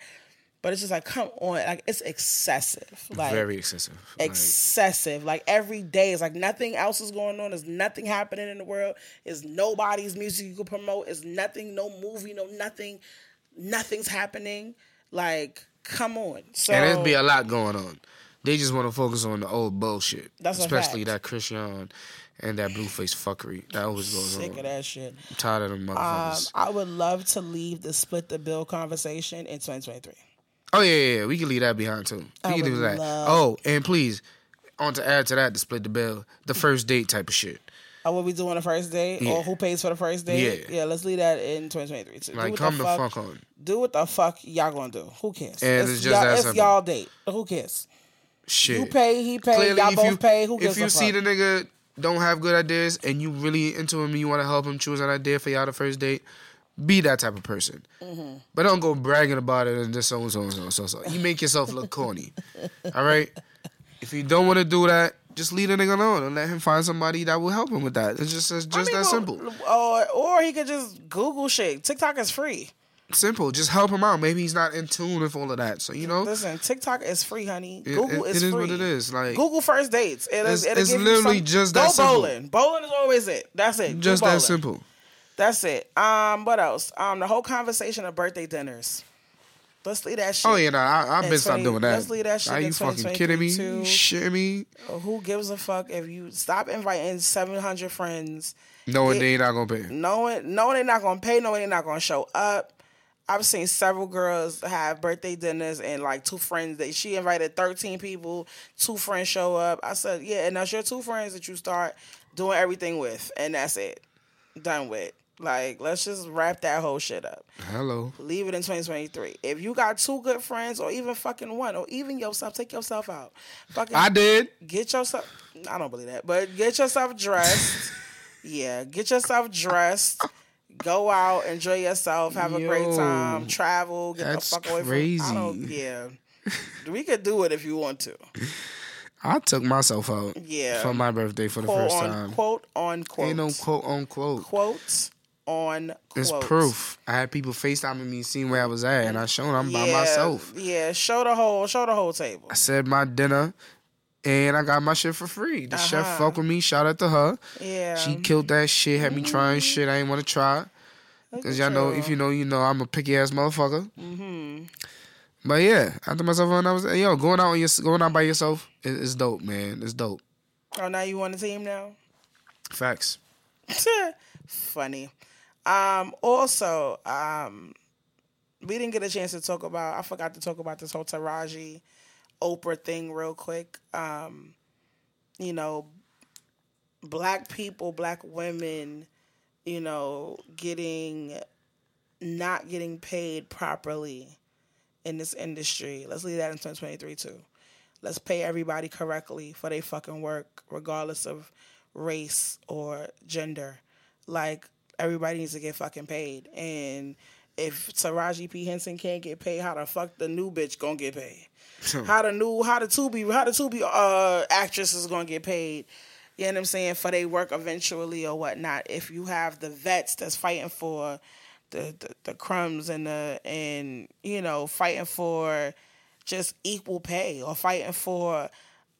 Speaker 2: but it's just like, come on, like it's excessive, like
Speaker 3: Very excessive.
Speaker 2: Excessive. Like every day, is like nothing else is going on. There's nothing happening in the world. It's nobody's music you can promote. It's nothing, no movie, no nothing. Nothing's happening. Like, come on. So
Speaker 3: and there'd be a lot going on. They just want to focus on the old bullshit,
Speaker 2: That's
Speaker 3: especially that Chrisean and that blueface fuckery that always goes
Speaker 2: sick
Speaker 3: on.
Speaker 2: Sick of that shit.
Speaker 3: I'm tired of them
Speaker 2: Um. I would love to leave the split the bill conversation in 2023.
Speaker 3: Oh yeah, yeah, yeah, we can leave that behind too. We can do that.
Speaker 2: love-
Speaker 3: Oh, and please, on to add to that, to split the bill, the first date type of shit.
Speaker 2: Oh, what we do on the first date, oh,
Speaker 3: Yeah.
Speaker 2: or who pays for the first date?
Speaker 3: Yeah.
Speaker 2: yeah. Let's leave that in 2023 too. Do
Speaker 3: Like,
Speaker 2: what
Speaker 3: come the fuck on.
Speaker 2: Do what the fuck y'all gonna do? Who cares?
Speaker 3: And it's just
Speaker 2: y'all, it's y'all date. Who cares?
Speaker 3: Shit.
Speaker 2: You pay, he pay,
Speaker 3: Clearly,
Speaker 2: y'all both
Speaker 3: you
Speaker 2: pay. Who gives
Speaker 3: if you see
Speaker 2: fuck?
Speaker 3: the nigga don't have good ideas and you really into him and you want to help him choose an idea for y'all the first date, be that type of person.
Speaker 2: Mm-hmm.
Speaker 3: But don't go bragging about it and just so and so and so and so. so. You make yourself look corny. All right. If you don't want to do that, just leave the nigga alone and let him find somebody that will help him with that. It's just it's just
Speaker 2: I mean,
Speaker 3: that simple.
Speaker 2: Or or he could just Google shit. TikTok is free.
Speaker 3: Simple. Just help him out. Maybe he's not in tune with all of that. So you know,
Speaker 2: Listen, TikTok is free, honey.
Speaker 3: It-
Speaker 2: Google
Speaker 3: it-
Speaker 2: is
Speaker 3: it is
Speaker 2: free.
Speaker 3: what it is. Like
Speaker 2: Google first dates.
Speaker 3: It's-
Speaker 2: it'll
Speaker 3: it's
Speaker 2: you
Speaker 3: literally
Speaker 2: some-
Speaker 3: just
Speaker 2: go
Speaker 3: that simple.
Speaker 2: bowling. Bowling is always it. That's it.
Speaker 3: Just that simple.
Speaker 2: That's it. Um, what else? Um, the whole conversation of birthday dinners. Let's leave that shit.
Speaker 3: Oh yeah, nah, I, I've been stopped doing that.
Speaker 2: let's leave that shit
Speaker 3: Are you fucking kidding me?
Speaker 2: 2023
Speaker 3: You
Speaker 2: too.
Speaker 3: shitting me?
Speaker 2: Who gives a fuck if you stop inviting seven hundred friends?
Speaker 3: Knowing they not gonna pay.
Speaker 2: knowing knowing they're not gonna pay, knowing they're not gonna show up. I've seen several girls have birthday dinners and like two friends that she invited thirteen people, two friends show up. I said, Yeah, and that's your two friends that you start doing everything with, and that's it. Done with. Like, let's just wrap that whole shit up.
Speaker 3: Hello.
Speaker 2: Leave it in 2023. If you got two good friends, or even fucking one, or even yourself, take yourself out. Fucking
Speaker 3: I did.
Speaker 2: get yourself I don't believe that, but get yourself dressed. yeah, get yourself dressed. Go out, enjoy yourself, have a great time, travel, get the fuck away
Speaker 3: crazy.
Speaker 2: from I don't yeah. we could do it if you want to.
Speaker 3: I took myself out.
Speaker 2: Yeah.
Speaker 3: For my birthday for the
Speaker 2: Quote
Speaker 3: first
Speaker 2: on
Speaker 3: time.
Speaker 2: quote on quote.
Speaker 3: Ain't no quote unquote.
Speaker 2: quotes on
Speaker 3: It's
Speaker 2: quotes.
Speaker 3: proof. I had people FaceTiming me, seeing where I was at, and I showed them I'm by myself.
Speaker 2: Yeah, show the whole show the whole table.
Speaker 3: I said my dinner, and I got my shit for free. The chef
Speaker 2: Uh-huh.
Speaker 3: fuck with me. Shout out to her.
Speaker 2: Yeah.
Speaker 3: She killed that shit. Had me trying shit I ain't want to try.
Speaker 2: Look
Speaker 3: Cause y'all know, if you know, you know, I'm a picky ass motherfucker. Mm-hmm. But yeah, I thought myself when I was, yo, going out on your, going out by yourself is, is dope, man. It's dope.
Speaker 2: Oh, now you on the team now?
Speaker 3: Facts.
Speaker 2: Funny. Um, also, um, we didn't get a chance to talk about. I forgot to talk about this whole Taraji, Oprah thing real quick. Um, you know, black people, black women, you know, getting not getting paid properly in this industry. Let's leave that in 2023 too. Let's pay everybody correctly for their fucking work, regardless of race or gender. Like everybody needs to get fucking paid. And if Taraji P Henson can't get paid, how the fuck the new bitch gonna get paid? how the new how the two Tubi how the Tubi uh actress is gonna get paid? You know what I'm saying for their work eventually or whatnot. If you have the vets that's fighting for the, the the crumbs and the and you know fighting for just equal pay or fighting for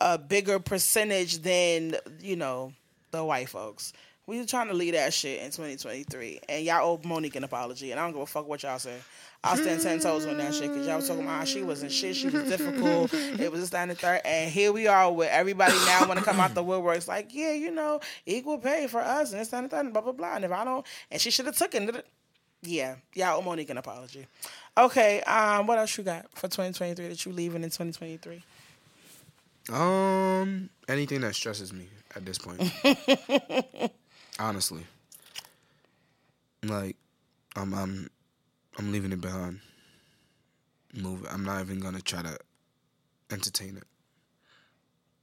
Speaker 2: a bigger percentage than you know the white folks We were trying to lead that shit in 2023, and y'all owe Mo'Nique an apology, and I don't give a fuck what y'all say. I'll stand ten toes on that shit because y'all was talking about how she wasn't shit, she was difficult, it was and the third, and here we are with everybody now want to come out the woodworks like, yeah, you know, equal pay for us and it's and the third, and blah blah blah. And if I don't, and she should have took it. Yeah, y'all owe Mo'Nique an apology. Okay, um, what else you got for 2023 that you leaving in 2023?
Speaker 3: Um, anything that stresses me at this point. Honestly, like, I'm I'm I'm leaving it behind. Move. I'm not even gonna try to entertain it.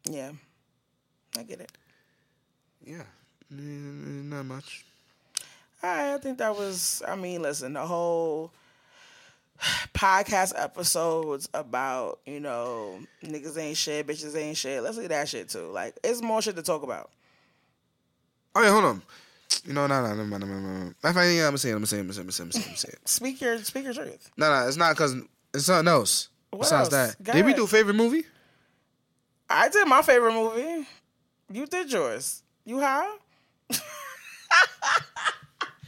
Speaker 2: Yeah, I get it.
Speaker 3: Yeah, not much.
Speaker 2: I think that was. I mean, listen, the whole podcast episodes about you know niggas ain't shit, bitches ain't shit. Let's leave that shit too. Like, it's more shit to talk about.
Speaker 3: Oh yeah, hold on. You know, no, no, no, no, no, no, no. Matter of fact, yeah, I'm gonna say it. I'm gonna say it. I'm gonna say it. I'm gonna say it. I'm gonna say it.
Speaker 2: Speak your speak your truth.
Speaker 3: No, no, it's not because it's something else.
Speaker 2: What
Speaker 3: Besides
Speaker 2: else?
Speaker 3: that,
Speaker 2: Go
Speaker 3: did we do favorite movie?
Speaker 2: I did my favorite movie. You did yours. You high?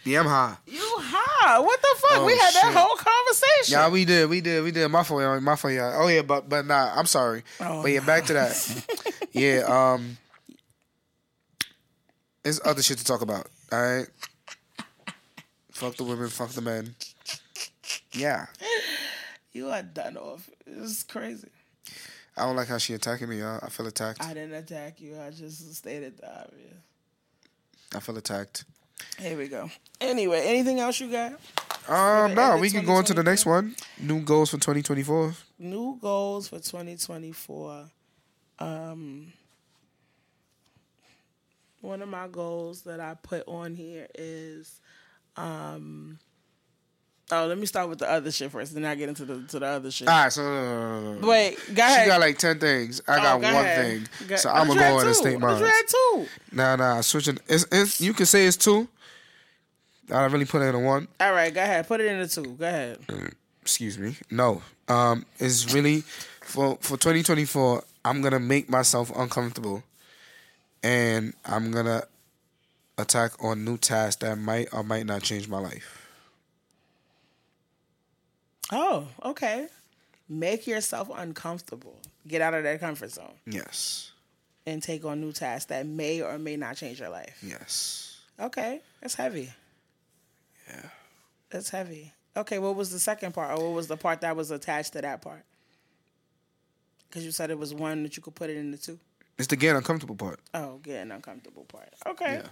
Speaker 3: Yeah, I'm high.
Speaker 2: You high? What the fuck?
Speaker 3: Oh,
Speaker 2: we had that
Speaker 3: shit.
Speaker 2: whole conversation.
Speaker 3: Yeah, we did, we did, we did. My fault, y'all. my fault, y'all. Oh yeah, but but nah, I'm sorry.
Speaker 2: Oh,
Speaker 3: but yeah, back to that. yeah, um, there's other shit to talk about. All right, fuck the women, fuck the men. Yeah,
Speaker 2: You are done off. It's crazy.
Speaker 3: I don't like how she attacking me, y'all. I feel attacked.
Speaker 2: I didn't attack you. I just stated the obvious.
Speaker 3: I feel attacked.
Speaker 2: Here we go. Anyway, anything else you got?
Speaker 3: Um, no, we can go into the next one. New goals for 2024.
Speaker 2: New goals for 2024. Um, one of my goals that I put on here is, um, oh, let me start with the other shit first, then I get into the to the other shit.
Speaker 3: All right, so no.
Speaker 2: Wait, go ahead.
Speaker 3: She got like ten things. I
Speaker 2: Oh,
Speaker 3: got
Speaker 2: go
Speaker 3: one
Speaker 2: ahead.
Speaker 3: thing.
Speaker 2: Go-
Speaker 3: So I'm gonna go and state mine.
Speaker 2: you had two.
Speaker 3: Nah, nah, switching. It's, it's you can say it's two. I really put it in a one.
Speaker 2: All right, go ahead. Put it in the two. Go ahead.
Speaker 3: Excuse me. No. Um, it's really for for 2024. I'm gonna make myself uncomfortable, and I'm gonna attack on new tasks that might or might not change my life.
Speaker 2: Oh, okay. Make yourself uncomfortable. Get out of that comfort zone
Speaker 3: Yes.
Speaker 2: and take on new tasks that may or may not change your life.
Speaker 3: Yes.
Speaker 2: Okay, that's heavy.
Speaker 3: Yeah.
Speaker 2: That's heavy. Okay, what was the second part, or what was the part that was attached to that part? Because you said it was one that you could put it into two.
Speaker 3: It's the getting uncomfortable part.
Speaker 2: Oh, getting uncomfortable part. Okay.
Speaker 3: Yeah.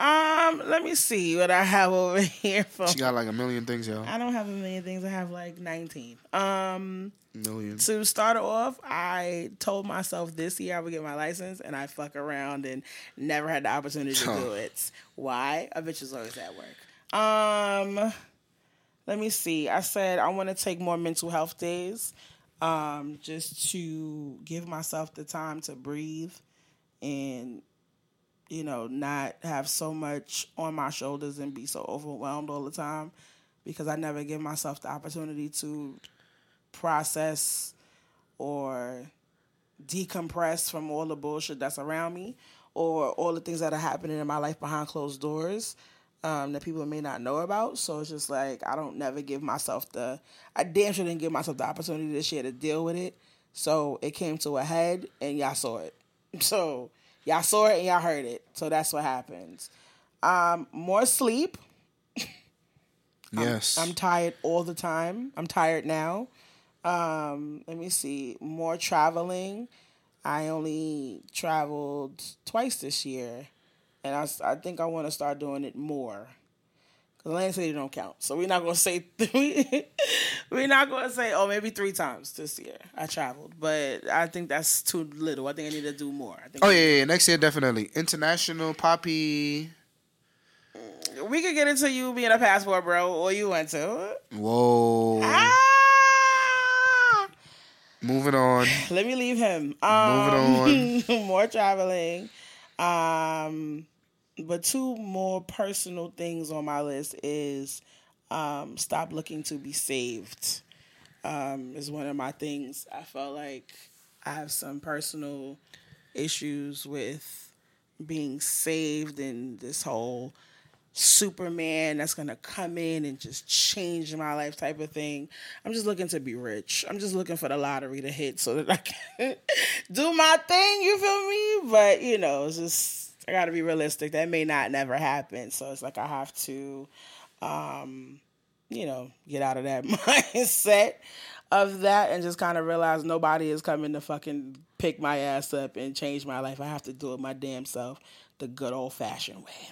Speaker 2: Um, let me see what I have over here for.
Speaker 3: She got like a million things, y'all.
Speaker 2: I don't have a million things. I have like nineteen. Um.
Speaker 3: Million.
Speaker 2: to start off, I told myself this year I would get my license, and I fuck around and never had the opportunity to do it. Why? A bitch is always at work. Um, let me see. I said I want to take more mental health days, um, just to give myself the time to breathe and you know not have so much on my shoulders and be so overwhelmed all the time because I never give myself the opportunity to process or decompress from all the bullshit that's around me or all the things that are happening in my life behind closed doors um, that people may not know about. So it's just like I don't never give myself the I damn sure didn't give myself the opportunity this year to deal with it. So it came to a head and y'all saw it. So y'all saw it and y'all heard it. So that's what happens. Um, more sleep.
Speaker 3: Yes.
Speaker 2: I'm tired all the time. I'm tired now. Um, let me see. More traveling. I only traveled twice this year, and I, I think I want to start doing it more. Cause Atlantic City don't count, so we're not gonna say we're not gonna say oh maybe three times this year I traveled, but I think that's too little. I think I need to do more. I think
Speaker 3: oh yeah, yeah, yeah. Next year definitely international poppy.
Speaker 2: we could get into you being a passport bro, or you went to.
Speaker 3: Whoa.
Speaker 2: Ah!
Speaker 3: Moving on.
Speaker 2: Let me leave him. Um,
Speaker 3: Moving
Speaker 2: more traveling. Um, but two more personal things on my list is um, stop looking to be saved. Um, is one of my things. I felt like I have some personal issues with being saved and this whole Superman that's gonna come in and just change my life type of thing. I'm just looking to be rich. I'm just looking for the lottery to hit so that I can do my thing. You feel me? But you know, it's just I gotta be realistic. That may not never happen. So it's like I have to, um, you know, get out of that mindset of that and just kind of realize nobody is coming to fucking pick my ass up and change my life. I have to do it my damn self the good old fashioned way.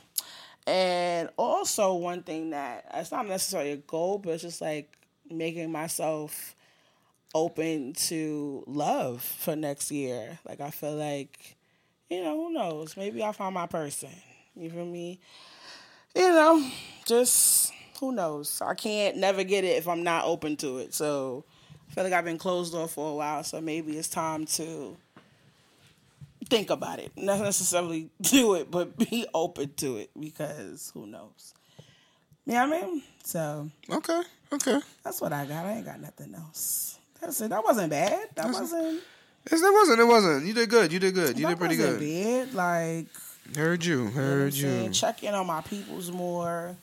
Speaker 2: And also, one thing that it's not necessarily a goal, but it's just like making myself open to love for next year. Like, I feel like, you know, who knows? Maybe I'll find my person. You feel me? You know, just who knows? I can't never get it if I'm not open to it. So, I feel like I've been closed off for a while. So, maybe it's time to think about it. Not necessarily do it, but be open to it because who knows? You know what I mean? So
Speaker 3: Okay, okay.
Speaker 2: that's what I got. I ain't got nothing else. That's it. That wasn't bad. That wasn't.
Speaker 3: Yes, it wasn't. It wasn't. You did good. You did good. You
Speaker 2: that
Speaker 3: did pretty good.
Speaker 2: Bad. Like
Speaker 3: Heard you.
Speaker 2: you know
Speaker 3: Heard you.
Speaker 2: check in on my peoples more.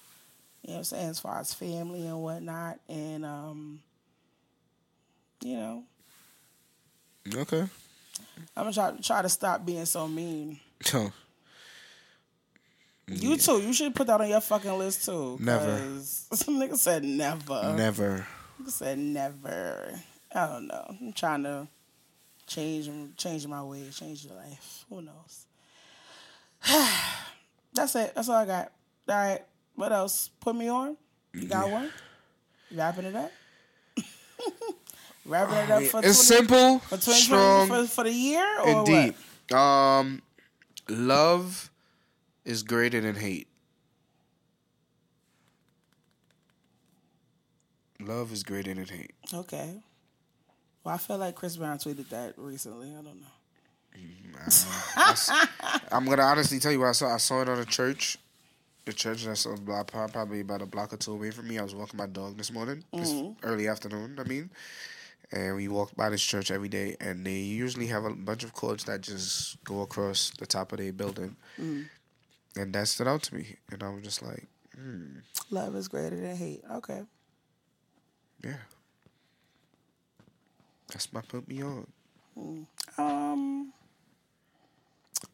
Speaker 2: You know what I'm saying? As far as family and whatnot, and um, you know,
Speaker 3: Okay.
Speaker 2: I'm gonna try try to stop being so mean.
Speaker 3: So
Speaker 2: You too. You should put that on your fucking list too.
Speaker 3: Never.
Speaker 2: Some nigga said never.
Speaker 3: never.
Speaker 2: Nigga said never. I don't know. I'm trying to change change my ways, change your life. Who knows? That's it. That's all I got. All right. What else? Put me on. You got one? Wrapping it up. Wrapping it up for 20,
Speaker 3: simple,
Speaker 2: for 2020
Speaker 3: strong,
Speaker 2: for, for the year or
Speaker 3: and
Speaker 2: what?
Speaker 3: Um, love is greater than hate. Love is greater than hate.
Speaker 2: Okay. Well, I feel like Chris Brown tweeted that recently. I don't know.
Speaker 3: I'm gonna honestly tell you what I saw. I saw it on a church. The church that's a block, probably about a block or two away from me. I was walking my dog this morning, this mm-hmm. early afternoon. I mean, and we walk by this church every day, and they usually have a bunch of cords that just go across the top of their building, mm. and that stood out to me, and I was just like, hmm.
Speaker 2: Love is greater than hate. Okay.
Speaker 3: yeah, that's my put me on.
Speaker 2: Um,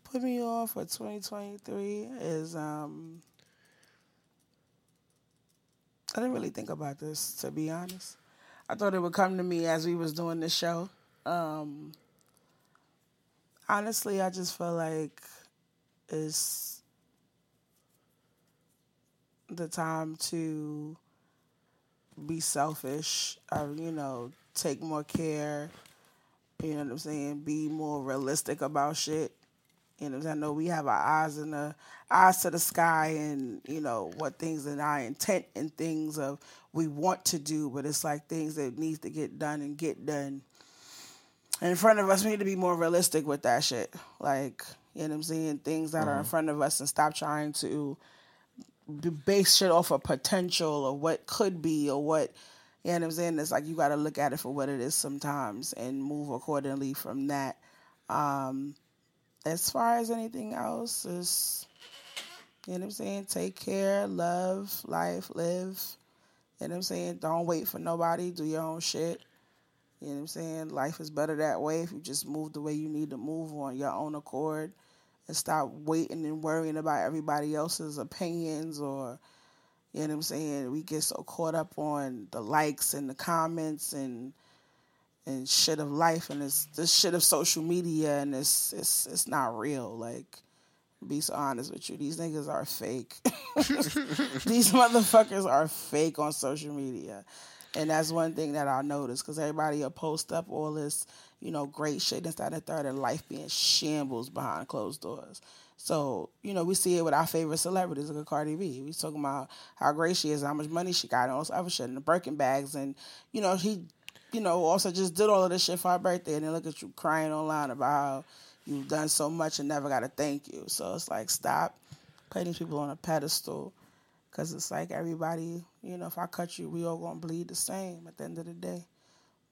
Speaker 2: put me on for 2023 is um. I didn't really think about this to be honest. I thought it would come to me as we was doing the show. Um, honestly, I just feel like it's the time to be selfish. Or, you know, take more care. You know what I'm saying? Be more realistic about shit. You know? I know we have our eyes in the eyes to the sky, and you know what things and our intent and things of we want to do, but it's like things that needs to get done and get done. And in front of us, we need to be more realistic with that shit. Like, you know what I'm saying? Things that are in mm-hmm. front of us, and stop trying to base shit off of potential or what could be or what you know what I'm saying? It's like you got to look at it for what it is sometimes and move accordingly from that. Um, as far as anything else, is you know what I'm saying? Take care, love, life, live. You know what I'm saying? Don't wait for nobody. Do your own shit. You know what I'm saying? Life is better that way if you just move the way you need to move on your own accord and stop waiting and worrying about everybody else's opinions or you know what I'm saying? We get so caught up on the likes and the comments and and shit of life and it's this shit of social media and it's it's it's not real. Like be so honest with you, these niggas are fake. these motherfuckers are fake on social media. And that's one thing that I noticed because everybody will post up all this, you know, great shit and and third and life being shambles behind closed doors. So, you know, we see it with our favorite celebrities like Cardi B. We talking about how great she is, how much money she got, and all this other shit in the Birkin bags. And, you know, he, you know, also just did all of this shit for her birthday. And then look at you crying online about how you've done so much and never got to thank you. So it's like, stop putting people on a pedestal. Because it's like everybody, you know, if I cut you, we all to bleed the same at the end of the day.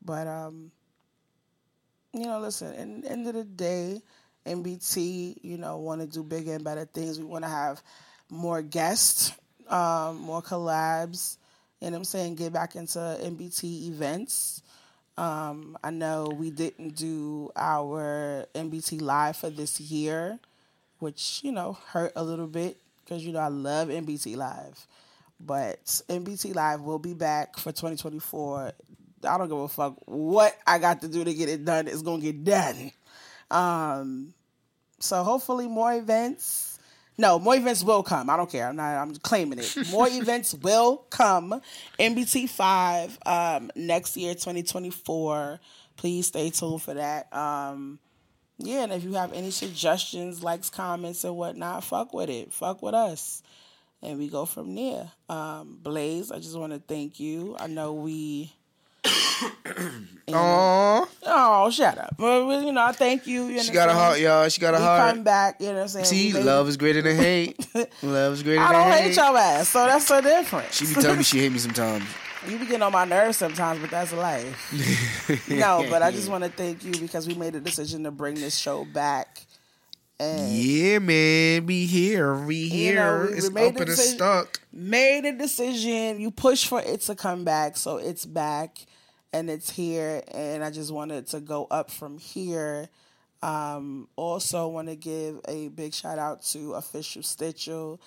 Speaker 2: But, um, you know, listen, in the end of the day, NBT, you know, want to do bigger and better things. We want to have more guests, um, more collabs. You know what I'm saying? Get back into NBT events. Um, I know we didn't do our NBT live for this year, which, you know, hurt a little bit because, you know, I love NBT live. But NBT live will be back for 2024. I don't give a fuck what I got to do to get it done. It's to get done. Um, so hopefully more events. No, more events will come. I don't care. I'm not. I'm claiming it. More events will come. NBT five um, next year, 2024. Please stay tuned for that. Um, yeah, and if you have any suggestions, likes, comments, and whatnot, fuck with it. Fuck with us, and we go from there. Um, Blaze, I just want to thank you. I know we
Speaker 3: Aww.
Speaker 2: Oh, shut up. Well, you know, I thank you. you
Speaker 3: She got a heart, y'all. She got a
Speaker 2: We
Speaker 3: heart.
Speaker 2: come back, you know what I'm saying?
Speaker 3: See,
Speaker 2: We
Speaker 3: love is greater than hate. love is greater
Speaker 2: I
Speaker 3: than
Speaker 2: don't
Speaker 3: hate.
Speaker 2: hate your ass, so that's so different.
Speaker 3: She be telling me she hate me sometimes.
Speaker 2: you be getting on my nerves sometimes, but that's life. no, but I just want to thank you because we made a decision to bring this show back. And
Speaker 3: Yeah, man, we here, we here.
Speaker 2: know, we- we
Speaker 3: it's
Speaker 2: the
Speaker 3: open and stuck.
Speaker 2: made a decision. You push for it to come back, so it's back and it's here. And I just wanted to go up from here. Um, also, want to give a big shout out to Official Stitchell,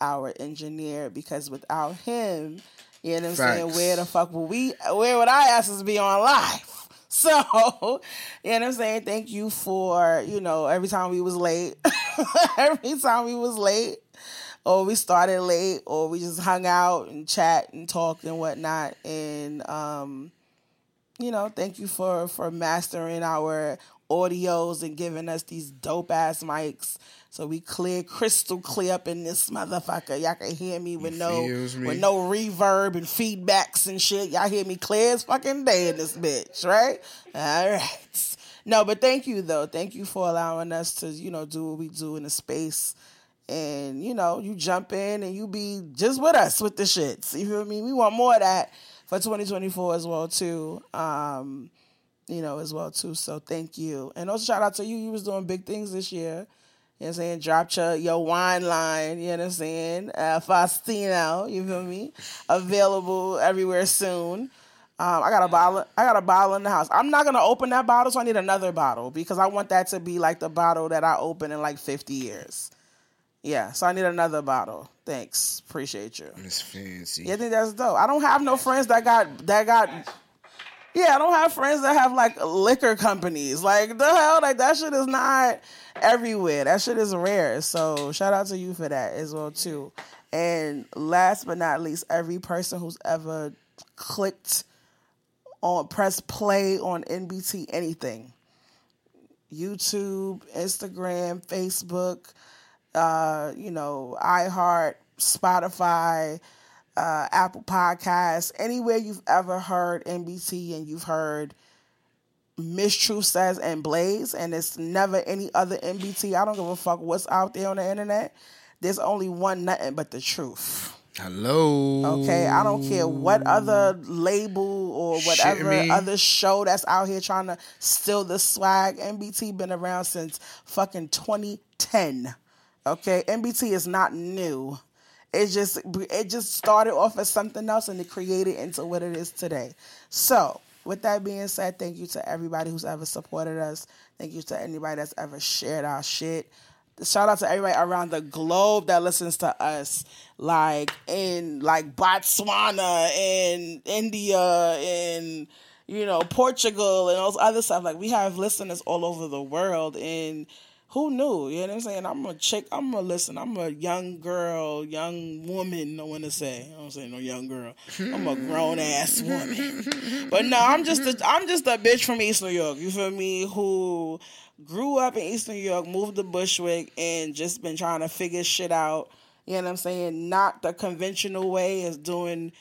Speaker 2: our engineer, because without him, you know what I'm saying, where the fuck would we, where would our asses be on live? So, you know what I'm saying? Thank you for, you know, every time we was late, every time we was late, or we started late, or we just hung out and chat and talked and whatnot. And um, you know, thank you for for mastering our audios and giving us these dope ass mics. So we clear, crystal clear up in this motherfucker. Y'all can hear me with no
Speaker 3: me.
Speaker 2: with no reverb and feedbacks and shit. Y'all hear me clear as fucking day in this bitch, right? All right. No, but thank you though. Thank you for allowing us to, you know, do what we do in the space. And, you know, you jump in and you be just with us with the shits. You feel me? We want more of that for 2024 as well too. Um, you know, as well too. So thank you. And also shout out to you. You was doing big things this year. You know I'm saying? Dropped your, your wine line, you know I'm saying? Uh, Faustino, you feel me? Available everywhere soon. Um, I got a bottle. I got a bottle in the house. I'm not gonna open that bottle, so I need another bottle because I want that to be like the bottle that I open in like 50 years. Yeah, so I need another bottle. Thanks, appreciate you.
Speaker 3: It's fancy.
Speaker 2: Yeah, I think that's dope. I don't have no friends that got that got. Yeah, I don't have friends that have like liquor companies. Like the hell, like that shit is not everywhere. That shit is rare. So shout out to you for that as well too. And last but not least, every person who's ever clicked on press play on NBT anything, YouTube, Instagram, Facebook, uh, you know, iHeart, Spotify, uh, Apple Podcasts, anywhere you've ever heard NBT and you've heard Miss Truth Says and Blaze, and it's never any other NBT. I don't give a fuck what's out there on the internet. There's only one nothing but the truth.
Speaker 3: Hello.
Speaker 2: Okay, I don't care what other label or whatever other show that's out here trying to steal the swag. NBT been around since fucking 2010. Okay, NBT is not new. It just it just started off as something else and it created into what it is today. So, with that being said, thank you to everybody who's ever supported us. Thank you to anybody that's ever shared our shit. Shout out to everybody around the globe that listens to us, like in like Botswana and India and you know Portugal and all those other stuff. Like we have listeners all over the world, and who knew? You know what I'm saying? I'm a chick. I'm a listen. I'm a young girl, young woman. I want to say. I don't say no young girl. I'm a grown ass woman. But no, I'm just a, I'm just a bitch from East New York. You feel me? Who grew up in East New York, moved to Bushwick, and just been trying to figure shit out. You know what I'm saying? Not the conventional way is doing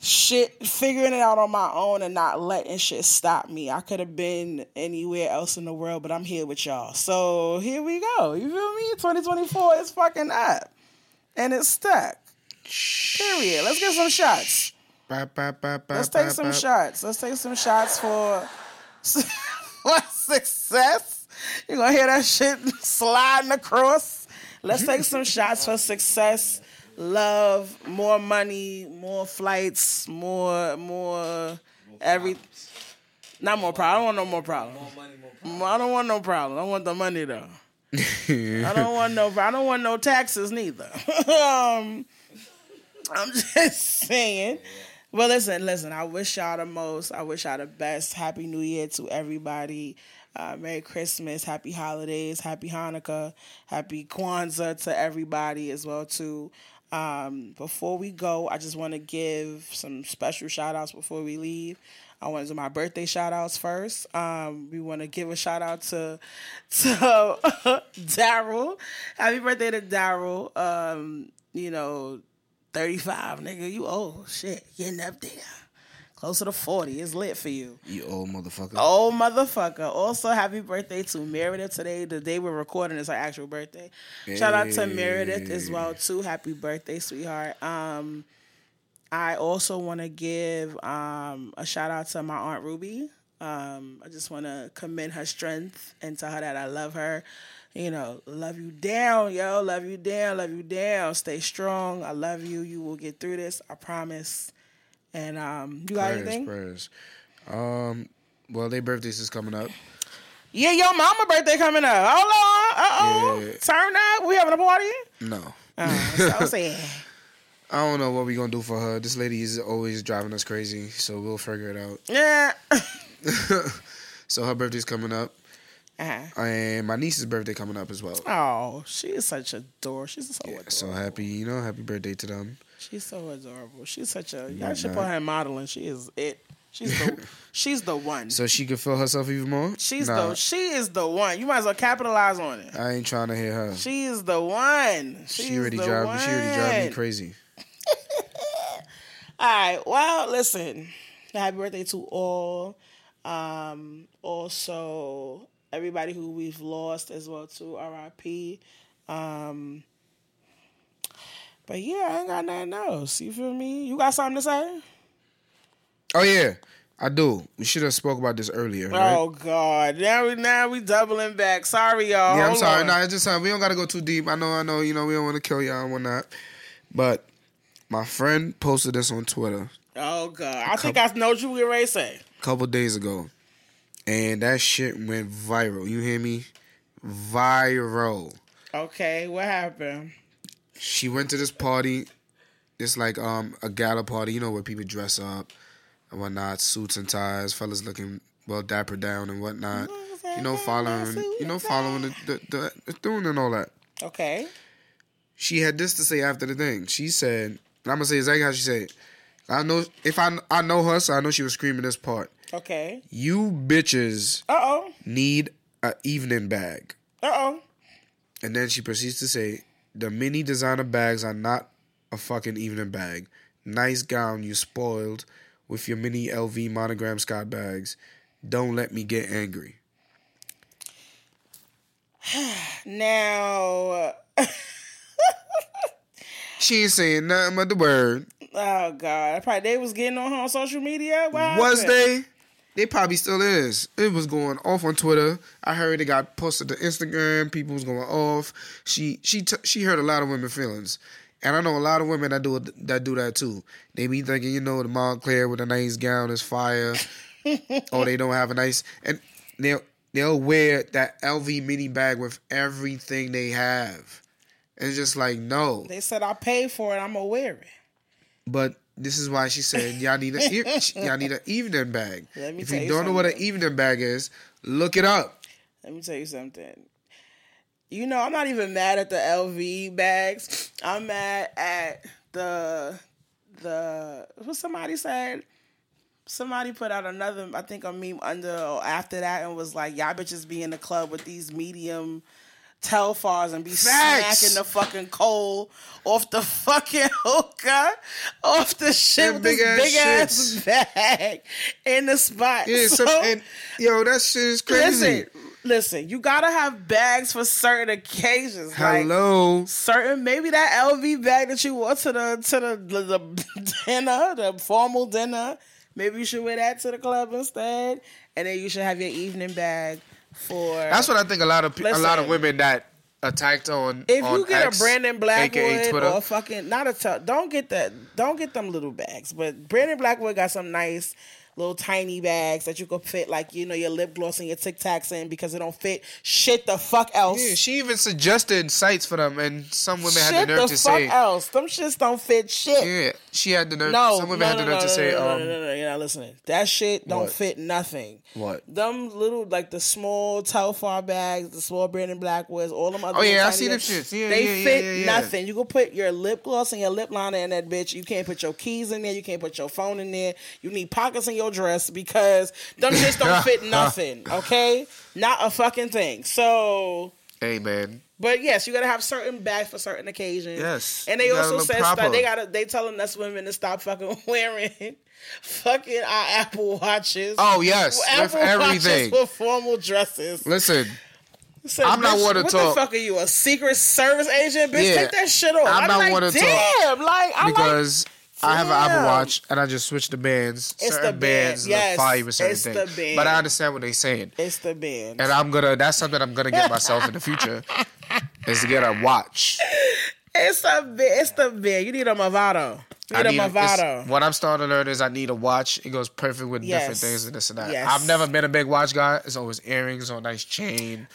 Speaker 2: shit, figuring it out on my own and not letting shit stop me. I could have been anywhere else in the world, but I'm here with y'all. So here we go. You feel me? 2024 is fucking up. And it's stuck. Period. Let's get some shots. Let's take some shots. Let's take some shots for, for success. You're gonna hear that shit sliding across. Let's take some shots for success, love, more money, more flights, more, more, every. Not more problem. I don't want no more problem. I don't want no problem. I want the money though. I don't want no. I don't want no taxes neither. um, I'm just saying. Well, listen, listen. I wish y'all the most. I wish y'all the best. Happy New Year to everybody. Uh, Merry Christmas, Happy Holidays, Happy Hanukkah, Happy Kwanzaa to everybody as well too. Um, before we go, I just want to give some special shout outs before we leave. I want to do my birthday shout outs first. Um, we want to give a shout out to to Daryl. Happy birthday to Daryl. Um, you know, 35, nigga. You old shit. Getting up there. Closer to 40. It's lit for you.
Speaker 3: You old motherfucker.
Speaker 2: Old motherfucker. Also, happy birthday to Meredith today. The day we're recording is her actual birthday. Shout out to Meredith as well, too. Happy birthday, sweetheart. Um, I also want to give um, a shout out to my Aunt Ruby. Um, I just want to commend her strength and tell her that I love her. You know, love you down, yo. Love you down, love you down. Stay strong. I love you. You will get through this. I promise. And um, you got
Speaker 3: Prayers,
Speaker 2: anything?
Speaker 3: prayers. Um, well, their birthdays is coming up.
Speaker 2: Yeah, your mama birthday coming up. Hold on. Uh oh.
Speaker 3: Yeah.
Speaker 2: Turn up. We having a party?
Speaker 3: No.
Speaker 2: Uh, so I'm.
Speaker 3: I don't know what we gonna do for her. This lady is always driving us crazy, so we'll figure it out.
Speaker 2: Yeah.
Speaker 3: So her birthday's coming up,
Speaker 2: uh-huh.
Speaker 3: and my niece's birthday coming up as well.
Speaker 2: Oh, she is such a door. She's so adorable.
Speaker 3: So happy, you know, happy birthday to them.
Speaker 2: She's so adorable. She's such a. Y'all should put her in modeling. She is it. She's the. she's the one.
Speaker 3: So she could feel herself even more.
Speaker 2: she's
Speaker 3: nah,
Speaker 2: the. She is the one. You might as well capitalize on it.
Speaker 3: I ain't trying to hear her.
Speaker 2: She is the one. She's
Speaker 3: She already drive.
Speaker 2: one.
Speaker 3: She already drive me crazy.
Speaker 2: All right. Well, listen. Happy birthday to all. Um, also, everybody who we've lost as well too. R.I.P. Um, but yeah, I ain't got nothing else. You feel me? You got something to say?
Speaker 3: Oh yeah, I do. We should have spoke about this earlier. Right?
Speaker 2: Oh God! Now we now we doubling back. Sorry, y'all.
Speaker 3: Yeah, I'm
Speaker 2: Hold
Speaker 3: sorry.
Speaker 2: on.
Speaker 3: No, it's just uh, we don't gotta go too deep. I know, I know. You know, we don't want to kill y'all and whatnot. But my friend posted this on Twitter
Speaker 2: Oh God! I think I know what you were ready to say.
Speaker 3: a couple days ago, and that shit went viral. You hear me? Viral.
Speaker 2: Okay, what happened?
Speaker 3: She went to this party. It's like um a gala party, you know, where people dress up and whatnot, suits and ties, fellas looking well dapper down and whatnot. You know, following, you know, following the the, the, the tune and all that.
Speaker 2: Okay.
Speaker 3: she had this to say after the thing. She said, and I'm gonna say exactly how she said. it. I know if I I know her, so I know she was screaming this part.
Speaker 2: Okay.
Speaker 3: You bitches
Speaker 2: Uh oh.
Speaker 3: need a evening bag.
Speaker 2: Uh oh.
Speaker 3: And then she proceeds to say, the mini designer bags are not a fucking evening bag. Nice gown you spoiled with your mini LV monogram Scott bags. Don't let me get angry.
Speaker 2: Now.
Speaker 3: Uh, she ain't saying nothing but the word.
Speaker 2: Oh God! Probably they was getting on her on social media. What
Speaker 3: Was they? They probably still is. It was going off on Twitter. I heard it got posted to Instagram. People was going off. She she t- she hurt a lot of women feelings, and I know a lot of women that do it, that do that too. They be thinking, you know, the Montclair with a nice gown is fire, or they don't have a nice and they'll they'll wear that LV mini bag with everything they have. And it's just like no,
Speaker 2: They said I paid for it. I'm gonna wear it.
Speaker 3: but this is why she said y'all need a y'all need an evening bag. If you
Speaker 2: you
Speaker 3: don't know what an evening bag is, look it up.
Speaker 2: Let me tell you something. You know, I'm not even mad at the LV bags. I'm mad at the the what somebody said. Somebody put out another, I think a meme under or after that, and was like, "Y'all bitches be in the club with these medium telfars and be
Speaker 3: Facts.
Speaker 2: smacking the fucking coal off the fucking hookah, off the shit
Speaker 3: Them
Speaker 2: with this
Speaker 3: big-ass
Speaker 2: big ass bag in the spot."
Speaker 3: Yeah,
Speaker 2: So-
Speaker 3: some, and yo, that shit is crazy.
Speaker 2: Listen, listen, you gotta have bags for certain occasions. Like
Speaker 3: Hello,
Speaker 2: certain, maybe that LV bag that you wore to the to the, the, the dinner, the formal dinner. Maybe you should wear that to the club instead, and then you should have your evening bag for.
Speaker 3: That's what I think. A lot of pe- a lot of women that attacked on.
Speaker 2: If
Speaker 3: on
Speaker 2: you get
Speaker 3: X,
Speaker 2: a Brandon Blackwood or fucking not a t- don't get that don't get them little bags. But Brandon Blackwood got some nice little tiny bags that you could fit like you know your lip gloss and your Tic Tacs in because it don't fit shit the fuck else.
Speaker 3: yeah, she even suggested sites for them, and some women had the nerve
Speaker 2: the
Speaker 3: to
Speaker 2: fuck
Speaker 3: say,
Speaker 2: else. Them shits don't fit shit.
Speaker 3: yeah, she had the nerve.
Speaker 2: No,
Speaker 3: some women
Speaker 2: no,
Speaker 3: had
Speaker 2: no,
Speaker 3: the
Speaker 2: no,
Speaker 3: nerve
Speaker 2: no,
Speaker 3: to say,
Speaker 2: no, no,
Speaker 3: um,
Speaker 2: no, no, no, you're not listening. That shit don't
Speaker 3: What?
Speaker 2: fit nothing.
Speaker 3: what?
Speaker 2: Them little like the small Telfar bags, the small Brandon Blackwoods, all them other.
Speaker 3: Oh, yeah, I see them shits. Yeah,
Speaker 2: they
Speaker 3: yeah, yeah,
Speaker 2: fit
Speaker 3: yeah, yeah.
Speaker 2: nothing. You can put your lip gloss and your lip liner in that bitch. You can't put your keys in there. You can't put your phone in there. You need pockets in your dress because them shits don't fit nothing. Okay, not a fucking thing. So.
Speaker 3: amen.
Speaker 2: But yes, you gotta have certain bags for certain occasions.
Speaker 3: Yes,
Speaker 2: and they also said that they gotta they telling us women to stop fucking wearing fucking our Apple watches.
Speaker 3: Oh yes, with
Speaker 2: Apple
Speaker 3: everything.
Speaker 2: watches with formal dresses.
Speaker 3: Listen,
Speaker 2: Said,
Speaker 3: I'm not
Speaker 2: bitch,
Speaker 3: one to
Speaker 2: what
Speaker 3: talk.
Speaker 2: the fuck are you, a Secret Service agent? Bitch,
Speaker 3: Yeah,
Speaker 2: take that shit off.
Speaker 3: I'm
Speaker 2: I'm,
Speaker 3: not
Speaker 2: like,
Speaker 3: one to talk
Speaker 2: damn, like I'm like,
Speaker 3: because I have an Apple. Watch and I just switched the bands.
Speaker 2: It's
Speaker 3: certain
Speaker 2: the band,
Speaker 3: bands
Speaker 2: yes,
Speaker 3: look fire with certain
Speaker 2: it's the
Speaker 3: things.
Speaker 2: band.
Speaker 3: But I understand what they're saying.
Speaker 2: it's the band.
Speaker 3: And I'm gonna that's something I'm gonna get myself in the future. is to get a watch.
Speaker 2: It's the band. It's the band. You need a Movado.
Speaker 3: I
Speaker 2: need, a Movado.
Speaker 3: What I'm starting to learn is I need a watch. It goes perfect with different things and this and that.
Speaker 2: Yes.
Speaker 3: I've never been a big watch guy. It's always earrings or a nice chain.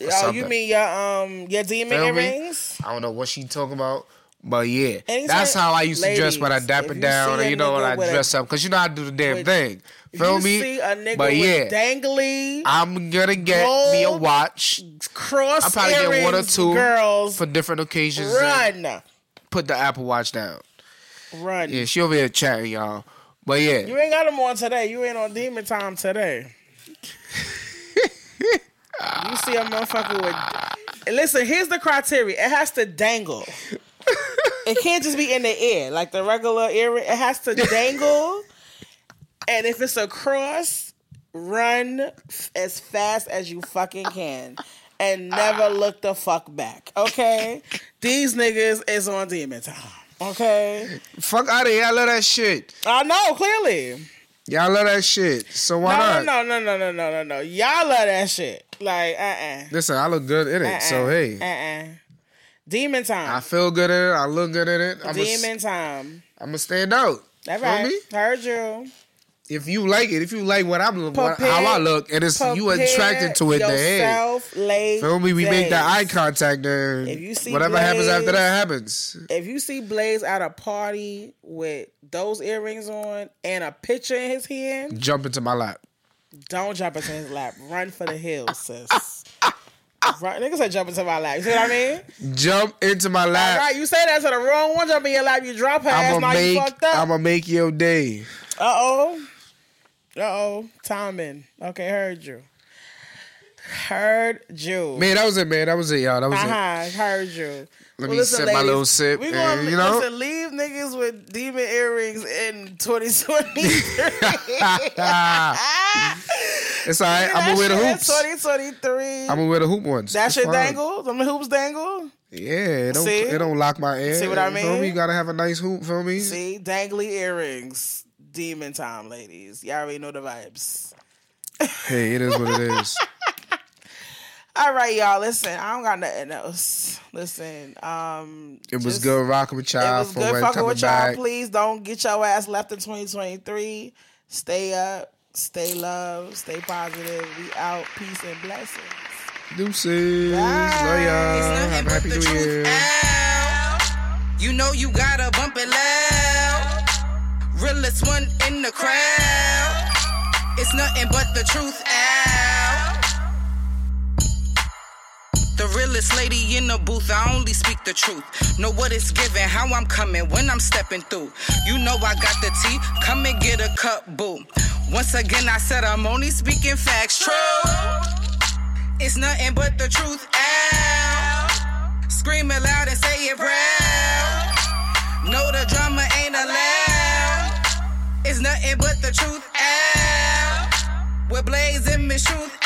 Speaker 2: Oh, you mean your um your demon
Speaker 3: Feel me?
Speaker 2: earrings?
Speaker 3: I don't know what she talking about. But yeah,
Speaker 2: Anytime-
Speaker 3: that's how I used to dress when I
Speaker 2: Ladies,
Speaker 3: dap it down, and you know when I
Speaker 2: with a-
Speaker 3: dress up, cause you know I do the damn
Speaker 2: with-
Speaker 3: thing. Feel me?
Speaker 2: see a nigga
Speaker 3: but yeah,
Speaker 2: dangly
Speaker 3: I'm gonna get me a watch
Speaker 2: cross
Speaker 3: I'll probably
Speaker 2: earrings,
Speaker 3: get one or two
Speaker 2: girls.
Speaker 3: for different occasions.
Speaker 2: run,
Speaker 3: Put the Apple Watch down.
Speaker 2: run.
Speaker 3: Yeah, she over here chatting, y'all. But yeah,
Speaker 2: You ain't got them on today. You ain't on demon time today. you see a motherfucker with. Listen, here's the criteria. It has to dangle. It can't just be in the air like the regular earring. It has to dangle. and if it's a cross, run f- as fast as you fucking can. And never look the fuck back. Okay? These niggas is on demon time. Okay?
Speaker 3: fuck out of here. I love that shit.
Speaker 2: I know, clearly.
Speaker 3: Y'all love that shit. So why
Speaker 2: No,
Speaker 3: not?
Speaker 2: no, no, no, no, no, no, no. Y'all love that shit. Like, uh, uh
Speaker 3: Listen, I look good in it. So hey,
Speaker 2: uh, uh. Demon time.
Speaker 3: I feel good in it. I look good in it. I'm
Speaker 2: Demon time.
Speaker 3: I'm gonna stand out.
Speaker 2: That's right.
Speaker 3: me?
Speaker 2: Heard you.
Speaker 3: If you like it, if you like what I'm what,
Speaker 2: Prepare-
Speaker 3: how I look, and it's you attracted to it, then hey, feel me? We make that eye contact, and
Speaker 2: If you see
Speaker 3: whatever happens after
Speaker 2: Blaze-
Speaker 3: that happens.
Speaker 2: If you see Blaze at a party with those earrings on and a picture in his hand,
Speaker 3: Jump into my lap.
Speaker 2: don't jump into his lap. Run for the hills, sis. Right, nigga said jump into my lap. You see what I mean?
Speaker 3: Jump into my
Speaker 2: All
Speaker 3: lap.
Speaker 2: right, you say that to the wrong one. Jump in your lap. You drop her ass.
Speaker 3: I'm
Speaker 2: Now
Speaker 3: gonna
Speaker 2: you fucked up.
Speaker 3: I'm gonna make your day.
Speaker 2: Uh oh. Uh oh. Timing. Okay, heard you. Heard you.
Speaker 3: Man, that was it, man. That was it, y'all. That was
Speaker 2: Uh
Speaker 3: it.
Speaker 2: huh. Heard you.
Speaker 3: Let me sip my little sip,
Speaker 2: We
Speaker 3: and,
Speaker 2: gonna
Speaker 3: you know?
Speaker 2: listen, leave niggas with demon earrings in 2023.
Speaker 3: It's all right. I'm gonna wear the hoops.
Speaker 2: 2023.
Speaker 3: I'm gonna wear the hoop ones.
Speaker 2: that
Speaker 3: It's
Speaker 2: shit
Speaker 3: fine.
Speaker 2: dangle. Them hoops dangle.
Speaker 3: Yeah, it don't,
Speaker 2: See?
Speaker 3: it don't lock my ear.
Speaker 2: See what I
Speaker 3: You Feel
Speaker 2: mean?
Speaker 3: me? You gotta have a nice hoop. Feel me?
Speaker 2: See, dangly earrings. Demon time, ladies. Y'all already know the vibes.
Speaker 3: Hey, it is what it is.
Speaker 2: All right, y'all. Listen, I don't got nothing else. Listen, um,
Speaker 3: It was
Speaker 2: just-
Speaker 3: good rocking with y'all It
Speaker 2: was
Speaker 3: for
Speaker 2: good
Speaker 3: when
Speaker 2: fucking with y'all.
Speaker 3: back.
Speaker 2: Please don't get your ass left in 2023. Stay up, stay love, stay positive. We out. Peace and blessings.
Speaker 3: Deuces. Love y'all. Have a happy new year.
Speaker 1: out. You know you gotta bump it loud. Realest one in the crowd. It's nothing but the truth out. The realest lady in the booth, I only speak the truth. Know what it's giving, how I'm coming when I'm stepping through. You know I got the tea, come and get a cup, boo. Once again, I said I'm only speaking facts, true. It's nothing but the truth out. Scream it loud and say it proud. No, the drama ain't allowed. It's nothing but the truth out. We're blazing Miss Truth